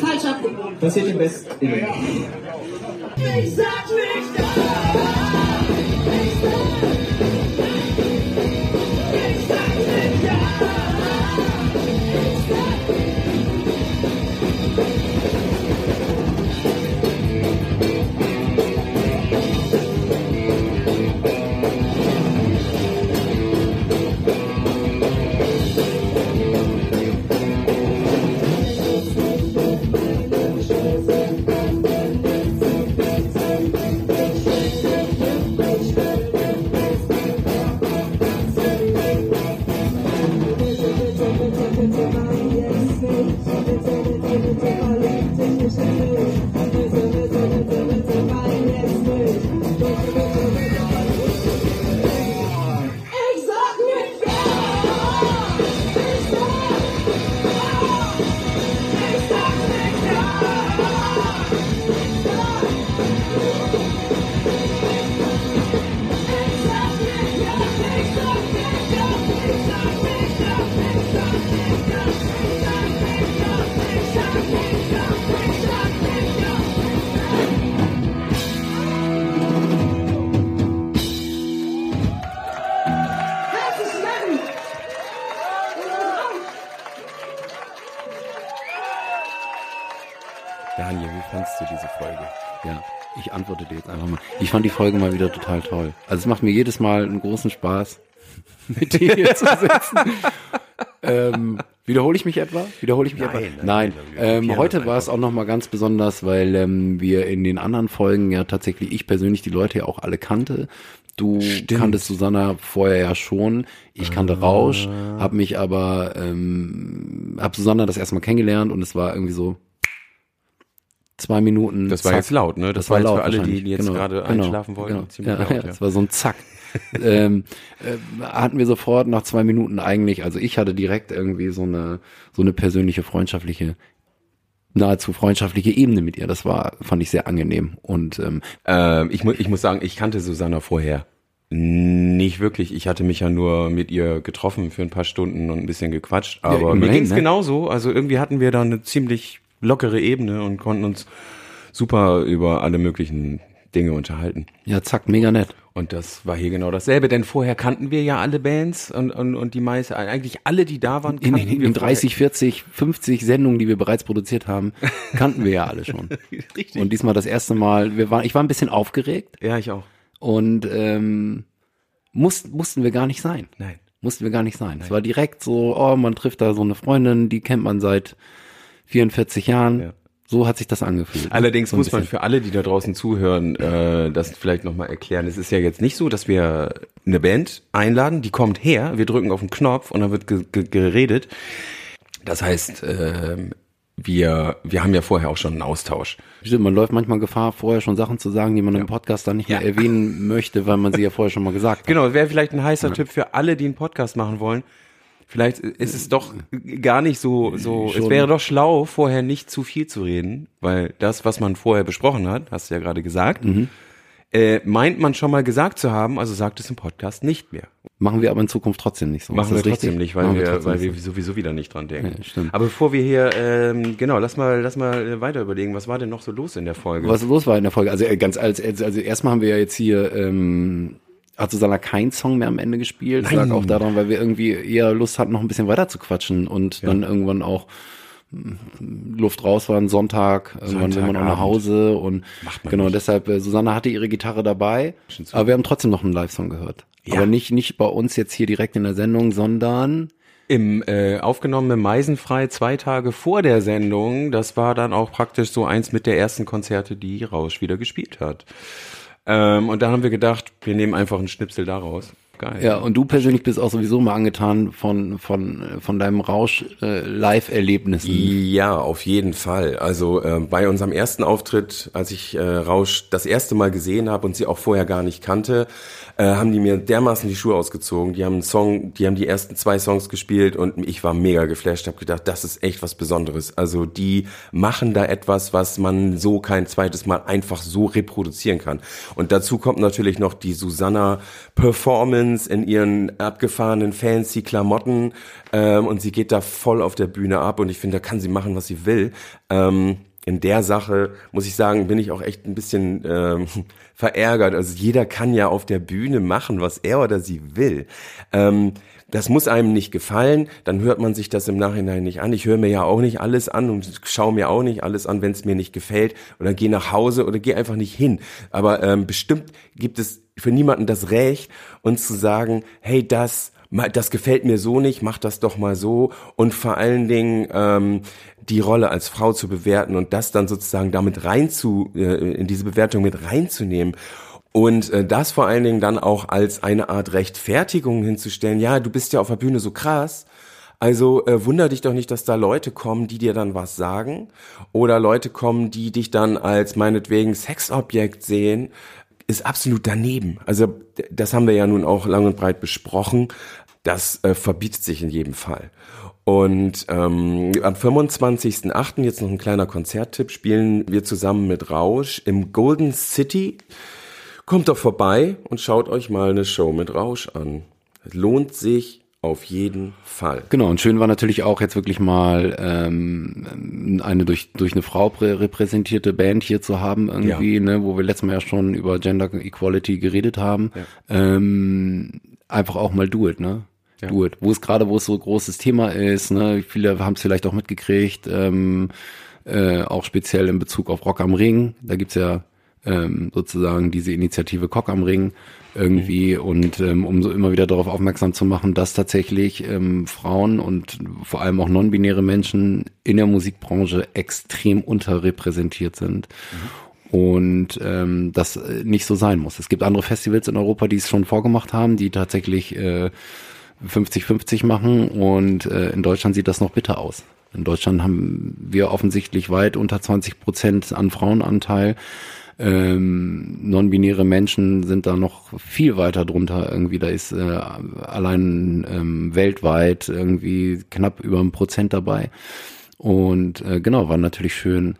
Falsch abgebogen. Passiert im Besten. Ich sag nicht Ja, Shut up, antworte dir jetzt einfach mal. Ich fand die Folge mal wieder total toll. Also es macht mir jedes Mal einen großen Spaß, mit dir hier zu sitzen. ähm, wiederhole ich mich etwa? Wiederhole ich mich etwa? nein, Nein. nein, wir ähm, heute war es auch noch mal ganz besonders, weil ähm, wir in den anderen Folgen ja tatsächlich ich persönlich die Leute ja auch alle kannte. Du kanntest Susanna vorher ja schon. Ich kannte Ah. Rausch, habe mich aber ähm, habe Susanna das erste Mal kennengelernt und es war irgendwie so zwei Minuten. Das war zack. jetzt laut, ne? Das, Das war war jetzt laut für alle, die, jetzt Genau, gerade genau, einschlafen wollten, genau. ziemlich ja, laut. Ja, Ja. das war so ein Zack. ähm, äh, hatten wir sofort nach zwei Minuten eigentlich, also ich hatte direkt irgendwie so eine so eine persönliche freundschaftliche nahezu freundschaftliche Ebene mit ihr. Das war fand ich sehr angenehm und ähm, Ähm, ich, mu ich muss sagen, ich kannte Susanna vorher. Nicht wirklich. Ich hatte mich ja nur mit ihr getroffen für ein paar Stunden und ein bisschen gequatscht. Aber mir immerhin, ging's ne? genauso. Also irgendwie hatten wir da eine ziemlich lockere Ebene und konnten uns super über alle möglichen Dinge unterhalten. ja zack mega nett. Und das war hier genau dasselbe, denn vorher kannten wir ja alle Bands und, und, und die meisten, eigentlich alle, die da waren, In, kannten in, wir in 30, 40, 50 Sendungen, die wir bereits produziert haben, kannten wir ja alle schon. Richtig. Und diesmal das erste Mal, wir waren, ich war ein bisschen aufgeregt vorher. Ja, ich auch. und ähm, mussten, mussten wir gar nicht sein. Nein. Mussten wir gar nicht sein. Es war direkt so, oh, man trifft da so eine Freundin, die kennt man seit 44 Jahren. Ja. So hat sich das angefühlt. Allerdings so muss man bisschen. für alle, die da draußen zuhören, äh, das vielleicht nochmal erklären. Es ist ja jetzt nicht so, dass wir eine Band einladen, die kommt her, wir drücken auf den Knopf und dann wird ge ge geredet. Das heißt, ähm, wir, wir haben ja vorher auch schon einen Austausch. Stimmt, man läuft manchmal Gefahr, vorher schon Sachen zu sagen, die man im Podcast dann nicht mehr Ja. erwähnen möchte, weil man sie ja vorher schon mal gesagt hat. Genau, wäre vielleicht ein heißer Tipp für alle, die einen Podcast machen wollen. Vielleicht ist es doch gar nicht so, so, es Schon. wäre doch schlau, vorher nicht zu viel zu reden, weil das, was man vorher besprochen hat, hast du ja gerade gesagt, äh, meint man schon mal gesagt zu haben, also sagt es im Podcast nicht mehr. Machen wir aber in Zukunft trotzdem nicht so. Machen wir trotzdem richtig? nicht, weil Machen wir, trotzdem weil wir sowieso wieder nicht dran denken. Ja. Aber bevor wir hier, ähm, genau, lass mal, lass mal äh, weiter überlegen, was war denn noch so los in der Folge? Was los war in der Folge? Also äh, ganz als also also erstmal haben wir ja jetzt hier ähm, hat Susanna keinen Song mehr am Ende gespielt. Das lag auch daran, weil wir irgendwie eher Lust hatten, noch ein bisschen weiter zu quatschen und dann irgendwann auch mm, Luft raus war, ein Sonntag, irgendwann will man auch nach. Hause und genau nicht. deshalb, äh, Susanna hatte ihre Gitarre dabei, aber wir haben trotzdem noch einen Live-Song gehört. Ja. Aber nicht, nicht bei uns jetzt hier direkt in der Sendung, sondern Im äh, aufgenommenen Meisenfrei zwei Tage vor der Sendung, das war dann auch praktisch so eins mit der ersten Konzerte, die Rausch wieder gespielt hat. Ähm, und da haben wir gedacht, wir nehmen einfach einen Schnipsel daraus. Geil. Ja, und du persönlich bist auch sowieso mal angetan von, von, äh, von deinem Rausch-Live-Erlebnissen. Ja, auf jeden Fall. Also äh, bei unserem ersten Auftritt, als ich äh, Rausch das erste Mal gesehen habe und sie auch vorher gar nicht kannte, äh, haben die mir dermaßen die Schuhe ausgezogen. Die haben einen Song, die haben die ersten zwei Songs gespielt und ich war mega geflasht. Habe gedacht, das ist echt was Besonderes. Also die machen da etwas, was man so kein zweites Mal einfach so reproduzieren kann. Und dazu kommt natürlich noch die Susanna Performance in ihren abgefahrenen fancy Klamotten ähm, und sie geht da voll auf der Bühne ab und ich finde, da kann sie machen, was sie will. Ähm, in der Sache muss ich sagen, bin ich auch echt ein bisschen ähm, verärgert. Also jeder kann ja auf der Bühne machen, was er oder sie will. Ähm, das muss einem nicht gefallen, dann hört man sich das im Nachhinein nicht an. Ich höre mir ja auch nicht alles an und schaue mir auch nicht alles an, wenn es mir nicht gefällt. Oder gehe nach Hause oder gehe einfach nicht hin. Aber ähm, bestimmt gibt es für niemanden das Recht, uns zu sagen, hey, das das gefällt mir so nicht, mach das doch mal so und vor allen Dingen ähm, die Rolle als Frau zu bewerten und das dann sozusagen damit rein zu äh, in diese Bewertung mit reinzunehmen und äh, das vor allen Dingen dann auch als eine Art Rechtfertigung hinzustellen. Ja, du bist ja auf der Bühne so krass. Also äh, wunder dich doch nicht, dass da Leute kommen, die dir dann was sagen oder Leute kommen, die dich dann als meinetwegen Sexobjekt sehen, ist absolut daneben. Also das haben wir ja nun auch lang und breit besprochen. Das äh, verbietet sich in jedem Fall. Und ähm, am 25.08., jetzt noch ein kleiner Konzerttipp, spielen wir zusammen mit Rausch im Golden City. Kommt doch vorbei und schaut euch mal eine Show mit Rausch an. Lohnt sich auf jeden Fall. Genau, und schön war natürlich auch jetzt wirklich mal ähm, eine durch, durch eine Frau prä repräsentierte Band hier zu haben, irgendwie, ne, wo wir letztes Mal ja schon über Gender Equality geredet haben. Ähm, einfach auch mal do it, ne? Do it. Wo es gerade, wo es so ein großes Thema ist, ne? Viele haben es vielleicht auch mitgekriegt, ähm, äh, auch speziell in Bezug auf Rock am Ring. Da gibt's ja ähm, sozusagen diese Initiative Cock am Ring irgendwie und ähm, um so immer wieder darauf aufmerksam zu machen, dass tatsächlich ähm, Frauen und vor allem auch non-binäre Menschen in der Musikbranche extrem unterrepräsentiert sind. Und ähm, das äh, nicht so sein muss. Es gibt andere Festivals in Europa, die es schon vorgemacht haben, die tatsächlich äh, 50-50 machen und äh, in Deutschland sieht das noch bitter aus. In Deutschland haben wir offensichtlich weit unter 20 Prozent an Frauenanteil. Ähm, non-binäre Menschen sind da noch viel weiter drunter. Irgendwie, da ist äh, allein ähm, weltweit irgendwie knapp über ein Prozent dabei. Und äh, genau, war natürlich schön,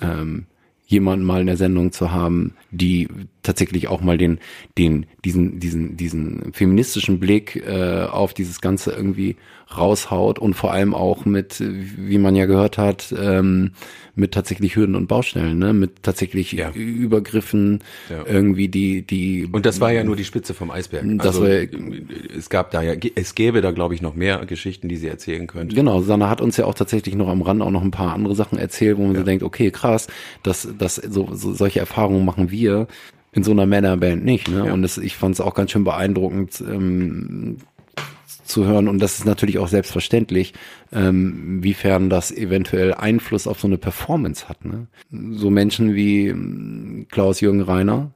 ähm, jemanden mal in der Sendung zu haben, die tatsächlich auch mal den, den, diesen, diesen, diesen feministischen Blick äh, auf dieses Ganze irgendwie raushaut und vor allem auch mit, wie man ja gehört hat, ähm, mit tatsächlich Hürden und Baustellen, ne? mit tatsächlich Ja. Übergriffen, Ja. irgendwie die, die Und das war ja nur die Spitze vom Eisberg. Das also, war- es gab da ja, es gäbe da glaube ich noch mehr Geschichten, die sie erzählen könnte. Genau, Sanna hat uns ja auch tatsächlich noch am Rand auch noch ein paar andere Sachen erzählt, wo man so denkt, okay, krass, dass, dass so, so solche Erfahrungen machen wir in so einer Männerband nicht. Ne? Und das, ich fand es auch ganz schön beeindruckend ähm, zu hören. Und das ist natürlich auch selbstverständlich, ähm, wiefern das eventuell Einfluss auf so eine Performance hat. Ne? So Menschen wie ähm, Klaus-Jürgen Reiner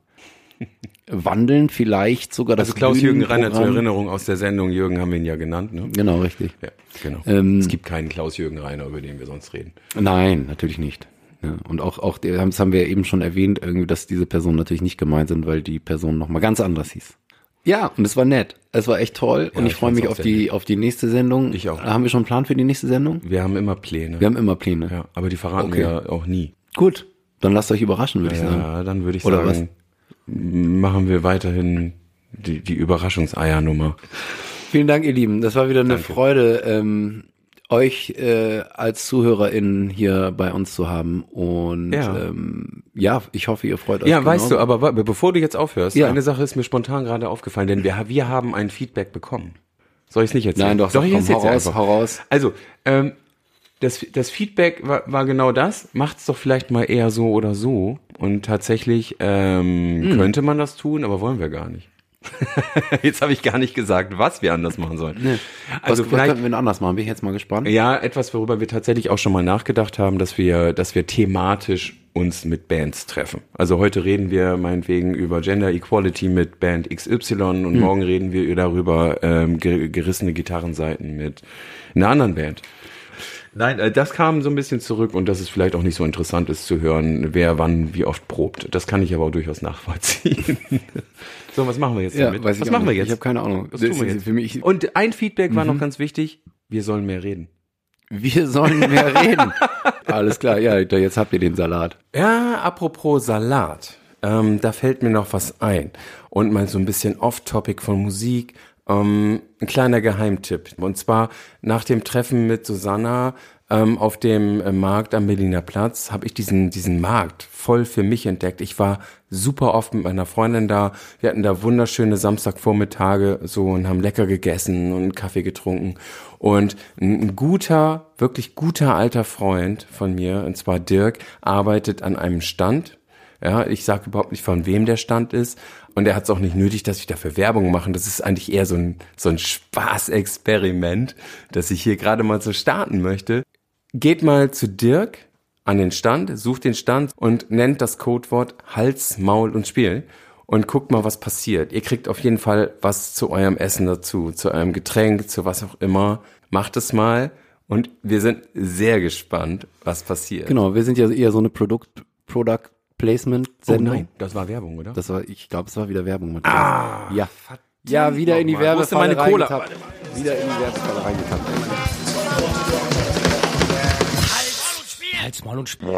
wandeln vielleicht sogar das Also Klaus-Jürgen Reiner zur Erinnerung aus der Sendung, Jürgen haben wir ihn ja genannt. Ne? Genau, richtig. Ja, genau. Ähm, es gibt keinen Klaus-Jürgen Reiner, über den wir sonst reden. Nein, natürlich nicht. Ja, und auch, auch, das haben wir ja eben schon erwähnt, irgendwie, dass diese Personen natürlich nicht gemeint sind, weil die Person nochmal ganz anders hieß. Ja, und es war nett. Es war echt toll und ich, ich freue mich auf die, auf die nächste Sendung. Ich auch. Haben wir schon einen Plan für die nächste Sendung? Wir haben immer Pläne. Wir haben immer Pläne. ja, aber die verraten Okay. wir ja auch nie. Gut, dann lasst euch überraschen, würde ich sagen. Ja, dann würde ich Oder sagen, machen wir weiterhin die, die Überraschungseiernummer. Vielen Dank, ihr Lieben. Das war wieder eine Freude, ähm, euch äh, als ZuhörerInnen hier bei uns zu haben. Und Ja. ähm, ja, ich hoffe, ihr freut euch. Ja, genau. weißt du, aber bevor du jetzt aufhörst, Ja. eine Sache ist mir spontan gerade aufgefallen, denn wir, wir haben ein Feedback bekommen. Soll ich es nicht erzählen? Nein, doch, doch sag, ich komm, hau raus, hau raus. Also, ähm, das, das Feedback war, war genau das. Macht's doch vielleicht mal eher so oder so. Und tatsächlich ähm, Hm. könnte man das tun, aber wollen wir gar nicht. Jetzt habe ich gar nicht gesagt, was wir anders machen sollen. Also Also was, was vielleicht könnten wir denn anders machen? Bin ich jetzt mal gespannt. ja, etwas, worüber wir tatsächlich auch schon mal nachgedacht haben, dass wir, dass wir thematisch uns mit Bands treffen. Also heute reden wir meinetwegen über Gender Equality mit Band XY und morgen reden wir darüber ähm, ge gerissene Gitarrenseiten mit einer anderen Band. Nein, äh, das kam so ein bisschen zurück und dass es vielleicht auch nicht so interessant ist zu hören, wer wann wie oft probt. Das kann ich aber auch durchaus nachvollziehen. so, was machen wir jetzt Ja, damit? was machen wir jetzt? Ich habe keine Ahnung. Was tun wir jetzt? Für mich, Und ein Feedback war noch ganz wichtig. Wir sollen mehr reden. wir sollen mehr reden. Alles klar, ja, jetzt habt ihr den Salat. Ja, apropos Salat. Ähm, da fällt mir noch was ein. Und mal so ein bisschen off-topic von Musik. Ähm, ein kleiner Geheimtipp. Und zwar nach dem Treffen mit Susanna ähm, auf dem äh, Markt am Berliner Platz habe ich diesen, diesen Markt voll für mich entdeckt. Ich war super oft mit meiner Freundin da. Wir hatten da wunderschöne Samstagvormittage so und haben lecker gegessen und Kaffee getrunken. Und ein guter, wirklich guter alter Freund von mir, und zwar Dirk, arbeitet an einem Stand. Ja, ich sage überhaupt nicht, von wem der Stand ist. Und er hat es auch nicht nötig, dass ich dafür Werbung mache. Das ist eigentlich eher so ein, so ein Spaßexperiment, das ich hier gerade mal so starten möchte. Geht mal zu Dirk an den Stand, sucht den Stand und nennt das Codewort Hals, Maul und Spiel und guckt mal, was passiert. Ihr kriegt auf jeden Fall was zu eurem Essen dazu, zu eurem Getränk, zu was auch immer. Macht es mal und wir sind sehr gespannt, was passiert. Genau, wir sind ja eher so eine Produkt, Product Placement Oh Sendung. nein, das war Werbung, oder? Das war, ich glaube, es war wieder Werbung. Matthias. Ah, ja. Ja, wieder in die Werbefalle meine Cola? Wieder in die Werbefalle reingetappt. Hals, Maul und Spiel.